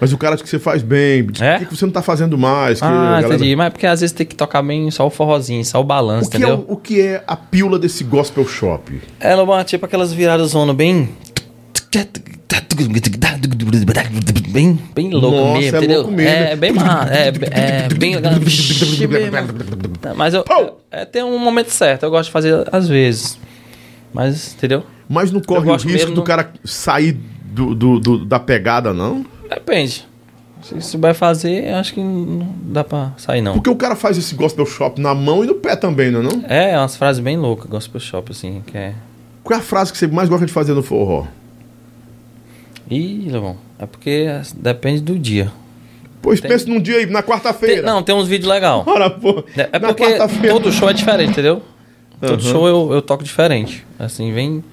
Mas o cara que você faz bem, diz É? por que que você não tá fazendo mais? Ah, galera- entendi. Mas é porque às vezes tem que tocar bem só o forrozinho, só o balanço, O é, entendeu? o, o que é a pílula desse gospel shop? É, Lobão, tipo aquelas viradas zona bem. Bem, bem louco Nossa, mesmo, é entendeu? louco mesmo. É bem massa, é, é bem. Mas eu. É, tem um momento certo, eu gosto de fazer às vezes. Mas, entendeu? Mas não corre o risco do no- cara sair do, do- do- da pegada, não? Depende. Se se vai fazer, acho que não dá pra sair, não. Porque o cara faz esse gospel shop na mão e no pé também, não é não? É, umas frases bem loucas, gospel shop, assim, que é. Qual é a frase que você mais gosta de fazer no forró? Ih, Lobão, é porque depende do dia. Pois Tem- pensa num dia aí, na quarta-feira. não, tem uns vídeos legais. Ora, pô. É, é porque todo show é diferente, entendeu? Todo show eu, eu toco diferente. Assim, vem,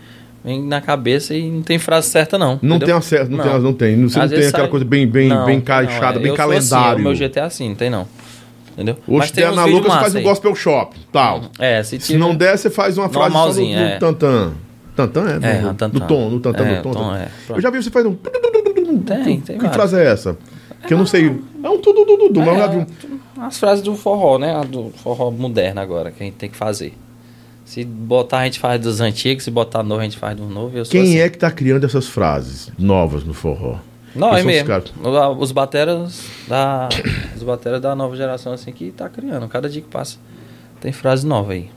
vem na cabeça e não tem frase certa, não. Não entendeu? tem acesso, não, tem, não tem. Você Às não tem aquela sai- coisa bem, bem, Não, bem não, encaixada, é, bem eu assim, calendário. o meu GT é assim, não tem não. Entendeu? Hoje Mas tem a Ana vídeos Lucas, faz massa um aí. gospel shop, tal. É, se, Se não der, você faz uma frase só no, é. tantã. Tantã é? É, no, no tom, no tantã, É, no tom. tom, é, Eu já vi você faz um... Tem, tem Que frase é essa? Que eu não sei. É um tudo, tudo, tudo, mas eu já vi um... As frases do forró, né? A do forró moderno agora, que a gente tem que fazer. Se botar, a gente faz dos antigos, se botar novo, a gente faz dos novos. Eu sou Quem assim. é que tá criando essas frases novas no forró? Nós Quem os mesmo. caras? O- Os bateras da. Os bateras da nova geração assim que tá criando. Cada dia que passa. Tem frase nova aí.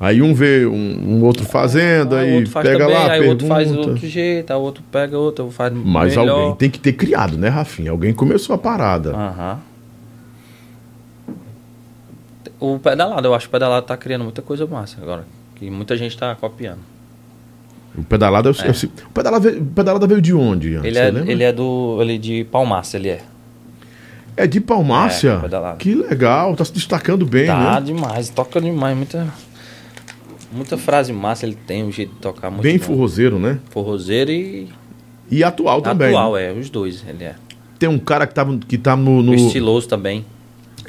Aí um vê um, um outro fazendo, Aí aí o outro faz pega também, lá, aí o outro faz pergunta. outro jeito, aí outro pega outro, faz Mas melhor. alguém tem que ter criado, né, Rafinha? Alguém começou a parada. Aham. O pedalado, eu acho que o pedalado tá criando muita coisa massa agora. Que muita gente tá copiando. O pedalado, eu, eu, o pedalado, veio, o pedalado veio de onde? Ele é, lembra? ele é do. Ele é de Palmaça, ele é. É de Palmácia? É, que legal, tá se destacando bem, Tá né? demais, toca demais, muita. Muita frase massa ele tem, um jeito de tocar muito Bem bom. forrozeiro, né? Forrozeiro e E atual também. atual, né? é, os dois, ele é. Tem um cara que, tava, que tá no. no- O estiloso também.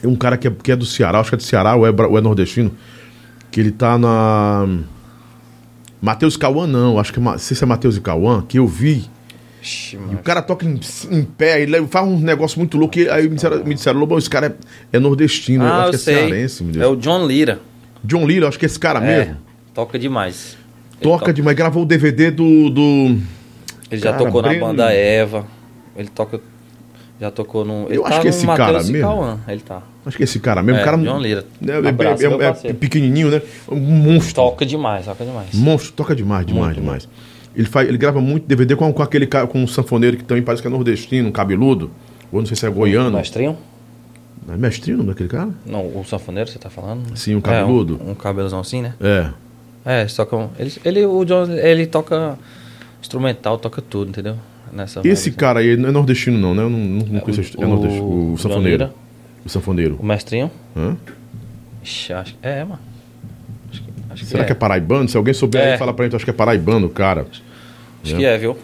Um cara que é, que é do Ceará, acho que é do Ceará ou é, ou é nordestino, que ele tá na. Matheus Cauã, não, acho que é, não sei se é Matheus e Cauã, que eu vi. Ixi, E o cara toca em, em pé, ele faz um negócio muito louco. E aí me disseram, me disseram Lobão, esse cara é, é nordestino, eu Ah, acho eu que é sei. cearense, meu Deus. É o John Lira. John Lira, acho que é esse cara É, mesmo. toca demais. Toca toca- demais, gravou o DVD do. do... Ele já Cara, tocou na Breno- banda Eva. Ele toca. Já tocou no. Ele Eu acho tá que no esse Matheus cara mesmo. Cauã, Ele tá. Acho que é esse cara mesmo. É, o cara John Lira. É, é- Abraço, é- é pequenininho, né? Um monstro. Toca demais, toca demais. Monstro, toca demais, demais, Muito, demais. Ele, faz, ele grava muito DVD com, com aquele ca- com um sanfoneiro que também parece que é nordestino, um cabeludo. Ou não sei se é goiano. Mestrinho? É mestrinho o nome daquele cara? Não, o sanfoneiro você tá falando? Sim, o cabeludo. É, um, um cabelozão assim, né? É. É, eles tocam. Ele, ele, o John, ele toca instrumental, toca tudo, entendeu? Nessa Esse vibe, cara aí não é nordestino, não, né? Eu não, não, não É, conheço. o- é nordestino. o O John sanfoneiro. O sanfoneiro. O mestrinho? Hã? Ixi, acho, é, mano. Acho que, acho Será que que é paraibano? Se alguém souber aí, É. fala pra gente, acho que é paraibano, cara. Acho que é, viu?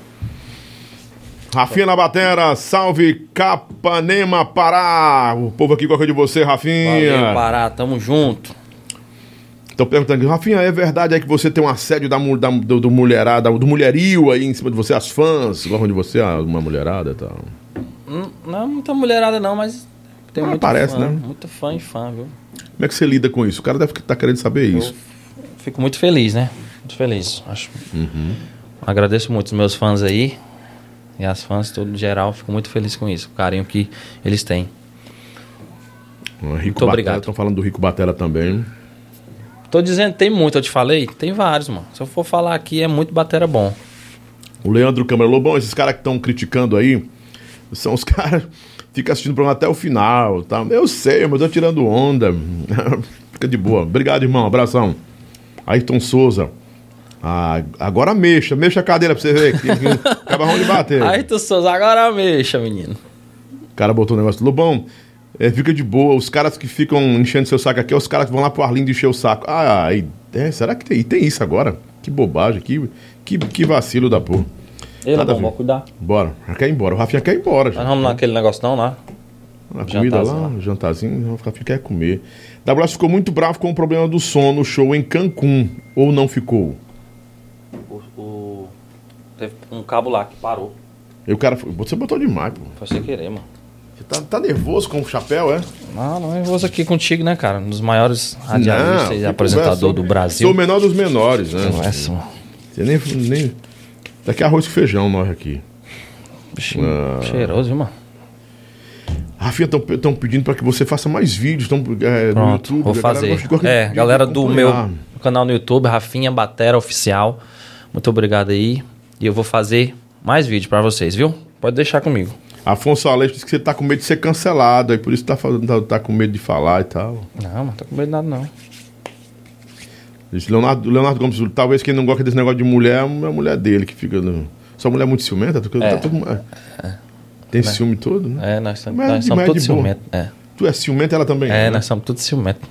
Rafinha na batera, salve Capanema, Pará. O povo aqui gosta de você, Valeu, Rafinha. Pará, tamo junto. Estão perguntando, Rafinha, é verdade é que você tem um assédio da, da- do, do mulherada, do mulherio aí em cima de você, as fãs gostam de você, uma mulherada e tal. Hum, Não é muita mulherada não, mas tem Ah, muito parece, fã, né? Muito fã e fã, viu? Como é que você lida com isso? O cara deve estar querendo saber isso. Fico muito feliz, né? Muito feliz. Acho. Uhum. Agradeço muito os meus fãs aí. E as fãs, todo geral, fico muito feliz com isso. O carinho que eles têm. Rico Muito Batera, obrigado. Estão falando do Rico Batera também. Tô dizendo, tem muito, eu te falei? Tem vários, mano. Se eu for falar aqui, é muito batera bom. O Leandro Câmara Lobão, esses caras que estão criticando aí, são os caras que ficam assistindo o programa até o final. Tá? Eu sei, mas eu tô tirando onda. Fica de boa. Obrigado, irmão. Abração. Ayrton Souza. Ah, agora mexa, mexa a cadeira pra você ver. que- que Acaba de bater. Tu Souza, agora mexa, menino. O cara botou um negócio. Lobão, é, fica de boa. Os caras que ficam enchendo seu saco aqui, é os caras que vão lá pro Arlindo encher o saco. Ah, e- é, será que tem, tem isso agora? Que bobagem, que, que, que vacilo da porra. Ele, Nada a bom, cuidar. Bora, já quer ir embora. O Rafinha quer ir embora. Nós vamos naquele negócio não, lá? A comida Jantarzinho lá, lá. jantarzinho, o Rafinha quer comer. WS ficou muito bravo com o problema do som no show em Cancún. Ou não ficou? O, o- Teve um cabo lá que parou. E o cara, você botou demais, pô. Foi sem querer, mano. Você tá, tá nervoso com o chapéu, é? Não, não, vou aqui contigo, né, cara? Um dos maiores radialistas e apresentador conversa. do Brasil. Sou o menor dos menores, né? Conversa, mano. Você nem, nem... Daqui é arroz com feijão nós aqui. Bichinho Ah. cheiroso, viu, mano? Rafinha, estão pedindo para que você faça mais vídeos tão, é, no Pronto, YouTube. vou galera fazer. gosta- gosta É, galera do meu canal no YouTube, Rafinha Batera Oficial. Muito obrigado aí. E eu vou fazer mais vídeos pra vocês, viu? Pode deixar comigo. Afonso Aleixo disse que você tá com medo de ser cancelado, aí por isso tá, falando- tá, tá com medo de falar e tal. Não, não tô com medo de nada, não. Leonardo, Leonardo Gomes, talvez quem não gosta desse negócio de mulher é a mulher dele que fica. No... Sua mulher é muito ciumenta? É. tá todo mundo- é. Tem ciúme todo, né? É, nós, Mas nós somos todos ciumentos. É, Tu é ciumenta, ela também é né? nós somos todos ciumentos.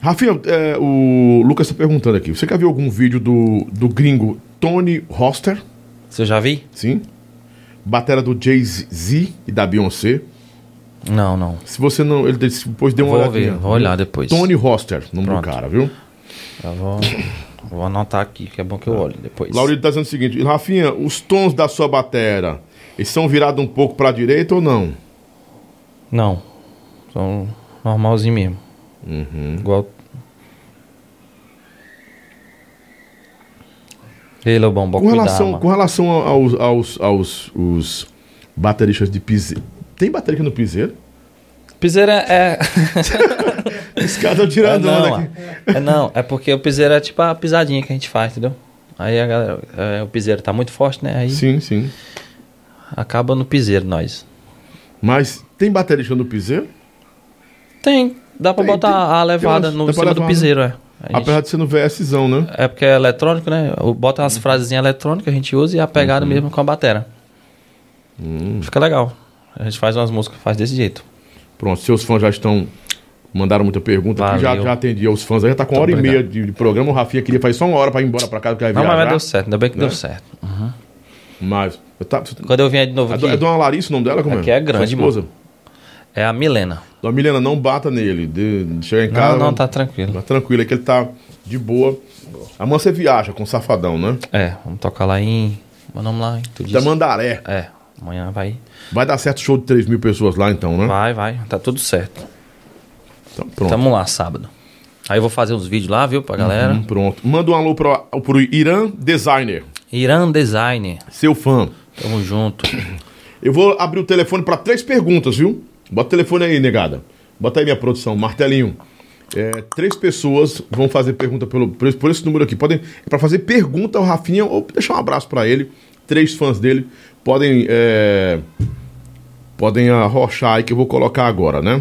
Rafinha, é, o Lucas tá perguntando aqui. Você já viu algum vídeo do, do gringo Tony Hoster? Você já vi? Sim. Batera do Jay-Z e da Beyoncé. Não, não. Se você não. Ele depois deu uma olhadinha. ver, vou olhar depois. Tony Hoster, nome do Pronto. cara, viu? Eu vou, vou anotar aqui, que é bom que eu olhe depois. Laurito tá dizendo o seguinte: Rafinha, os tons da sua batera, eles são virados um pouco pra direita ou não? Não. São normalzinho mesmo. Uhum. Igual. Ei, Lobão, bom Com cuidar, relação, mano. com relação aos, aos, aos os bateristas de piseiro. Tem bateria no piseiro? Piseiro é. é... Estão é tirando onda não, aqui. é não, é porque o piseiro é tipo a pisadinha que a gente faz, entendeu? Aí a galera, é, o piseiro tá muito forte, né? Aí Sim, sim. acaba no piseiro nós. Mas tem baterista no piseiro? Tem, dá pra Tem, botar tem. a levada umas- no cima do levar, piseiro, é. A gente- Apesar de ser no VSzão, né? É porque é eletrônico, né? Eu boto umas frasezinhas eletrônicas, a gente usa e a pegada Uhum. mesmo com a batera. Hum. Fica legal. A gente faz umas músicas, faz desse jeito. Pronto, seus fãs já estão. Mandaram muita pergunta aqui, já, já atendi aos fãs. aí Já tá com uma hora Muito e meia de, de programa. O Rafinha queria fazer só uma hora pra ir embora pra casa, vai Não, viajar. mas deu certo. Ainda bem que Né? deu certo. Mas. eu tá- Quando eu vier de novo é, aqui, é Dona Larissa o nome dela? Como Aqui é Sua grande, esposa? é a Milena. Dona Milena, não bata nele. De, de chegar em casa. Não, não, tá tranquilo. Tá tranquilo, é que ele tá de boa. Amanhã você viaja com o Safadão, né? É, vamos tocar lá em. Meu nome lá, disse? Tamandaré. É, amanhã vai. Vai dar certo show de 3 mil pessoas lá então, né? Vai, vai. Tá tudo certo. Então, pronto. Tamo lá sábado. Aí eu vou fazer uns vídeos lá, viu, pra galera. Hum, pronto. Manda um alô pro, pro Irã Designer, Irã Design. seu fã. Tamo junto. Eu vou abrir o telefone para três perguntas, viu? Bota o telefone aí, negada. Bota aí minha produção, martelinho. É, três pessoas vão fazer pergunta pelo, por, esse, por esse número aqui. Podem para fazer pergunta ao Rafinha ou deixar um abraço para ele. Três fãs dele podem é, podem arrochar aí que eu vou colocar agora, né?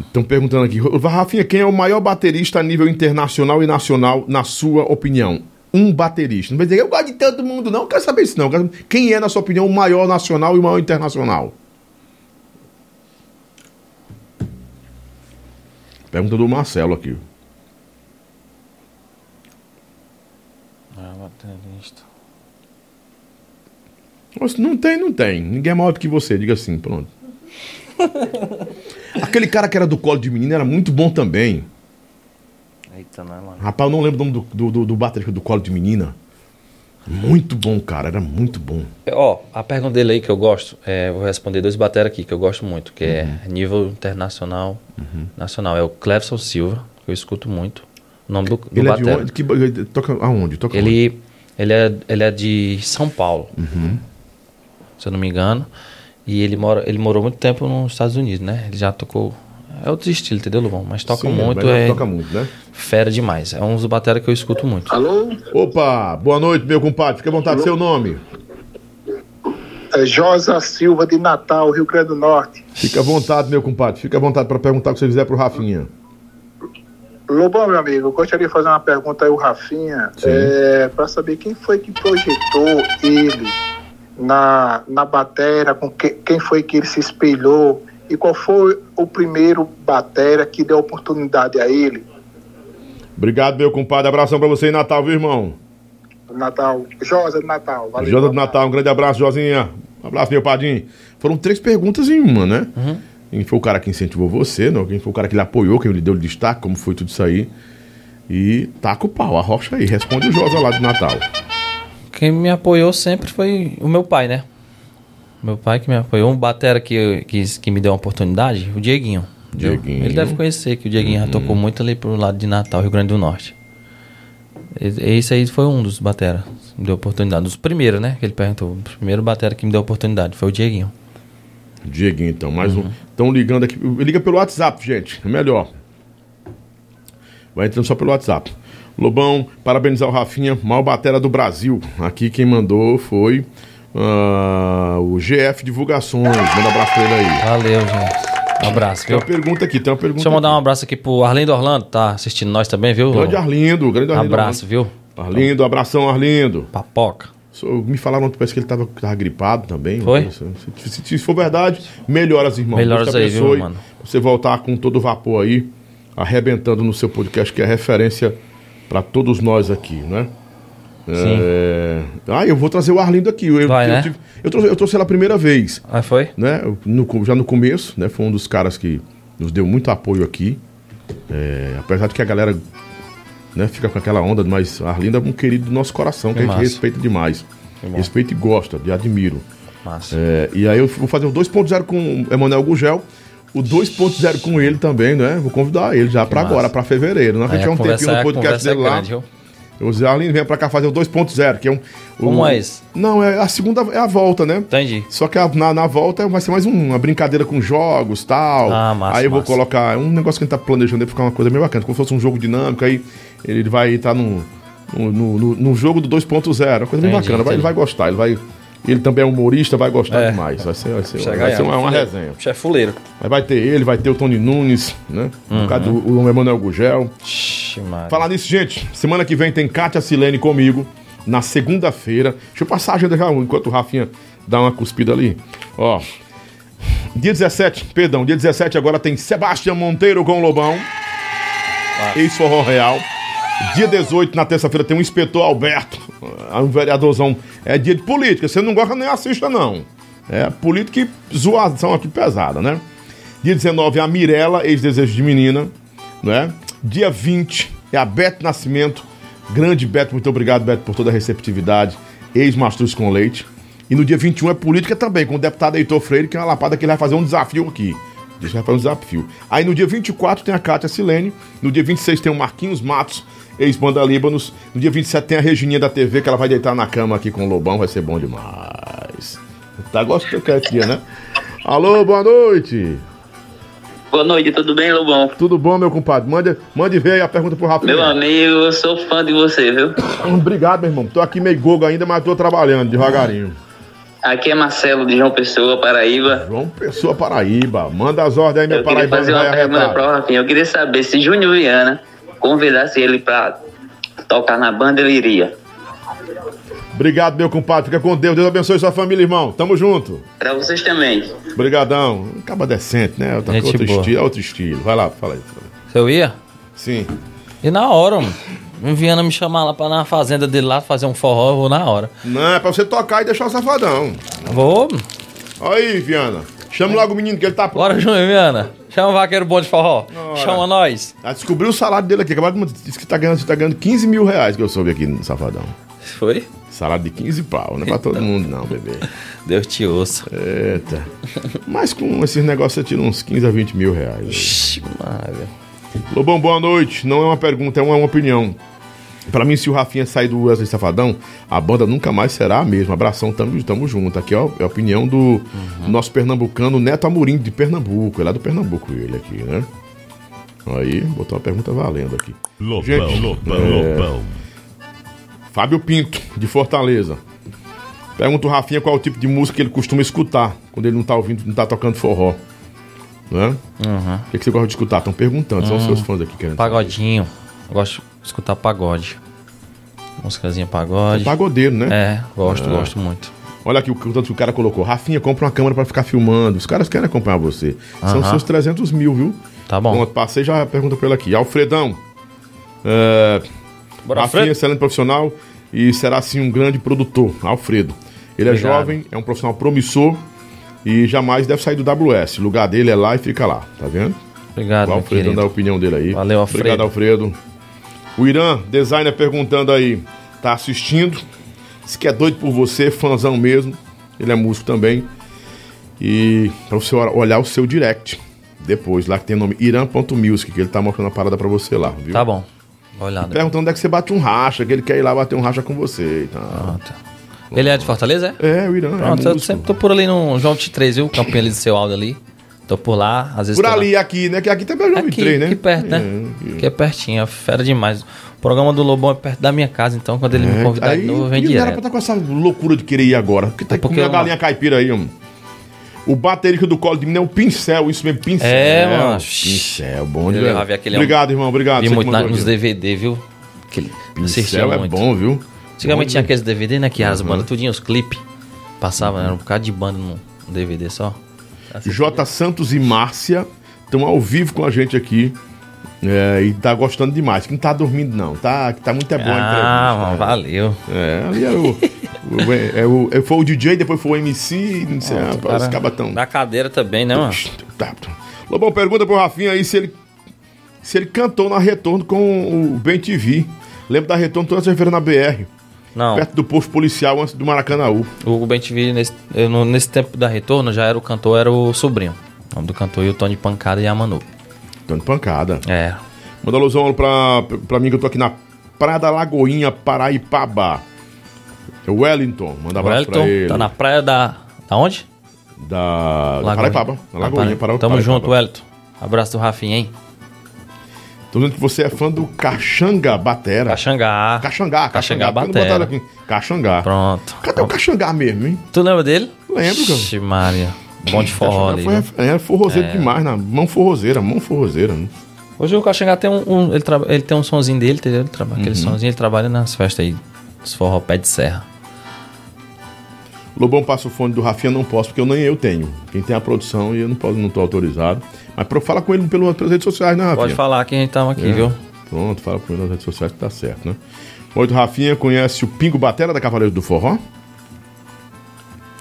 Estão perguntando aqui, Rafinha, quem é o maior baterista a nível internacional e nacional, na sua opinião? Um baterista. Não vai dizer, eu gosto de todo mundo, não. Quero saber isso, não. Quem é, na sua opinião, o maior nacional e o maior internacional? Pergunta do Marcelo aqui. Ah, baterista. Não tem, não tem. Ninguém é maior do que você, diga assim, pronto. Aquele cara que era do colo de menina era muito bom também. Eita, não é, mano. Rapaz, eu não lembro o nome do, do, do, do baterista do colo de menina. Muito bom, cara, era muito bom. Ó, a pergunta dele aí que eu gosto, é, vou responder dois bateras aqui que eu gosto muito, que é nível internacional, nacional. É o Clevson Silva, que eu escuto muito. O nome do, do Ele é de batera. onde? Que, ele toca aonde? Toca onde? Ele, ele, é, ele é de São Paulo, se eu não me engano. E ele, mora, ele morou muito tempo nos Estados Unidos, né? Ele já tocou. É outro estilo, entendeu, Luvão? Mas toca Sim, muito, mas é Toca muito, né? fera demais. É um dos bateras que eu escuto muito. Alô? Opa, boa noite, meu compadre. Fique à vontade, seu nome. É Josa Silva de Natal, Rio Grande do Norte. Fique à vontade, meu compadre. Fique à vontade para perguntar o que você quiser pro Rafinha. Lobão, meu amigo, eu gostaria de fazer uma pergunta aí ao Rafinha, é, para saber quem foi que projetou ele na, na batera, com que, quem foi que ele se espelhou e qual foi o primeiro batera que deu oportunidade a ele. Obrigado, meu compadre. Abração para você em Natal, viu, irmão? Natal, Josa de Natal. Valeu, Josa do. Natal, um grande abraço, Josinha. Um abraço, meu padrinho. Foram três perguntas em uma, né? Quem foi o cara que incentivou você, não? Quem foi o cara que lhe apoiou, quem lhe deu destaque, como foi tudo isso aí. E taca o pau, arrocha aí. Responde o Josa lá de Natal. Quem me apoiou sempre foi o meu pai, né? Meu pai que me apoiou. Um batera que, que, que me deu uma oportunidade, o Dieguinho. Dieguinho. Ele deve conhecer que o Dieguinho já tocou muito ali pro lado de Natal, Rio Grande do Norte. Esse aí foi um dos batera que me deu oportunidade. Dos primeiros, né? Que ele perguntou. O primeiro batera que me deu oportunidade foi o Dieguinho. Dieguinho, então. Mais um. Estão ligando aqui. Liga pelo WhatsApp, gente. É melhor. Vai entrando só pelo WhatsApp. Lobão, parabenizar o Rafinha, maior batera do Brasil. Aqui quem mandou foi ah, o GF Divulgações. Manda um abraço pra ele aí. Valeu, gente. Um abraço, Tem uma pergunta aqui, tem uma pergunta. Deixa eu mandar um aqui. abraço aqui pro Arlindo Orlando, tá assistindo nós também, viu? Grande Arlindo, grande Arlindo. Abraço, viu? Arlindo, abração, Arlindo. Papoca. Me falaram que parece que ele estava gripado também. Foi? Se, se- se for verdade, melhoras, irmão. Melhoras aí, viu, mano? Você voltar com todo o vapor aí, arrebentando no seu podcast, que é referência para todos nós aqui, né? Sim. É... Ah, eu vou trazer o Arlindo aqui. Eu, Vai, eu, né? tive- eu trouxe, eu trouxe ele a primeira vez, Ah, foi? né? No já no começo, né? Foi um dos caras que nos deu muito apoio aqui. É, apesar de que a galera né, fica com aquela onda, mas Arlindo é um querido do nosso coração, que, Que a gente massa. respeita demais. Respeita e gosta, de admiro. É, e aí eu vou fazer o 2.0 com o Emanuel Gugel, o 2.0 com ele também, né? Vou convidar ele já pra massa. agora, pra fevereiro. Não Aí vai tiver um tempinho no a podcast é dele lá. grande, vou dizer, Arlindo, vem pra cá fazer o 2.0, que é um. o- Como é esse? Não, é a segunda, é a volta, né? Entendi. Só que a- na, na volta vai ser mais um- uma brincadeira com jogos tal. Ah, massa, Aí eu vou massa. colocar um negócio que a gente tá planejando aí pra ficar uma coisa meio bacana, como se fosse um jogo dinâmico, aí ele vai estar no, no, no, no- no jogo do 2.0, uma coisa bem Entendi, bacana. Vai- ele vai gostar, ele vai. Ele também é humorista, vai gostar É. demais. Vai ser, vai ser, vai ser uma, uma fuleiro. resenha. Chefe fuleiro. Aí vai ter ele, vai ter o Tony Nunes, né? Uhum. Um do- o Emanuel Gugel. Falar nisso, gente, semana que vem tem Kátia Silene comigo, na segunda-feira. Deixa eu passar a agenda já enquanto o Rafinha dá uma cuspida ali. Ó. Dia 17, perdão, dia 17 agora tem Sebastião Monteiro com o Lobão. Ex-Forró Real. Dia 18, na terça-feira, tem o inspetor Alberto, ah, um vereadorzão. É dia de política, você não gosta nem assista, não. É política e zoação aqui pesada, né? Dia 19 é a Mirella, ex-desejo de menina, né? Dia 20 é a Beto Nascimento. Grande Beto, muito obrigado, Beto, por toda a receptividade. Ex-Mastruz com Leite. E no dia 21 é política também, com o deputado Heitor Freire, que é uma lapada que ele vai fazer um desafio aqui. Deixa eu fazer um desafio. Aí no dia 24 tem a Kátia Silene. No dia 26 tem o Marquinhos Matos, ex-banda Líbanos. No dia 27 tem a Regininha da TV, que ela vai deitar na cama aqui com o Lobão. Vai ser bom demais. Tá gostando que é dia, né? Alô, boa noite. Boa noite, tudo bem, Lobão? Tudo bom, meu compadre? Mande, mande ver aí a pergunta pro Rafael. Meu amigo, eu sou fã de você, viu? Obrigado, meu irmão. Tô aqui meio gogo ainda, mas tô trabalhando devagarinho. Aqui é Marcelo de João Pessoa, Paraíba. João Pessoa, Paraíba. Manda as ordens aí, meu Eu queria fazer uma pergunta arretar. para o Rafinha. Eu queria saber se Júnior Viana convidasse ele pra tocar na banda, ele iria. Obrigado, meu compadre. Fica com Deus. Deus abençoe sua família, irmão. Tamo junto. Pra vocês também. Obrigadão. Acaba decente, né? Outra, Gente outro, boa. estilo, outro estilo. Vai lá, fala aí. eu ia? Sim. E na hora, mano. Viana me chamar lá pra na fazenda dele lá fazer um forró, eu vou na hora. Não, é pra você tocar e deixar o safadão. Vou. Aí, Viana. Chama logo o menino que ele tá. Bora, Júnior Viana. Chama o vaqueiro bom de forró. Ora. Chama nós. Ah, descobriu o salário dele aqui. Acabaram de dizer que tá ganhando, tá ganhando 15 mil reais que eu soube aqui no Safadão. Foi? Salário de 15 pau, não é pra todo mundo, não, bebê. Deus te ouça. Eita. Mas com esses negócios você tira uns 15 a 20 mil reais. Ixi. Lobão, boa noite. Não é uma pergunta, é uma opinião. Pra mim, se o Rafinha sair do Wesley Safadão, a banda nunca mais será a mesma. Abração, tamo, tamo junto. Aqui ó, é a opinião do nosso pernambucano Neto Amorim, de Pernambuco. Ele é do Pernambuco, ele aqui, né? Aí, botou uma pergunta valendo aqui. Lobão, Gente, Lobão, é- Lobão. Fábio Pinto, de Fortaleza. Pergunta o Rafinha qual é o tipo de música que ele costuma escutar quando ele não tá ouvindo, não tá tocando forró. Né? Uhum. O que, que você gosta de escutar? Estão perguntando, são os seus fãs aqui querendo. saber. Pagodinho. Eu gosto escutar pagode. Músicazinha pagode. Pagodeiro, né? É, gosto, gosto muito. Olha aqui o que o tanto que o cara colocou. Rafinha, compra uma câmera pra ficar filmando. Os caras querem acompanhar você. São seus 300 mil, viu? Tá bom. Pronto, passei já pergunta pra ele aqui. Alfredão. É, Bora, Rafinha, Alfredo. excelente profissional e será sim um grande produtor. Alfredo. Ele é Obrigado. jovem, é um profissional promissor e jamais deve sair do WS. O lugar dele é lá e fica lá, tá vendo? Obrigado, o Alfredo a opinião dele aí. Valeu, Alfredo. Obrigado, Alfredo. O Irã, designer, perguntando aí, tá assistindo? Diz que é doido por você, fãzão mesmo. Ele é músico também. E pra você olhar o seu direct depois, lá que tem o nome Irã.music, que ele tá mostrando a parada pra você lá, viu? Tá bom. Olhar. depois. Perguntando onde é que você bate um racha, que ele quer ir lá bater um racha com você e tal. Pronto. Ele é de Fortaleza, é? É, o Irã Pronto, é eu sempre tô por ali no João 23, viu? Campinho ali do seu áudio ali. Tô por lá, às vezes Por tô lá. ali, aqui, né? Que aqui também é o João Aqui, 23, né? aqui perto, né? É, Aqui é pertinho, é fera demais. O programa do Lobão é perto da minha casa, então quando ele me É, convidar de aí, novo, eu venho e não era pra direto. estar com essa loucura de querer ir agora. Porque tá É porque comendo a eu- galinha caipira aí, homem. O baterista do colo de menino é o pincel, isso mesmo, pincel. É, mano. Pincel, bom de Eu já Obrigado, irmão, obrigado. Vi muito na- nos aqui. DVD, viu? Aquele, Pincel é muito. bom, viu? Antigamente Bom tinha de- aqueles DVD, né? Que as Uhum. bandas, tudinho, os clipes. Passava, né? Era um bocado de banda no DVD só. J. Santos e Márcia estão ao vivo com a gente aqui. é, e tá gostando demais. Que não tá dormindo, não. Tá, tá muito é bom Ah, valeu. É, ali é o, o- é o- é- Foi o DJ, depois foi o MC. Não sei, Pronto, rapaz, os cara, cabas tão. Da cadeira também, né, mano? Tá, tá. Lobão, pergunta pro Rafinha aí se ele, se ele cantou na Retorno com o Ben TV. Lembra da Retorno toda sexta-feira na BR, Não, perto do posto policial antes do Maracanãú. o Ben TV, nesse, no- nesse tempo da retorno, já era o cantor, era o sobrinho. O nome do cantor e o Tony Pancada e a Manu. Dando pancada. É. Manda alusão pra, pra mim que eu tô aqui na Praia da Lagoinha, Paraipaba. É o Wellington, manda abraço pra Wellington ele. tá na praia da. Da onde? Da, da Paraipaba. Na Lagoinha, para Tamo junto, Wellington. Abraço do Rafinha, hein? Tô vendo que você é fã do Caxanga Batera. Caxangá. Caxangá, Caxangá Batera. aqui? Caxangá. Pronto. Cadê o Caxangá mesmo, hein? Tu lembra dele? Lembro, cara. Ixi, Maria. Bom de forró ali. Foi, viu? é, forrozeiro demais, na mão forrozeira, mão forrozeira. Né? Hoje o Caxangá tem um, um- ele, ele tem um sonzinho dele, entendeu? Ele traba- Aquele Uhum. sonzinho ele trabalha nas festas aí, os forró pé de serra. Lobão passa o fone do Rafinha, não posso, porque eu nem eu tenho. Quem tem a produção e eu não posso, não tô autorizado. Mas pro- fala com ele pelo, pelas redes sociais, né, Rafinha? Pode falar que a gente tava aqui, É. viu? Pronto, fala com ele nas redes sociais que tá certo, né? Oito, Rafinha conhece o Pingo Batera da Cavaleiro do Forró?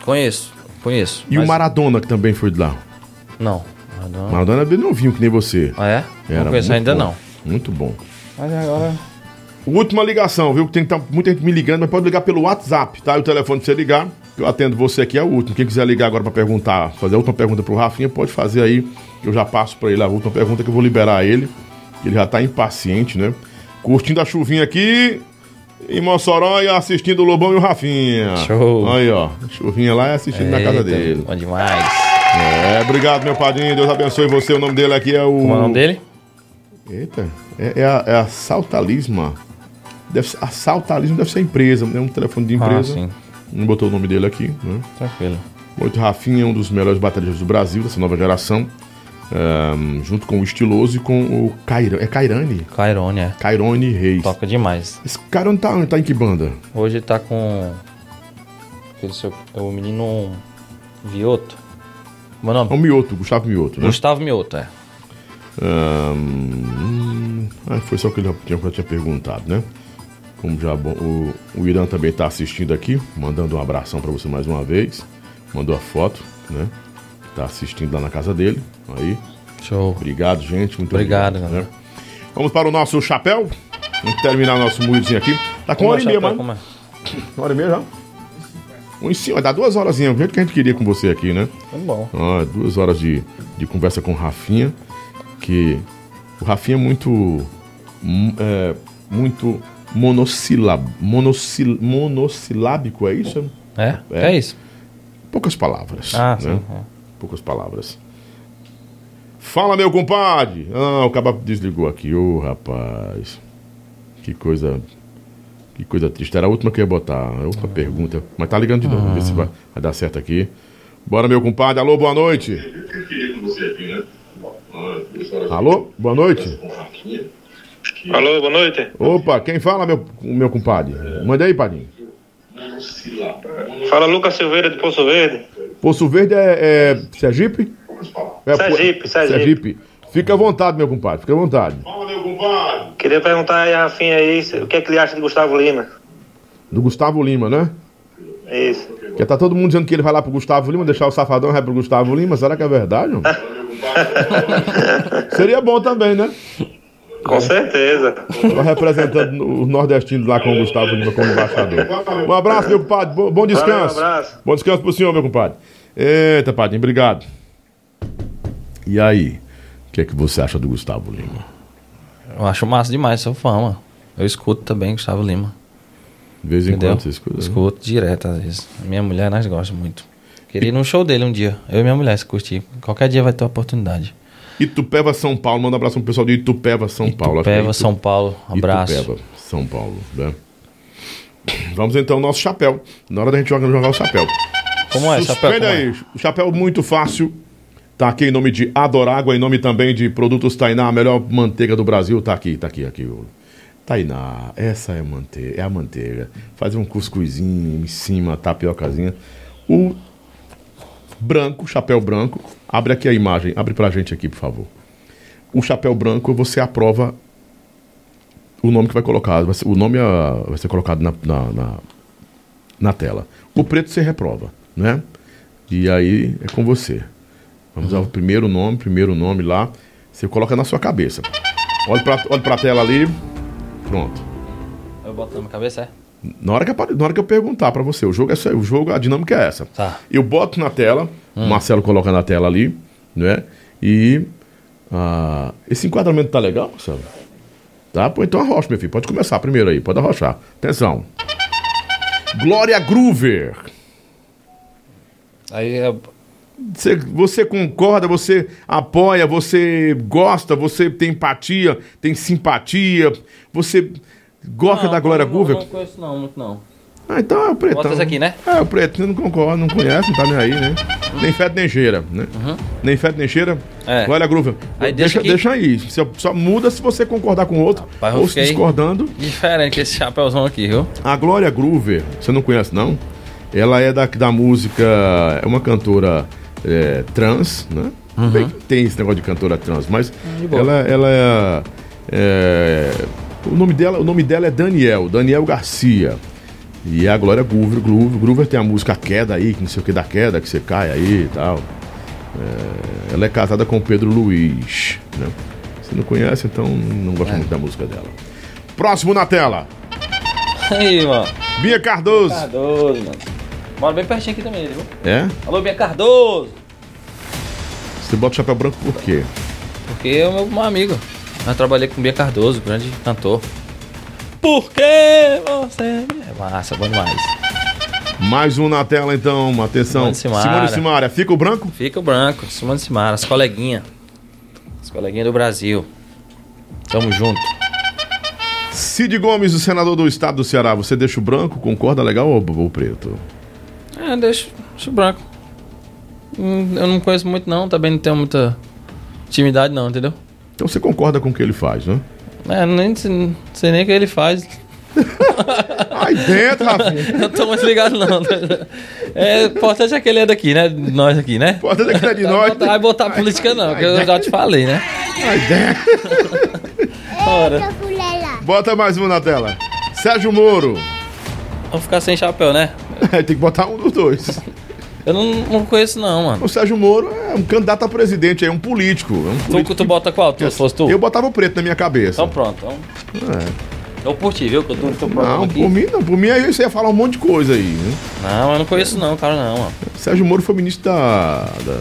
Conheço, conheço. E o mas- Maradona, que também foi de lá. Não. Maradona. Maradona é bem novinho, que nem você. Ah, é? Era não conheço ainda bom, não. Muito bom. Mas agora. Última ligação, viu? Tem que estar muita gente me ligando, mas pode ligar pelo WhatsApp, tá? E o telefone pra você ligar, eu atendo você aqui é o último. Quem quiser ligar agora pra perguntar, fazer a última pergunta pro Rafinha, pode fazer aí. Eu já passo pra ele a última pergunta que eu vou liberar ele. Ele já tá impaciente, né? Curtindo a chuvinha aqui em Mossoró e assistindo o Lobão e o Rafinha. Show. Aí, ó. Chuvinha lá e assistindo na casa Eita, dele. Bom demais. É, obrigado, meu padrinho. Deus abençoe você. O nome dele aqui é o. Como é o nome dele? Eita, é, é a, é a Saltalisma. Deve ser, a Saltalisma deve ser empresa, é um telefone de empresa. Ah, sim. Não botou o nome dele aqui, né? Tranquilo. Muito Rafinha, um dos melhores bateristas do Brasil, dessa nova geração. Ahn, junto com o Estiloso e com o Cairane. É Cairane? Cairone, é. Cairone Reis. Toca demais. Esse não tá, tá em que banda? Hoje tá com. seu- O menino Vioto. Meu É nome? o Mioto, Gustavo Mioto, né? Gustavo Mioto, é. Hum, ah, foi só o que eu tinha perguntado, né? Como já bom, o, o Irã também tá assistindo aqui, mandando um abração pra você mais uma vez. Mandou a foto, né? Tá assistindo lá na casa dele. Aí, Show. obrigado, gente. Muito Obrigado, obrigado. né? Vamos para o nosso chapéu. Vamos terminar nosso moidinho aqui. Tá com uma hora e meia, mano. é? Uma hora e meia já. Um em cima, dar duas horas, o jeito que a gente queria com você aqui, né? Tá bom. Ó, duas horas de, de conversa com o Rafinha, que o Rafinha é muito hum, é, muito monossilab, monossil, monossilábico, é isso? É? É. É, isso. Poucas palavras. Ah, né? sim. é. Poucas palavras. Fala, meu compadre! Ah, o cabo desligou aqui. Ô, rapaz. Que coisa... Que coisa triste. Era a última que eu ia botar. A última pergunta. Mas tá ligando de novo. Vamos ver se vai, vai dar certo aqui. Bora, meu compadre. Alô, boa noite. Alô, boa noite. Alô, boa noite. Opa, quem fala, meu, meu compadre? Manda aí, padrinho. Fala Lucas Silveira de Poço Verde. Poço Verde é, é Sergipe? É, Sergipe, pô- Sergipe. Fica à vontade, meu compadre. Fica à vontade. Queria perguntar aí a Rafinha aí o que é que ele acha de Gustavo Lima. Do Gustavo Lima, né? Isso. Que tá todo mundo dizendo que ele vai lá pro Gustavo Lima, deixar o Safadão e vai pro Gustavo Lima. Será que é verdade? Seria bom também, né? Com certeza. Tá representando os nordestinos lá com o Gustavo Lima como embaixador. Um abraço, meu compadre. Bo- Bom descanso. Valeu, um abraço. Bom descanso pro senhor, meu compadre. Eita, padrinho, obrigado. E aí? O que é que você acha do Gustavo Lima? Eu acho massa demais, sou fã, mano. Eu escuto também Gustavo Lima. De vez em Entendeu? quando você escuta. né? Escuto direto, às vezes. Minha mulher, nós gostamos muito. Queria ir num show dele um dia. Eu e minha mulher, se curtir. Qualquer dia vai ter oportunidade. Itupeva, São Paulo. Manda um abraço pro pessoal de Itupeva, São Paulo. Que é Itupeva, Itu- São Paulo. Abraço. Itupeva, São Paulo, né? Vamos então ao nosso chapéu. Na hora da gente jogar, jogar o chapéu. Como é, chapéu? Suspende é? aí. O chapéu muito fácil. Tá aqui em nome de Adorágua, em nome também de Produtos Tainá, a melhor manteiga do Brasil. Tá aqui, tá aqui, aqui. Tainá, essa é, manteiga, é a manteiga. Faz um cuscuzinho em cima, tapiocazinha. O branco, chapéu branco. Abre aqui a imagem, abre pra gente aqui, por favor. O chapéu branco, você aprova o nome que vai colocar. vai ser- o nome vai ser colocado na, na, na, na tela. O preto você reprova, né? E aí é com você. Vamos ao primeiro nome, primeiro nome lá. Você coloca na sua cabeça. Olha pra, olha pra tela ali. Pronto. Eu boto na minha cabeça, é? Na hora que, apa- na hora que eu perguntar pra você, o jogo é o jogo, a dinâmica é essa. Tá. Eu boto na tela, o Marcelo coloca na tela ali, né? E ah, esse enquadramento tá legal, Marcelo? Tá? Pô, então arrocha, meu filho. Pode começar primeiro aí, pode arrochar. Atenção. Glória Groover. Aí é. Você, você concorda, você apoia, você gosta, você tem empatia, tem simpatia, você gosta da Glória não, Groover? Não conheço não, muito não. Ah, então é o pretão. Bota aqui, né? É, o preto, você não concorda, não conhece, não tá nem aí, né? Nem fede nem cheira, né? Nem fede nem cheira. Uhum. É. Glória Groover. Aí deixa, deixa aqui. deixa aí. Só, só muda se você concordar com o outro. Rapaz, ou se discordando. Diferente esse chapéuzão aqui, viu? A Glória Groover, você não conhece, não? Ela é da, da música. É uma cantora é, trans, né? Bem que tem esse negócio de cantora trans, mas de boa. ela, ela é, é, o, nome dela, o nome dela é Daniel, Daniel Garcia. E a Glória Groover, Groover, Groover tem a música Queda aí, que não sei o que da queda, que você cai aí e tal. É, ela é casada com o Pedro Luiz. Né? Você não conhece, então não É. gosta muito da música dela. Próximo na tela. Aí, mano. Bia Cardoso. Cardoso, mano. Mora bem pertinho aqui também, viu? É? Alô, Bia Cardoso. Você bota o chapéu branco por quê? Porque é o meu, meu amigo. Eu trabalhei com Bia Cardoso, grande cantor. Por que você... É massa, bom demais. Mais um na tela então, atenção. Simone Simaria. Simone fica o branco? Fica o branco, Simone Simara, as coleguinhas. As coleguinhas do Brasil. Tamo junto. Cid Gomes, o senador do estado do Ceará, você deixa o branco, concorda legal ou, ou preto? É, deixa, deixa o branco. Hum, Eu não conheço muito não, também não tenho muita intimidade não, entendeu? Então você concorda com o que ele faz, né? É, nem sei, nem o que ele faz. Aí dentro, Rafinha. Não tô muito ligado não. É, o importante é que ele é daqui, né? Nós aqui, né? Pode daqui é de Não nós. vai botar, vai botar política não, que eu já te falei, né? Aí dentro. Ora, Bota mais um na tela. Sérgio Moro. vamos ficar sem chapéu, né? Tem que botar um dos dois. Eu não, não conheço não, mano. O Sérgio Moro é um candidato a presidente, é um político. É um Tu, político tu bota qual? Tu, se fosse tu? Eu botava o preto na minha cabeça. Então pronto. Então, É. eu por ti, viu? Que eu tô, tô Não, aqui. por mim não. Por mim aí você ia falar um monte de coisa aí, né? Não, eu não conheço não, cara, não, mano. Sérgio Moro foi ministro da. Da,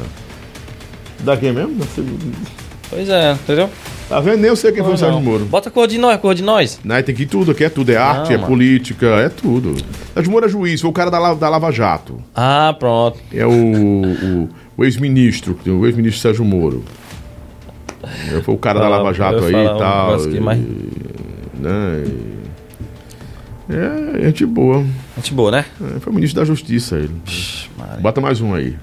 da quem mesmo? Da Pois é, entendeu? Tá vendo? Nem eu sei quem foi o Sérgio. Moro. Bota cor de nós, cor de nós. Não, tem que ir tudo aqui, é tudo. É arte, é mano. política, é tudo. Sérgio Moro é juiz, foi o cara da, La- da Lava Jato. Ah, pronto. É o, o, o ex-ministro, o ex-ministro Sérgio Moro. É, Foi o cara da Lava Jato eu aí ia e um tal. negócio aqui, e- mas- né, e- É, gente boa. Gente boa, né? É, foi ministro da Justiça ele. Bota mais um aí.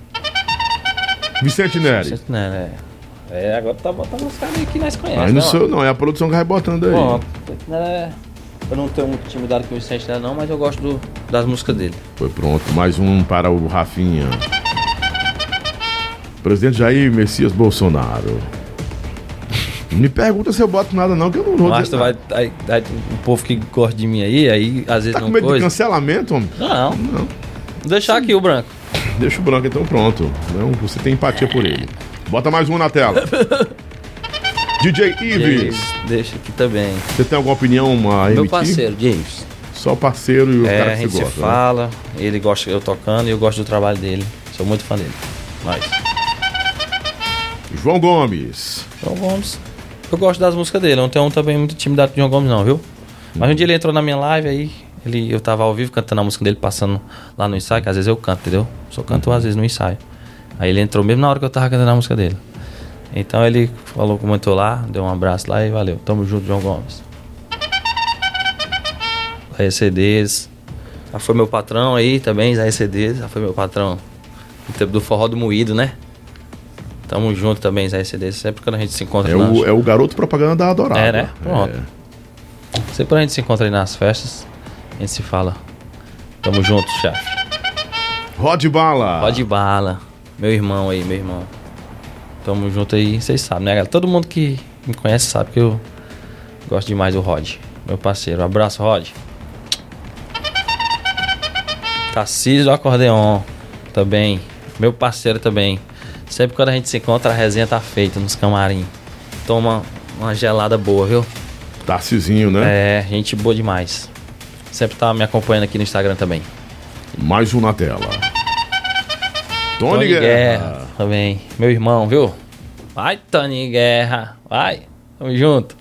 Vicente Neri. Gente, né, é. É, agora tá botando os caras aí que nós conhecemos. Aí não né, sou, não, é a produção que vai botando aí. Bom, é, eu não tenho muita intimidade com o Vicente né, não, mas eu gosto do- das músicas dele. Foi pronto, mais um para o Rafinha. Presidente Jair Messias Bolsonaro. Me pergunta se eu boto nada não, que eu não vou Mas tu vai, aí, aí, o povo que gosta de mim aí, aí às vezes Tá com não medo de coisa. cancelamento, homem? Não, Não. vou deixar aqui o branco. Deixa o branco então pronto. Não, você tem empatia por ele. Bota mais um na tela. DJ Ives. James, deixa aqui também. Você tem alguma opinião a emitir? Meu parceiro, James. Só parceiro e o É, cara a que gente você se gosta. né? fala, ele gosta eu tocando e eu gosto do trabalho dele. Sou muito fã dele. Nós. João Gomes. João Gomes. Eu gosto das músicas dele. Não tenho também muita intimidade com o João Gomes, não, viu? Mas um dia ele entrou na minha live aí. Ele, eu tava ao vivo cantando a música dele, passando lá no ensaio, que às vezes eu canto, entendeu? Só canto às vezes no ensaio. Aí ele entrou mesmo na hora que eu tava cantando a música dele. Então ele falou, comentou lá, deu um abraço lá e valeu. Tamo junto, João Gomes. Zé CDs. Já foi meu patrão aí também, Zé CDs. Já foi meu patrão no tempo do forró do moído, né? Tamo junto também, Zé CDs. Sempre quando a gente se encontra É o, é o garoto propaganda da Adorada. é, né? Pronto. Sempre quando a gente se encontra aí nas festas, a gente se fala. Tamo junto, chefe. Rod Bala. Pode bala. Meu irmão aí, meu irmão. Tamo junto aí, vocês sabem, né, galera? Todo mundo que me conhece sabe que eu gosto demais do Rod. Meu parceiro. Um abraço, Rod. Tarcísio do Acordeon. Também. Meu parceiro também. Sempre quando a gente se encontra, a resenha tá feita nos camarim. Toma uma gelada boa, viu? Tarcizinho, né? É, gente boa demais. Sempre tá me acompanhando aqui no Instagram também. Mais um na tela. Tony, Guerra. também. Meu irmão, viu? Vai, Tony Guerra. Vai. Tamo junto.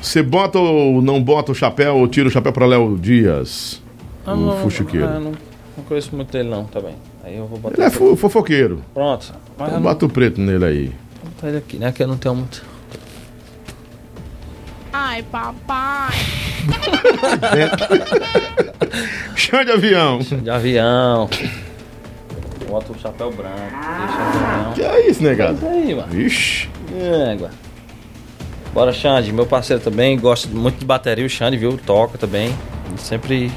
Você bota ou não bota o chapéu ou tira o chapéu pra Léo Dias? Ah, o não, fuxiqueiro. ah, não, não conheço muito dele não, também. Aí eu vou botar. Ele é fo- fofoqueiro. Pronto. Mas Então bota o preto nele aí. vou botar ele aqui, né? Que eu não tenho muito. Ai, papai. Chão de avião. De avião. Bota o chapéu branco. Deixa o avião. Que é isso, negado? Isso aí, mano. Vixe. Égua. Bora, Xande. Meu parceiro também gosta muito de bateria. O Xande, viu? Toca também. Ele sempre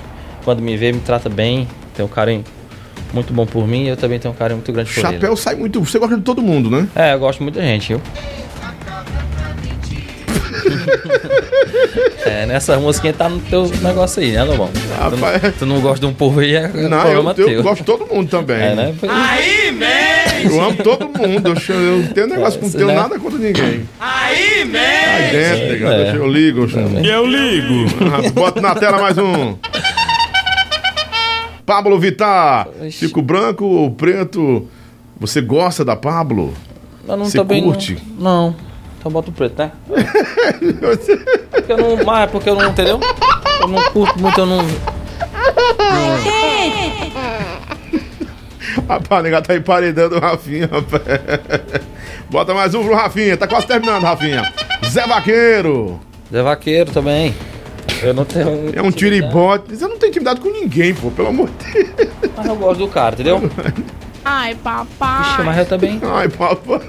quando me vê, me trata bem, tem um carinho muito bom por mim e eu também tenho um carinho muito grande por ele. Chapéu sai muito. Você gosta de todo mundo, né? É, eu gosto muito da gente, viu? é, nessa musiquinha tá no teu negócio aí, né, Lobão? Tu, Rapaz. não, tu não gosta de um povo aí, é Não, problema eu, eu teu. gosto de todo mundo também. É, né? Eu amo todo mundo. Eu, eu não tenho negócio, não Isso, tenho né? nada contra ninguém. Aí, man! Aí dentro. É. Deixa eu ligo. eu chamo. Eu ligo. Ah, Bota na tela mais um. Pablo Vittar. Fico branco ou preto? Você gosta da Pablo? Eu não Você também não- curte? Não. Então bota o preto, né? porque eu não. Mas é porque eu não, entendeu? Eu não curto muito, eu não. Rapaz, nega tá emparedando o Rafinha, rapaz. Bota mais um pro Rafinha. Tá quase terminando, Rafinha. Zé Vaqueiro. Zé Vaqueiro também. Eu não tenho. É um tiro e bote. Você não tem intimidade com ninguém, pô, pelo amor de Deus. Mas eu gosto do cara, entendeu? Ai, Ixi, papai. mas eu também. Ai, papai.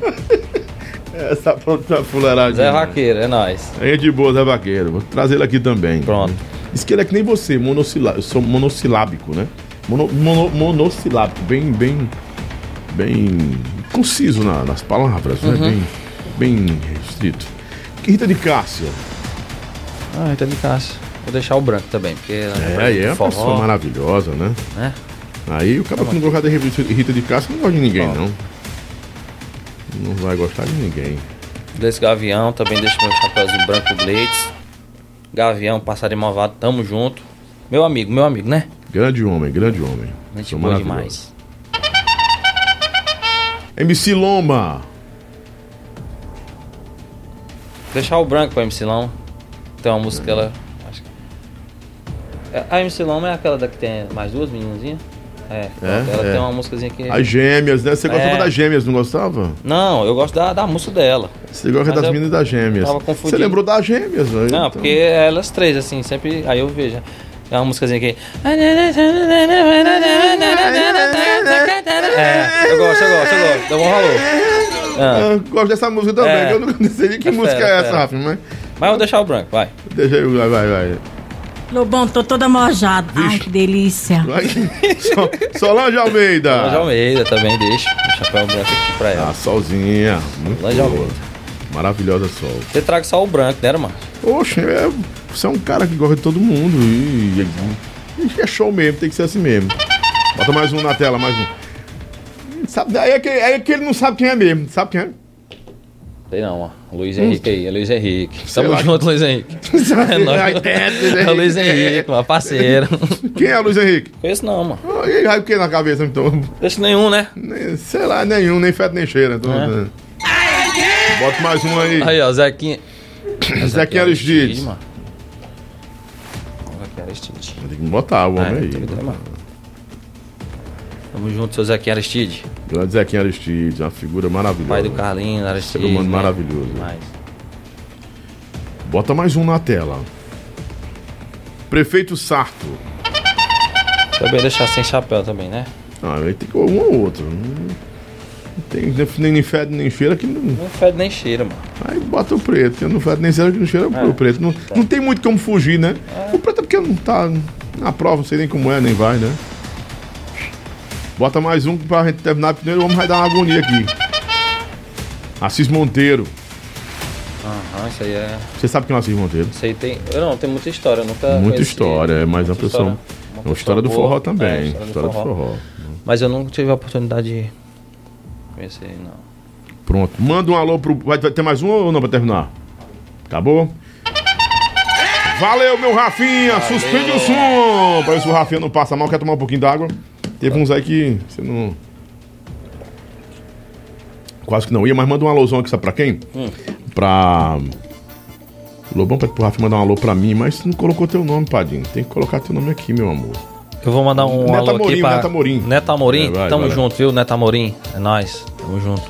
Essa pronta fuleiragem. Zé Vaqueiro, é nóis. Aí é de boa, Zé Vaqueiro. Vou trazer ele aqui também. Pronto. Diz que ele é que nem você, monossila... eu sou monossilábico, né? Mono... Mono... Monossilábico, bem, bem, bem conciso na- nas palavras, Uhum. né? Bem, bem restrito. Que Rita de Cássia. Ah, Rita de Cássio. Vou deixar o branco também, porque. É, aí é uma forró, pessoa maravilhosa, né? né? Aí o cara que não gostar de Rita de Cássia não gosta de ninguém, não. Não vai gostar de ninguém. Desse Gavião, também deixo meu chapéuzinho branco Blades. Gavião, passarinho malvado, tamo junto. Meu amigo, meu amigo, né? Grande homem, grande homem. Gente Sou boa demais. MC Loma. Deixar o branco pra MC Lão. Tem uma música que ela. É, A MC Lão é aquela da que tem mais duas meninazinhas? É, ela é. tem uma músicazinha que. As gêmeas, né? Você gostava É. das gêmeas, não gostava? Não, eu gosto da, da música dela. Você gosta das eu meninas das gêmeas. tava Você confundindo. lembrou das gêmeas, né? Não, Então, porque elas três, assim, sempre. Aí eu vejo. É uma músicazinha que. É, eu gosto, eu gosto, eu gosto. Dá um valor. Ah, Eu gosto dessa música também, É. que eu não sei nem que É música é essa. Rafa, mas mas eu vou deixar o branco, vai. deixa aí, vai, vai, vai. Lobão, tô toda mojada. Ai, que delícia. vai. Solange Almeida. Solange Almeida também deixa. O chapéu branco aqui pra ela. Ah, solzinha. Muito Solange boa. Almeida. Maravilhosa sol. Você traga só o branco, né, mano? Oxe, é, você é um cara que gosta de todo mundo e, e é show mesmo, tem que ser assim mesmo. Bota mais um na tela, mais um. Sabe, aí, é que, aí é que ele não sabe quem é mesmo, sabe quem é? Tem não, ó. Luiz Henrique aí, é Luiz Henrique. Sei Tamo lá. junto, Luiz Henrique. É, nóis. É, Luiz Henrique. Meu parceiro. Quem é Luiz Henrique? Conheço não, mano. Ah, E aí o que na cabeça, então? Deixa nenhum, né? Nem- Sei lá, nenhum, nem feto nem cheira. Então, É. né? Bota mais um aí. Aí, ó, Zequinha. Zequinha Aristides. mano. Zequinha Aristides. Tem que botar o homem É, aí. tem que ter, mano. Tamo junto, seu Zequinha Aristides. Grande Zequinha Aristides, uma figura maravilhosa. Pai do Carlinhos, Aristides. Ser humano né? maravilhoso. Demais. Bota mais um na tela. Prefeito Sarto. Também deixar sem chapéu também, né? Ah, aí tem que um ou outro. Não tem nem, fede nem cheira que não. Não fede nem cheira, mano. Aí bota o preto, que não fede nem cheira que não cheira É. o preto. Não, não tem muito como fugir, né? O preto é porque não tá na prova, não sei nem como é, nem vai, né? Bota mais um pra gente terminar, porque o homem vai dar uma agonia aqui. Assis Monteiro. Aham, isso aí é. Você sabe quem é o Assis Monteiro? Isso aí tem. Eu não, tem muita história, nunca. Muita história, é mais uma pessoa. história. É uma história do boa. forró também. É, história do forró. Mas eu nunca tive a oportunidade de conhecer, não. Pronto. Manda um alô pro. Vai, ter mais um ou não pra terminar? Acabou? Valeu, meu Rafinha! Suspende o som! Pra ver se o Rafinha não passa mal, quer tomar um pouquinho d'água. Teve uns aí que você não. Quase que não ia, mas manda um alôzão aqui, sabe pra quem? Hum. Pra. Lobão pede pro Rafinha mandar um alô pra mim, mas não colocou teu nome, Padinho. Tem que colocar teu name aqui, meu amor. Eu vou mandar um Neto alô Amorim, aqui pra... Neto Amorim. Neto Amorim, É, vai, tamo vai. junto, viu, Neto Amorim? É nóis, tamo junto.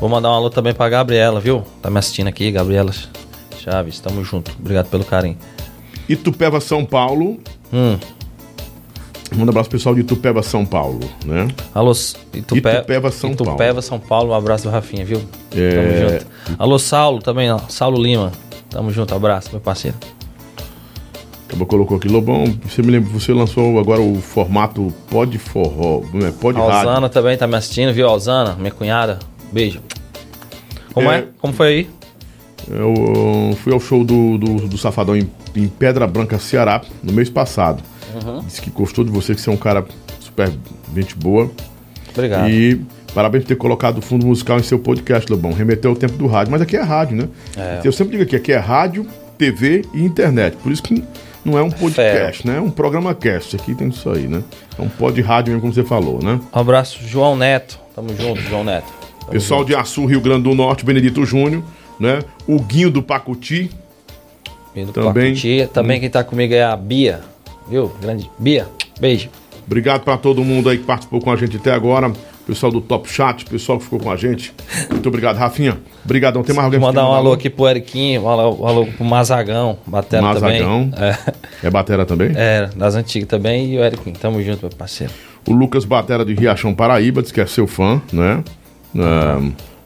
Vou mandar um alô também pra Gabriela, viu? Tá me assistindo aqui, Gabriela Chaves, tamo junto. Obrigado pelo carinho. Itupeva, São Paulo. Hum. Manda um abraço pro pessoal de Itupeva, São Paulo, né? Alô, Itupé... Itupeva, São Itupeva, São Paulo, um abraço do Rafinha, viu? É. Tamo junto. Alô, Saulo também, ó. Saulo Lima. Tamo junto, abraço, meu parceiro. Acabou colocou aqui, Lobão, você me lembra, você lançou agora o formato Pod Forró, é, Pod A Rádio. Alzana também tá me assistindo, viu? Alzana, minha cunhada. Beijo. Como é? É. Como foi aí? Eu uh, fui ao show do, do, do Safadão em, em Pedra Branca, Ceará, no mês passado. Uhum. Disse que gostou de você, que você é um cara super gente boa. Obrigado. E parabéns por ter colocado o fundo musical em seu podcast, Lobão. Remeteu ao tempo do rádio, mas aqui é rádio, né? É. Eu sempre digo aqui, aqui é rádio, TV e internet. Por isso que não é um podcast, né? É um programa cast. Aqui tem isso aí, né? É um pod rádio mesmo, como você falou, né? Um abraço, João Neto. Tamo junto, João Neto. Tamo Pessoal de Açu, Rio Grande do Norte, Benedito Júnior, né? O Guinho do Pacuti. Vindo Também. também. Também quem tá comigo é a Bia. Viu? Grande Bia. Beijo. Obrigado para todo mundo aí que participou com a gente até agora. Pessoal do Top Chat, pessoal que ficou com a gente. Muito obrigado, Rafinha. Obrigadão. Tem mais alguém mandar um alô aqui pro Eriquinho, um alô, um alô pro Mazagão, batera Mazagão. também. É, É batera também? é, das antigas também. E o Eriquinho, tamo junto, meu parceiro. O Lucas Batera de Riachão Paraíba, diz que é seu fã, né? Ah,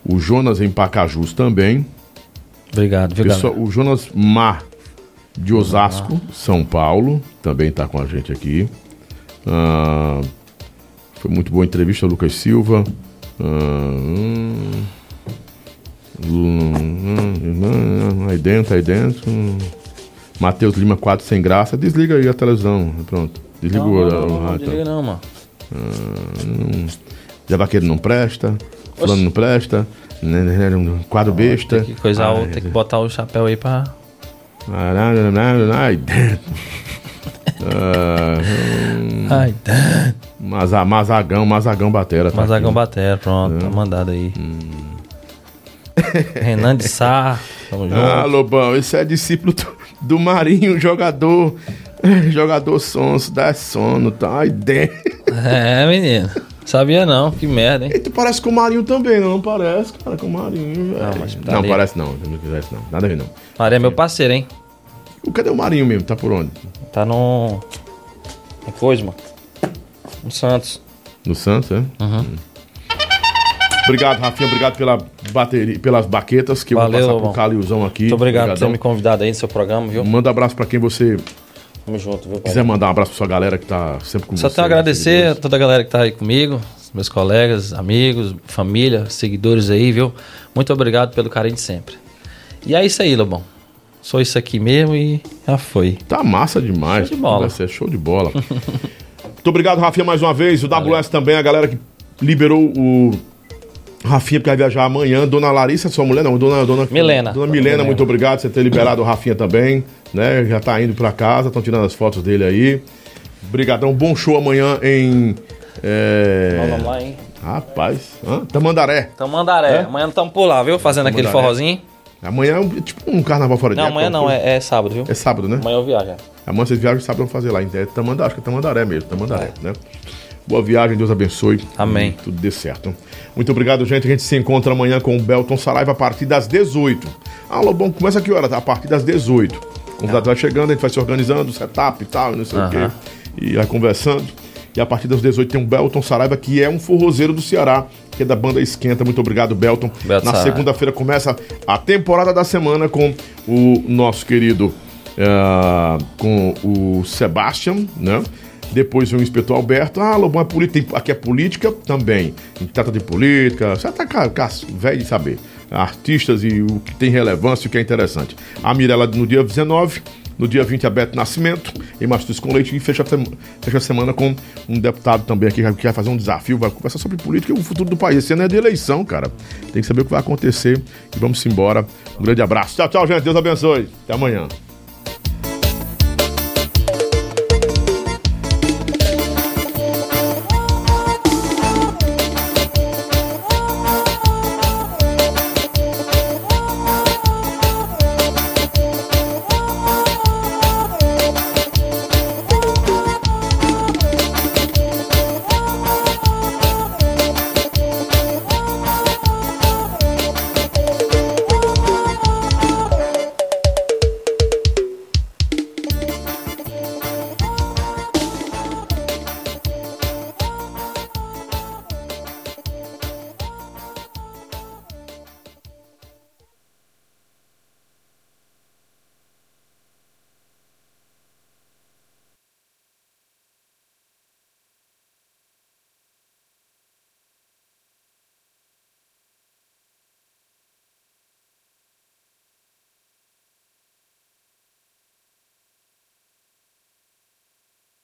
o Jonas em Pacajus também. Obrigado, viu, Pessoal, o Jonas Mar de Osasco, São Paulo, também está com a gente aqui. Ah, foi muito boa a entrevista, Lucas Silva. Ah, hum, aí dentro, aí dentro. Hum. Matheus Lima 4 sem graça. Desliga aí a televisão. Pronto. Desliga Não, o, não, não, não, desliga não, mano. Ah, hum. Zé Vaqueiro não presta. Fulano não presta. né, né, né, Quadro besta. Tem que coisar o, Ah, tem que botar o chapéu aí pra. Ai, hum, Ai. Maza- Mazagão, Mazagão Batera. tá Mazagão aqui. Batera, pronto, tá mandado aí. Renan de Sá, tamo junto. Ah, Lobão, esse é discípulo do, do Marinho, jogador. Jogador sonso, dá sono, tá? Ai, dentro. É, menino. Sabia não, que merda, hein? E tu parece com o Marinho também, não? Não parece, cara, com o Marinho, velho. Não, Não, mas tá ali. parece não, não parece não. Nada a ver, não. Maria é meu parceiro, hein? O- Cadê o Marinho mesmo? Tá por onde? Tá no. Em coisa, mano. No Santos. No Santos, é? Uhum. Hum. Obrigado, Rafinha. Obrigado pela bateria, pelas baquetas que eu Valeu, vou passar pro Calilzão aqui. Muito obrigado por Obrigadão. ter me convidado aí no seu programa, viu? Manda abraço pra quem você Tamo junto, viu, pai? quiser mandar um abraço pra sua galera que tá sempre com Só você. tenho a agradecer a toda a galera que tá aí comigo, meus colegas, amigos, família, seguidores aí, viu? Muito obrigado pelo carinho de sempre. E é isso aí, Lobão. Sou isso aqui mesmo e já foi. Tá massa demais. Show de bola. Vai ser show de bola. Muito obrigado, Rafinha, mais uma vez. O WS também, a galera que liberou o Rafinha, porque vai viajar amanhã. Dona Larissa, sua mulher, não, dona, dona Milena. Dona Milena, muito obrigado por você ter liberado o Rafinha também. Né? Já tá indo pra casa, estão tirando as fotos dele aí. Obrigadão, bom show amanhã em. É... Vamos lá, hein? Rapaz, hã? Tamandaré. Então, Mandaré. É? Amanhã estamos por lá, viu? Fazendo aquele Tamandaré. forrozinho. Amanhã é tipo um carnaval fora de Não, amanhã não, é, é sábado, viu? É sábado, né? Amanhã eu viajo. é. Amanhã vocês viajam sábado vão fazer lá. É Tamandaré, acho que é Tamandaré mesmo, Tamandaré, né? Boa viagem, Deus abençoe. Amém. Tudo dê certo. Muito obrigado, gente. A gente se encontra amanhã com o Belton Saraiva a partir das 18. Ah, Lobão, começa que hora? A partir das 18. O convidado vai chegando, a gente vai se organizando, setup e tal, não sei o quê. E vai conversando. E a partir das 18 tem o Belton Saraiva, que é um forrozeiro do Ceará, que é da banda Esquenta. Muito obrigado, Belton. Belton Na Saraiva. segunda-feira começa a temporada da semana com o nosso querido ah, com o Sebastian, né? Depois o inspetor Alberto. Ah, Lobão é política. Aqui é política também. Trata de política. Você tá velho de saber. Artistas e o que tem relevância e o que é interessante. A Mirella no dia 19. No dia 20, a Beto Nascimento, em Mastus com Leite, e fecha a, sema- fecha a semana com um deputado também aqui que vai fazer um desafio, vai conversar sobre política e o futuro do país. Esse ano é de eleição, cara. Tem que saber o que vai acontecer. E vamos embora. Um grande abraço. Tchau, tchau, gente. Deus abençoe. Até amanhã.